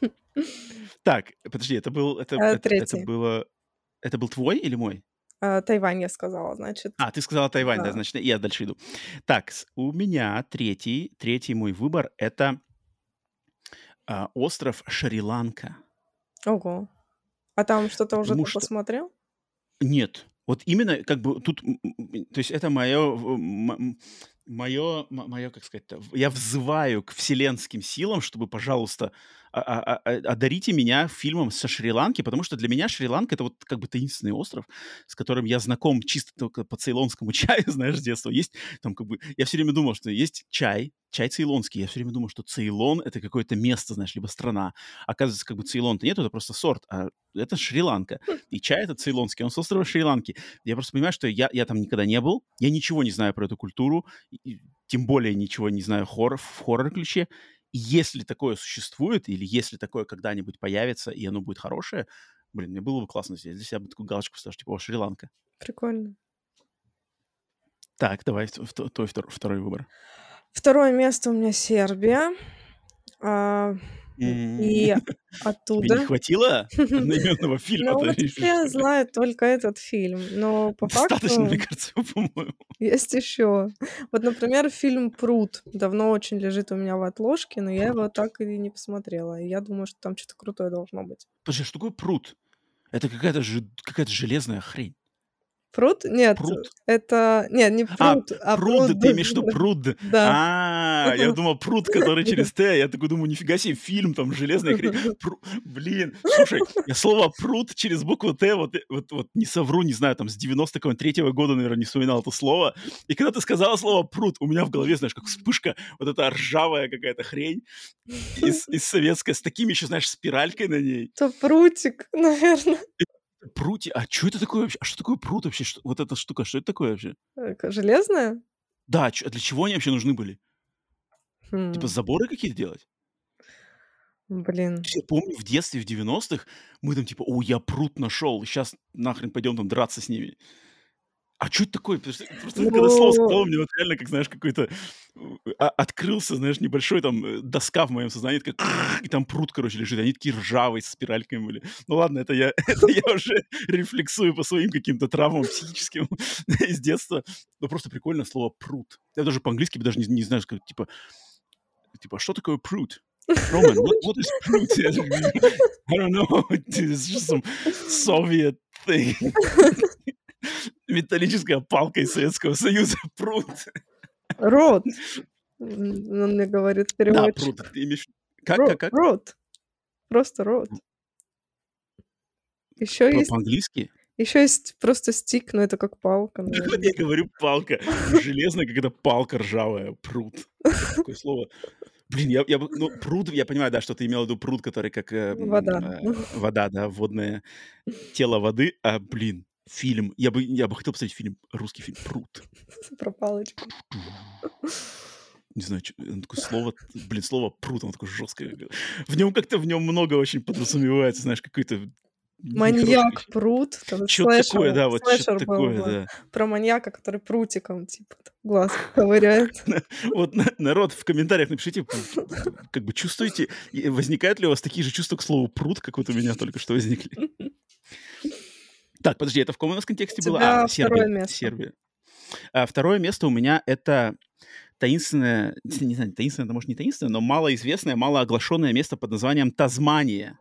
Так, подожди, это был... Это,
Э,
это, это было... Это был твой или мой?
А, Тайвань я сказала, значит.
А, ты сказала Тайвань, да,
Да.
значит, я дальше иду. Так, у меня третий, третий мой выбор — это а, остров Шри-Ланка.
Ого. А там что-то уже
Потому
ты
что-
посмотрел?
Нет, вот именно как бы тут, то есть это мое, мое, мое, как сказать, я взываю к вселенским силам, чтобы, пожалуйста, одарите меня фильмом со Шри-Ланки, потому что для меня Шри-Ланка это вот как бы таинственный остров, с которым я знаком чисто только по цейлонскому чаю, знаешь, с детства. Есть там как бы, я все время думал, что есть чай, чай цейлонский. Я все время думал, что Цейлон это какое-то место, знаешь, либо страна. Оказывается, как бы Цейлон-то нет, это просто сорт, а это Шри-Ланка. И чай этот цейлонский, он с острова Шри-Ланки. Я просто понимаю, что я, я там никогда не был, я ничего не знаю про эту культуру, и- и тем более ничего не знаю хоррор, в хоррор-ключе. Если такое существует, или если такое когда-нибудь появится, и оно будет хорошее, блин, мне было бы классно здесь. Для себя бы такую галочку поставить, типа, Шри-Ланка.
Прикольно.
Так, давай твой втор- второй выбор.
Второе место у меня Сербия. И
М, Тебе не
оттуда...
хватило одноименного фильма?
Ну, вот
что-
знают только этот фильм, но по
Достаточно,
факту
мне кажется, по-моему.
есть еще. Вот, например, фильм «Пруд» давно очень лежит у меня в отложке, но я его так и не посмотрела. Я думаю, что там что-то крутое должно быть.
Подожди, а что такое пруд? Это какая-то же какая-то железная хрень.
Пруд? Нет,
Пруд.
это... Нет, не
А,
пруд, а
пруд,
пруд.
ты имеешь в виду пруд.
Да.
А, я думал, пруд, который через Т. Я такой думаю, нифига себе, фильм, там, железная хрень. Пру- Блин, слушай, я слово пруд через букву Т, вот, вот, вот не совру, не знаю, там, с 93-го года, наверное, не вспоминал это слово. И когда ты сказала слово пруд, у меня в голове, знаешь, как вспышка, вот эта ржавая какая-то хрень из, из советской, с такими еще, знаешь, спиралькой на ней.
Это прутик, наверное.
Прути, а что это такое вообще? А что такое пруд вообще? Что- вот эта штука, что это такое вообще?
Э, Железная?
Да, а для чего они вообще нужны были?
Хм,
Типа заборы какие-то делать?
Блин.
Я помню, в детстве, в 90-х, мы там типа, о, я пруд нашел, сейчас нахрен пойдем там драться с ними. А что это такое? Просто, просто когда слово сказал, мне вот реально, как, знаешь, какой-то а- открылся, знаешь, небольшой там э, доска в моем сознании, такая, и там пруд, короче, лежит. Они такие ржавые, с спиральками были. Ну ладно, это я, это я уже рефлексую по своим каким-то травмам психическим из детства. Но просто прикольно слово пруд. Я даже по-английски даже не, не знаю, как, типа, типа, что такое пруд? Roman, what, what is не- I don't know. It's just some Soviet thing. Металлическая палка из Советского Союза. Пруд.
Рот. Он мне говорит
Да,
переводчик.
пруд. Ты имеешь... Как,
Ро-
как, как?
Рот. Просто рот. Еще
По-
есть,
По-английски?
еще есть просто стик, но это как палка, наверное.
я говорю палка. Железная, как это палка ржавая. Пруд. Такое слово. Блин, я, я, ну, пруд, я понимаю, да, что ты имел в виду пруд, который как э,
Вода.
э, вода, да, водное тело воды. А, блин, фильм. Я бы, я бы хотел посмотреть фильм, русский фильм «Пруд».
Про палочку.
Не знаю, он такое слово, блин, слово «пруд», оно такое жесткое. В нем как-то, в нем много очень подразумевается, знаешь, какой-то
Маньяк пруд.
Что-то такое, да, вот
был,
такое,
да. Про маньяка, который прутиком, типа, глаз ковыряет.
Вот на- народ в комментариях напишите, как бы чувствуете, возникают ли у вас такие же чувства к слову пруд, как вот у меня только что возникли? Так, подожди, это в каком у нас контексте было? А, Сербия.
второе место.
Сербия. А, второе место у меня это таинственное, не знаю, таинственное, это может не таинственное, но малоизвестное, малооглашенное место под названием Тазмания.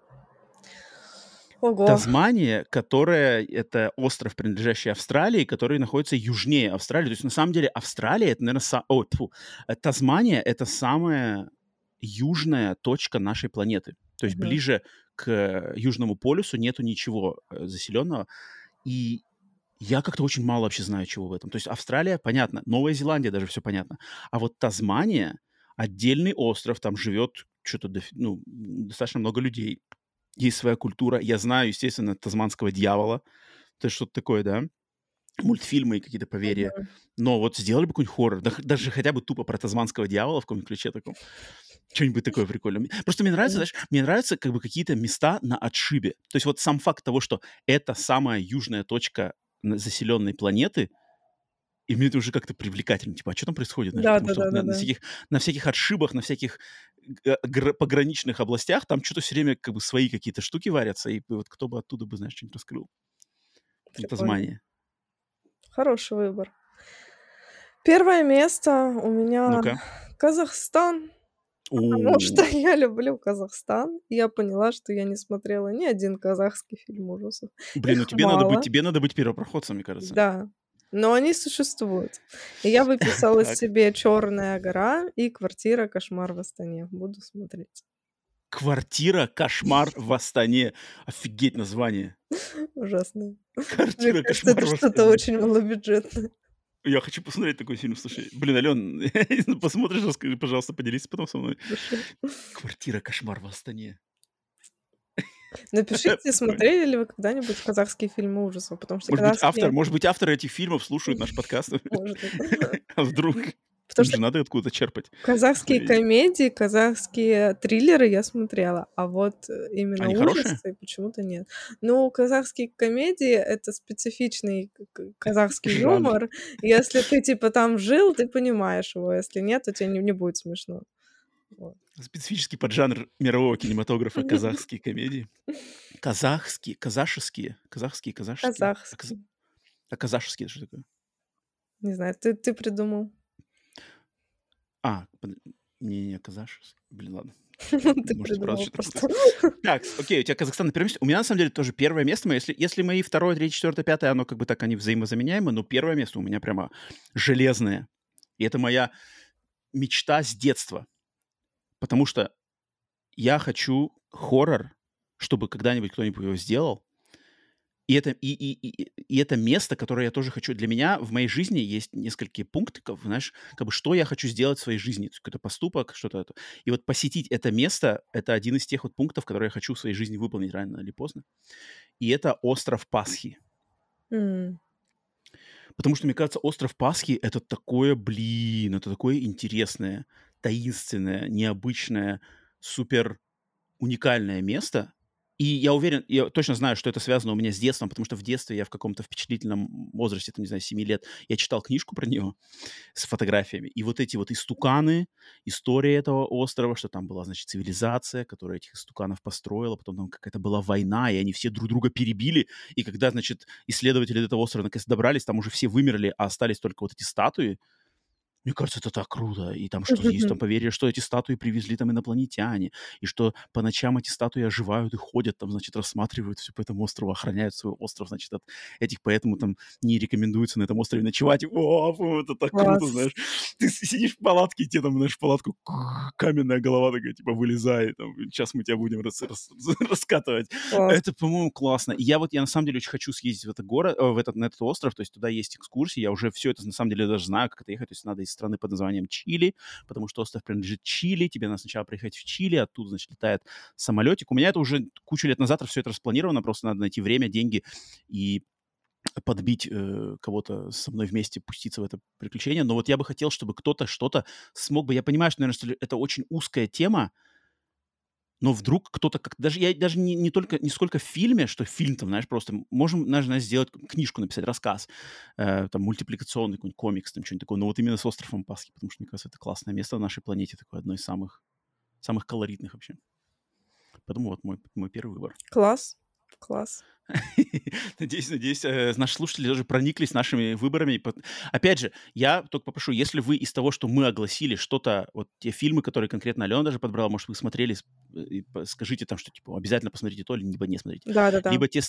Ого.
Тасмания, которая это остров, принадлежащий Австралии, который находится южнее Австралии. То есть на самом деле Австралия это, наверное, са... О, тьфу. Э, Тасмания это самая южная точка нашей планеты. То есть
Мгм.
ближе к Южному полюсу нету ничего э, заселенного. И я как-то очень мало вообще знаю чего в этом. То есть Австралия, понятно, Новая Зеландия даже все понятно. А вот Тасмания, отдельный остров, там живет что-то ну, достаточно много людей. Есть своя культура. Я знаю, естественно, тазманского дьявола. То есть что-то такое, да? Мультфильмы и какие-то поверья.
Мгм.
Но вот сделали бы какой-нибудь хоррор, даже хотя бы тупо про тазманского дьявола в каком-нибудь ключе таком. Что-нибудь такое прикольное. Просто мне нравится, знаешь, мне нравятся как бы какие-то места на отшибе. То есть вот сам факт того, что это самая южная точка заселенной планеты, и мне это уже как-то привлекательно. Типа, а что там происходит? знаешь?
Да,
Потому
да,
что
да,
на,
да,
на всяких, на всяких отшибах, на всяких гра- пограничных областях там что-то все время как бы свои какие-то штуки варятся, и вот кто бы оттуда бы, знаешь, что-нибудь раскрыл. Ну,
Прикольно.
Тасмания.
Хороший выбор. Первое место у меня
Ну-ка.
Казахстан, потому что я люблю Казахстан. И я поняла, что я не смотрела ни один казахский фильм ужасов.
блин, ну тебе надо быть, тебе надо быть первопроходцем, мне кажется.
Да. Но они существуют. И я выписала себе Черная гора и квартира Кошмар в Астане. Буду смотреть.
Квартира «Кошмар в Астане». Офигеть название.
Ужасно.
Квартира «Кошмар
это
в
что-то
Астане».
очень малобюджетное.
Я хочу посмотреть такой фильм, слушай. Блин, Ален, посмотришь, расскажи, пожалуйста, поделись потом со мной. Квартира «Кошмар в Астане».
Напишите, смотрели ли вы когда-нибудь казахские фильмы ужасов, потому что
Может быть, автор, может быть, авторы этих фильмов слушают наш подкаст.
Может быть.
А вдруг?
Потому
Им
что
же надо откуда-то черпать.
казахские комедии, казахские триллеры я смотрела, а вот э, именно
Они хорошие?
ужасы почему-то нет. Ну, казахские комедии — это специфичный казахский
Жанр.
юмор. Если ты, типа, там жил, ты понимаешь его. Если нет, то тебе не, не будет смешно. Вот.
Специфический поджанр мирового кинематографа казахские комедии. Казахские, казашеские, казахские, казашские. А, каз-
Казахский.
а казашские это что такое?
Не знаю, ты, ты придумал.
А, под- не-не, казашские. Блин, ладно. Может, правда
придумал
что-то
просто.
путаюсь. Так, окей, у тебя Казахстан на первом месте. У меня, на самом деле, тоже первое место. мое. Если, если мои второе, третье, четвертое, пятое, оно как бы так, они взаимозаменяемы, но первое место у меня прямо железное. И это моя мечта с детства. Потому что я хочу хоррор, чтобы когда-нибудь кто-нибудь его сделал. И это, и, и, и, и это место, которое я тоже хочу. Для меня в моей жизни есть несколько пунктиков, знаешь, как бы что я хочу сделать в своей жизни. Какой-то поступок, что-то это. И вот посетить это место, это один из тех вот пунктов, которые я хочу в своей жизни выполнить рано или поздно. И это остров Пасхи.
М,
Потому что, мне кажется, остров Пасхи — это такое, блин, это такое интересное, таинственное, необычное, супер уникальное место. И я уверен, я точно знаю, что это связано у меня с детством, потому что в детстве я в каком-то впечатлительном возрасте, там, не знаю, 7 лет, я читал книжку про него с фотографиями. И вот эти вот истуканы, история этого острова, что там была, значит, цивилизация, которая этих истуканов построила, потом там какая-то была война, и они все друг друга перебили. И когда, значит, исследователи до этого острова наконец добрались, там уже все вымерли, а остались только вот эти статуи. Мне кажется, это так круто. И там что есть там поверье, что эти статуи привезли там инопланетяне, и что по ночам эти статуи оживают и ходят там, значит, рассматривают все по этому острову, охраняют свой остров, значит, от этих, поэтому там не рекомендуется на этом острове ночевать. О, это так круто,
Класс.
знаешь. Ты сидишь в палатке, и тебе там, знаешь, в палатку каменная голова такая, типа, вылезает, там, сейчас мы тебя будем рас- рас- раскатывать.
класс.
Это, по-моему, классно. И я вот, я на самом деле очень хочу съездить в этот город, э, в этот, на этот остров, то есть туда есть экскурсии, я уже все это, на самом деле, даже знаю, как это ехать, то есть надо страны под названием Чили, потому что остров принадлежит Чили, тебе надо сначала приехать в Чили, оттуда, значит, летает самолетик. У меня это уже кучу лет назад все это распланировано, просто надо найти время, деньги и подбить э, кого-то со мной вместе, пуститься в это приключение. Но вот я бы хотел, чтобы кто-то что-то смог бы... Я понимаю, что, наверное, что это очень узкая тема, но вдруг кто-то как даже я даже не, не только не сколько в фильме, что фильм там, знаешь, просто можем, знаешь, сделать книжку написать, рассказ, э, там мультипликационный какой-нибудь комикс, там что-нибудь такое, но вот именно с островом Пасхи, потому что мне кажется, это классное место на нашей планете, такое одно из самых самых колоритных вообще. Поэтому вот мой мой первый выбор.
Класс. Класс.
Надеюсь, надеюсь, э, наши слушатели тоже прониклись нашими выборами. Опять же, я только попрошу, если вы из того, что мы огласили, что-то, вот те фильмы, которые конкретно Алена даже подбрала, может, вы смотрели, э, скажите там, что типа обязательно посмотрите то, либо не смотрите.
Да, да, да.
Либо те,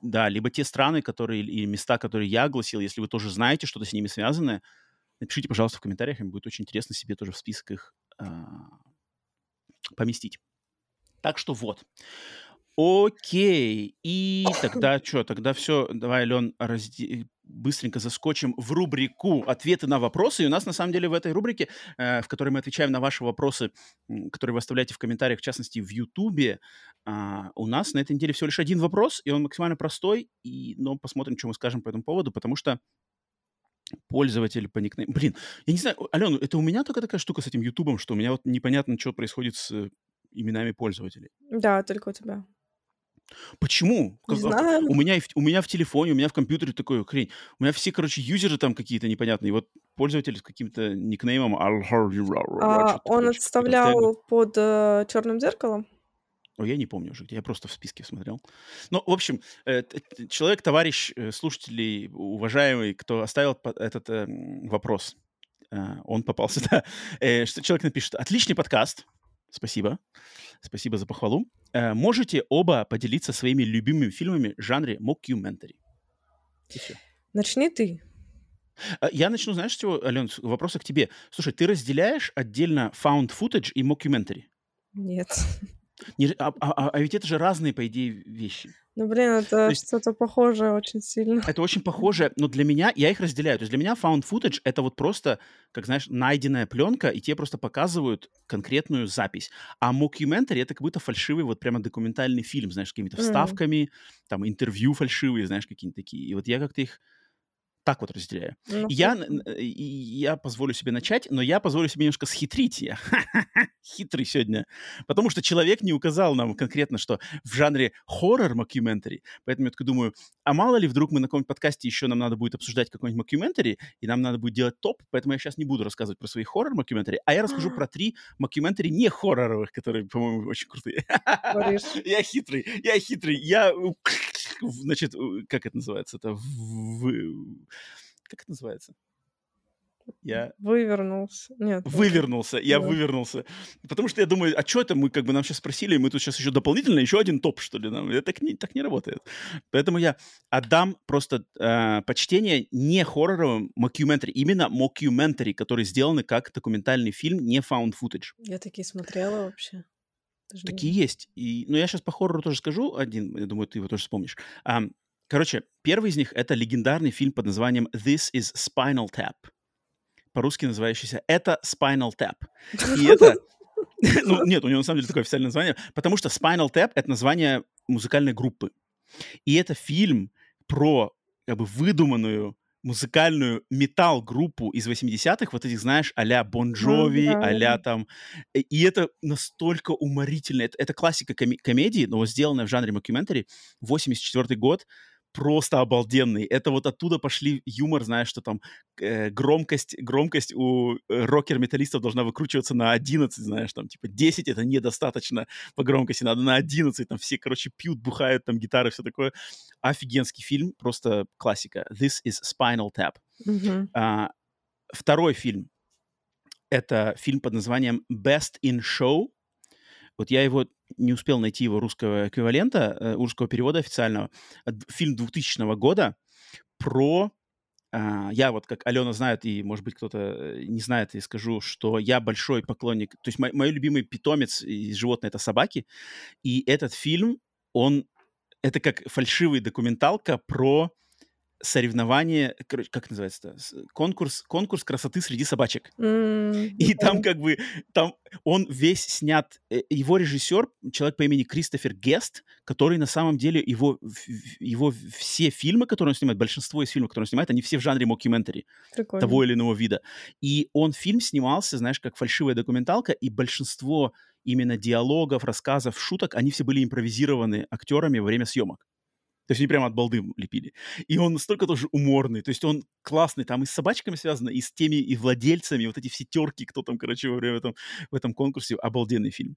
да, либо те страны, которые и места, которые я огласил, если вы тоже знаете что-то с ними связанное, напишите, пожалуйста, в комментариях, им будет очень интересно себе тоже в список их а, поместить. Так что вот. Окей. И тогда что? Тогда все. Давай, Ален, разде... быстренько заскочим в рубрику «Ответы на вопросы». И у нас, на самом деле, в этой рубрике, э, в которой мы отвечаем на ваши вопросы, которые вы оставляете в комментариях, в частности, в Ютубе, э, у нас на этой неделе всего лишь один вопрос, и он максимально простой, и, но посмотрим, что мы скажем по этому поводу, потому что пользователь по никнейму. Блин, я не знаю, Ален, это у меня только такая штука с этим Ютубом, что у меня вот непонятно, что происходит с э, именами пользователей.
Да, только у тебя.
Почему?
Не
Как-
знаю.
У меня, у меня в телефоне, у меня в компьютере такое хрень. У меня все, короче, юзеры там какие-то непонятные. Вот пользователь с каким-то никнеймом.
А, он отставлял под э, черным зеркалом.
О, я не помню уже, где я просто в списке смотрел. Ну, в общем, э, человек, товарищ, э, слушателей, уважаемый, кто оставил этот э, м, вопрос, э, он попался, да. Что человек напишет? Отличный подкаст. Спасибо. Спасибо за похвалу. Э, Можете оба поделиться своими любимыми фильмами в жанре mockumentary? И.
Начни ты.
А, Я начну, знаешь, с чего, Ален, вопроса к тебе. Слушай, ты разделяешь отдельно found footage и mockumentary?
Нет.
Не- а, а- а ведь это же разные, по идее, вещи.
Ну, блин, это
есть-
что-то похожее очень сильно.
Это очень похоже, но для меня, я их разделяю. То есть для меня found footage — это вот просто, как знаешь, найденная пленка, и тебе просто показывают конкретную запись. А mockumentary — это как будто фальшивый вот прямо документальный фильм, знаешь, с какими-то вставками, там интервью фальшивые, знаешь, какие-то такие. И вот я как-то их так вот разделяю.
Ну,
Я, я позволю себе начать, но я позволю себе немножко схитрить. Я хитрый сегодня. Потому что человек не указал нам конкретно, что в жанре хоррор мокюментари. Поэтому я такой думаю, а мало ли вдруг мы на каком-нибудь подкасте еще нам надо будет обсуждать какой-нибудь мокюментари, и нам надо будет делать топ, поэтому я сейчас не буду рассказывать про свои хоррор мокюментари, а я расскажу про три мокюментари не хорроровых, которые, по-моему, очень крутые. Я хитрый, я хитрый, я, значит, как это называется? Это в- как это называется? Я
Вывернулся. Нет. ну,
вывернулся, я
Да.
вывернулся. Потому что я думаю, а что это мы, как бы нам сейчас спросили, и мы тут сейчас еще дополнительно, еще один топ, что ли, нам? Это так не, так не работает. Поэтому я отдам просто э, почтение не хорроровым мокюментари, именно мокюментари, которые сделаны как документальный фильм, не found footage.
Я такие смотрела вообще. Даже не
Такие есть. И, ну, я сейчас по хоррору тоже скажу один, я думаю, ты его тоже вспомнишь. Ам, короче, первый из них — это легендарный фильм под названием «This is Spinal Tap», по-русски называющийся «Это Spinal Tap». И это... Ну, нет, у него на самом деле такое официальное название, потому что Spinal Tap — это название музыкальной группы. И это фильм про как бы выдуманную музыкальную метал-группу из 80-х, вот этих, знаешь, а-ля Бон Джови,
да.
а-ля там... э, И это настолько уморительно. Это, это классика коме- комедии, но сделанная в жанре мокюментари. 84 год. Просто обалденный. Это вот оттуда пошли юмор, знаешь, что там э, громкость, громкость у э, рокер-металлистов должна выкручиваться на 11, знаешь, там, типа, 10 это недостаточно по громкости, надо на 11, там все, короче, пьют, бухают, там, гитары, все такое. Офигенский фильм, просто классика. This is Spinal Tap.
Мгм.
А, второй фильм — это фильм под названием Best in Show. Вот я его не успел найти его русского эквивалента, э, русского перевода официального. Д- Фильм 2000 года про... а, я вот, как Алена знает, и, может быть, кто-то э, не знает, и скажу, что я большой поклонник... То есть мой, мой любимый питомец и животное — это собаки. И этот фильм, он... Это как фальшивый документалка про соревнование, короче, как называется-то? С- Конкурс, конкурс красоты среди собачек.
М,
И там как бы, там он весь снят, э, его режиссер, человек по имени Кристофер Гест, который на самом деле, его, его все фильмы, которые он снимает, большинство из фильмов, которые он снимает, они все в жанре мокюментари того или иного вида. И он, фильм снимался, знаешь, как фальшивая документалка, и большинство именно диалогов, рассказов, шуток, они все были импровизированы актерами во время съемок. То есть они прямо от балды лепили. И он настолько тоже уморный. То есть он классный. Там и с собачками связано, и с теми, и владельцами. Вот эти все терки, кто там, короче, во время этом, в этом конкурсе. Обалденный фильм.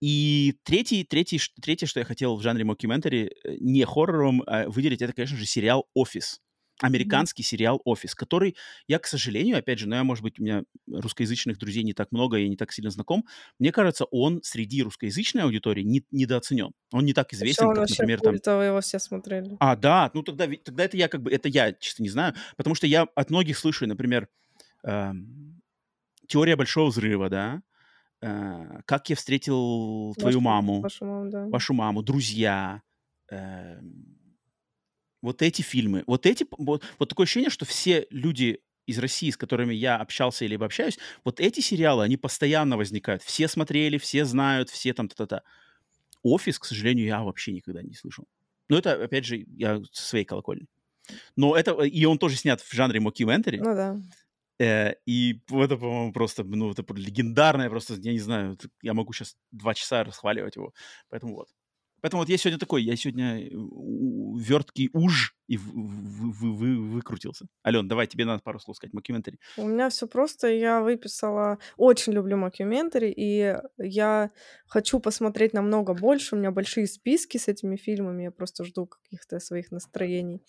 И третий, третий, третье, что я хотел в жанре мокюментари, э, не хоррором, а выделить, это, конечно же, сериал «Офис». Американский сериал «Офис», который я, к сожалению, опять же, но я, может быть, у меня русскоязычных друзей не так много, я не так сильно знаком, мне кажется, он среди русскоязычной аудитории не, недооценен. Он не так известен,
он
как, например, там...
Его все смотрели.
А, да, ну тогда, тогда это я как бы, это я чисто не знаю, потому что я от многих слышу, например, э, «Теория большого взрыва», да, э, «Как я встретил твою
Вашу-
маму»,
Вашу маму, да.
вашу маму, друзья, э, вот эти фильмы, вот эти, вот, вот такое ощущение, что все люди из России, с которыми я общался или общаюсь, вот эти сериалы, они постоянно возникают. Все смотрели, все знают, все там та-та-та. Офис, к сожалению, я вообще никогда не слышал. Но это, опять же, я со своей колокольни. Но это, и он тоже снят в жанре мокюментари.
Ну да.
Э, и это, по-моему, просто, ну, это легендарное, просто, я не знаю, я могу сейчас два часа расхваливать его. Поэтому вот. Поэтому вот я сегодня такой, я сегодня э, верткий уж и в- в- в- вы- выкрутился. Ален, давай, тебе надо пару слов сказать, мокюментари.
У меня все просто. Я выписала... Очень люблю мокюментари, и я хочу посмотреть намного больше. У меня большие списки с этими фильмами. Я просто жду каких-то своих настроений.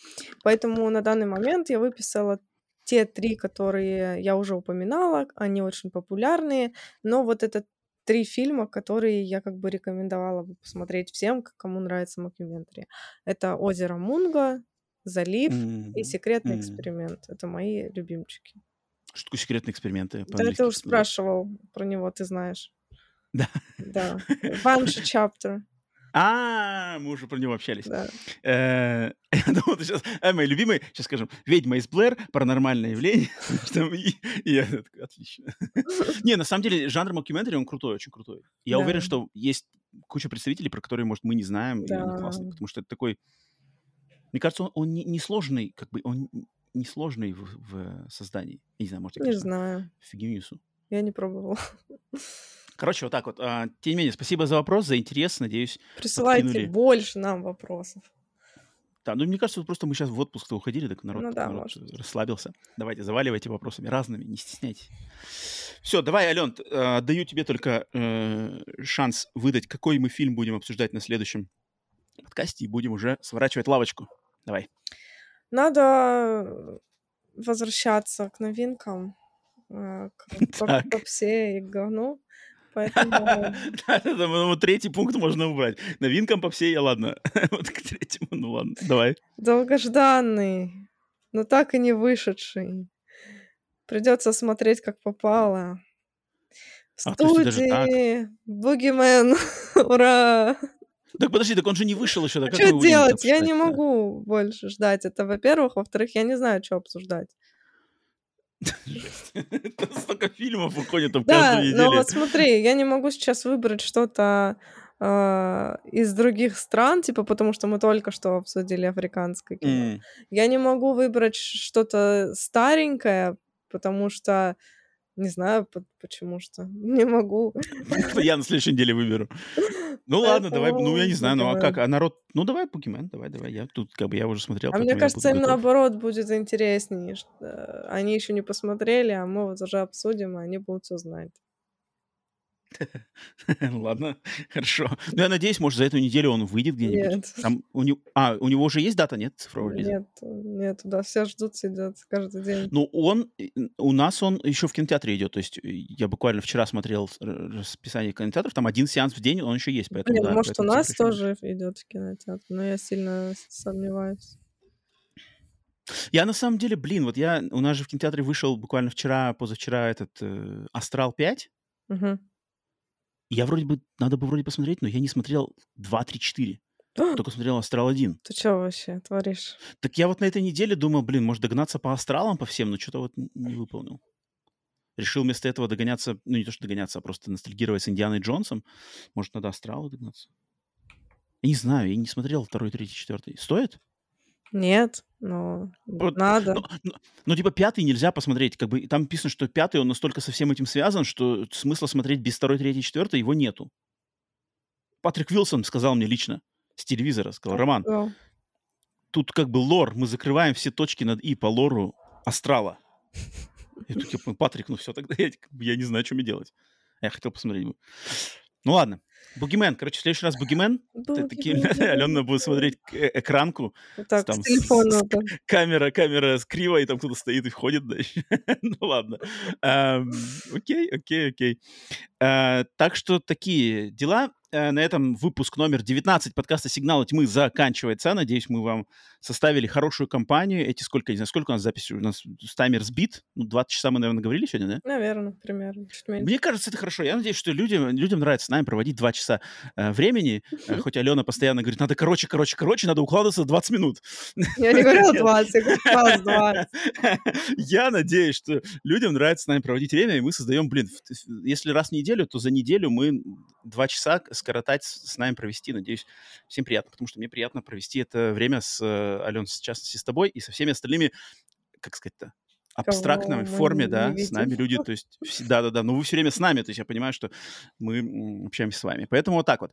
Поэтому на данный момент я выписала те три, которые я уже упоминала. Они очень популярные. Но вот это три фильма, которые я как бы рекомендовала бы посмотреть всем, кому нравится мокюментари. Это «Озеро Мунга», «Залив» и
Мгм.
«Секретный
Мгм.
эксперимент». Это мои любимчики.
Что такое секретные эксперименты?
Да, ты уже спрашивал про него, ты знаешь.
Да.
Да. Banshee Chapter.
А, мы уже про него общались. Э, Я думал, ты сейчас... А, мои любимые, сейчас скажем, «Ведьма из Блэр», «Паранормальное явление». Я такой, отлично. Не, на самом деле, жанр мокюментари, он крутой, очень крутой. Я уверен, что есть куча представителей, про которые, может, мы не знаем, и они классные, потому что это такой... Мне кажется, он, он не, не сложный, как бы, он не сложный в, создании. Я не знаю, может, я,
Не знаю.
фигню несу.
Я не пробовала.
Короче, вот так вот. А, тем не менее, спасибо за вопрос, за интерес. Надеюсь,
Присылайте
подкинули.
больше нам вопросов.
Да, ну мне кажется, вот просто мы сейчас в отпуск уходили, так народ,
Ну да,
народ
может.
расслабился. Давайте, заваливайте вопросами разными, не стесняйтесь. Все, давай, Ален, э, отдаю тебе только э, шанс выдать, какой мы фильм будем обсуждать на следующем подкасте, и будем уже сворачивать лавочку. Давай.
Надо возвращаться к новинкам, э, к попсе и говну. Поэтому
ну, Третий пункт можно убрать. Новинкам по всей, ладно. Вот к третьему, ну ладно, давай.
долгожданный, но так и не вышедший. Придется смотреть, как попало. В
так?
студии Бугимен. Ура!
Так подожди, так он же не вышел еще, мы
Что делать? Я не могу больше ждать. Это, во-первых. Во-вторых, я не знаю, что обсуждать.
Столько фильмов выходит там
Да, но
неделю.
вот смотри, я не могу сейчас выбрать что-то а, из других стран, типа, потому что мы только что обсудили африканское кино. Я не могу выбрать что-то старенькое, потому что не знаю, по- почему что. Не могу.
Я на следующей неделе выберу. Ну ладно, давай, ну я не знаю, ну а как, а народ, ну давай Покемон, давай, давай, я тут как бы я уже смотрел,
А мне кажется, им наоборот будет интереснее. э, Они еще не посмотрели, а мы вот уже обсудим, и они будут все знать.
Ладно, хорошо. Ну я надеюсь, может за эту неделю он выйдет где-нибудь.
Нет.
Там у него, а у него уже есть дата, нет, цифрового релиза?
Нет, нет, да, все ждут, сидят каждый день.
Ну, он, э, у нас он еще в кинотеатре идет. То есть э, я буквально вчера смотрел расписание кинотеатров, там один сеанс в день, он еще есть. Поэтому,
Блин,
да,
может, у
поэтому
нас
цифры еще
тоже идет в кинотеатр, но я сильно сомневаюсь.
Я на самом деле, блин, вот я, у нас же в кинотеатре вышел буквально вчера, позавчера этот э, «Астрал 5».
Мгм.
Я вроде бы, надо бы вроде посмотреть, но я не смотрел 2, 3, 4. Только смотрел «Астрал 1».
Ты что вообще творишь?
Так я вот на этой неделе думал, блин, может догнаться по «Астралам» по всем, но что-то вот не выполнил. Решил вместо этого догоняться, ну не то, что догоняться, а просто ностальгировать с Индианой Джонсом. Может, надо «Астрала» догнаться? Я не знаю, я не смотрел второй, третий, четвертый. Стоит?
Нет, но
Вот,
надо.
Ну, ну, ну, типа, пятый нельзя посмотреть. Как бы там написано, что пятый, он настолько со всем этим связан, что смысла смотреть без второй, третий, четвертый его нету. Патрик Вилсон сказал мне лично с телевизора, сказал, Роман,
Да.
тут как бы лор, мы закрываем все точки над «и» по лору Астрала. Я такой, «Ну, Патрик, ну все, тогда я, я не знаю, что мне делать. А Я хотел посмотреть. Ну ладно. Бугимен. Короче, в следующий раз Бугимен. Алена будет смотреть э, экранку.
Так, с телефона.
Камера, камера с криво, и там кто-то стоит и входит. Ну ладно. Окей, окей, окей. Э, так что такие дела. Э, на этом выпуск номер 19 подкаста «Сигналы тьмы» заканчивается. Надеюсь, мы вам составили хорошую компанию. Эти сколько, не знаю, сколько у нас записи? У нас таймер сбит. Ну, 20 часа мы, наверное, говорили сегодня,
да? Наверное, примерно. Чуть меньше.
Мне кажется, это хорошо. Я надеюсь, что людям, людям нравится с нами проводить 2 часа э, времени. Э, хоть Алена постоянно говорит, надо короче, короче, короче, надо укладываться в 20 минут.
Я не говорила 20, я говорила 20.
Я надеюсь, что людям нравится с нами проводить время, и мы создаем, блин, если раз в неделю, то за неделю мы 2 часа скоротать с нами провести. Надеюсь, всем приятно, потому что мне приятно провести это время с э, Ален, в частности, с тобой и со всеми остальными, как сказать-то, абстрактной форме, да, с нами люди, то есть, да-да-да, но вы все время с нами, то есть я понимаю, что мы общаемся с вами. Поэтому вот так вот.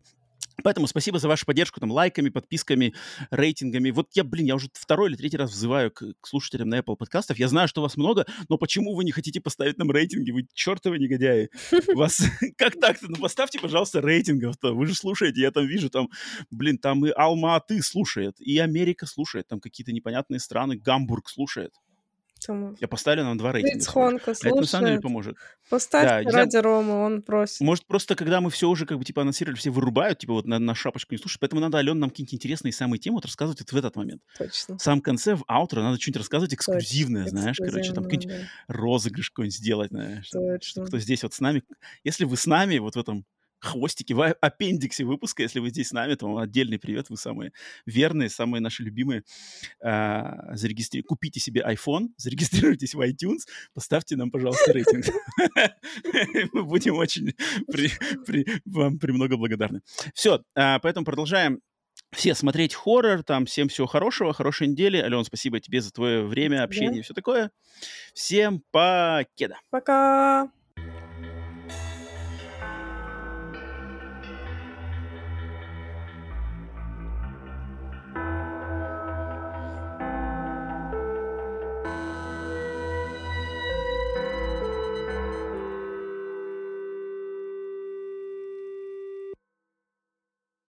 Поэтому спасибо за вашу поддержку, там, лайками, подписками, рейтингами. Вот я, блин, я уже второй или третий раз взываю к, к слушателям на Apple подкастов. Я знаю, что вас много, но почему вы не хотите поставить нам рейтинги? Вы чертовы негодяи. Вас как так-то? Ну, поставьте, пожалуйста, рейтингов-то. Вы же слушаете, я там вижу, там, блин, там и Алма-Аты слушает, и Америка слушает, там какие-то непонятные страны, Гамбург слушает.
Тому.
Я поставлю нам два рейтинга.
Хонка
Это на самом деле поможет.
Поставь да, ради Ромы, он просит.
Может, просто когда мы все уже как бы типа анонсировали, все вырубают, типа вот на, на шапочку не слушают, поэтому надо Ален нам какие-нибудь интересные самые темы вот рассказывать вот в этот момент.
Точно.
В самом конце, в аутро, надо что-нибудь рассказывать эксклюзивное, Точно. знаешь, короче, там какой-нибудь да. розыгрыш какой-нибудь сделать, знаешь. Точно. Что, кто здесь вот с нами, если вы с нами вот в этом хвостики в аппендиксе выпуска. Если вы здесь с нами, то вам отдельный привет. Вы самые верные, самые наши любимые. А, зарегистри... Купите себе iPhone, зарегистрируйтесь в iTunes, поставьте нам, пожалуйста, рейтинг. Мы будем очень вам премного благодарны. Все, а, поэтому продолжаем все смотреть хоррор, там, всем всего хорошего, хорошей недели. Ален, спасибо тебе за твое время, общение и все такое. Всем покеда.
Пока.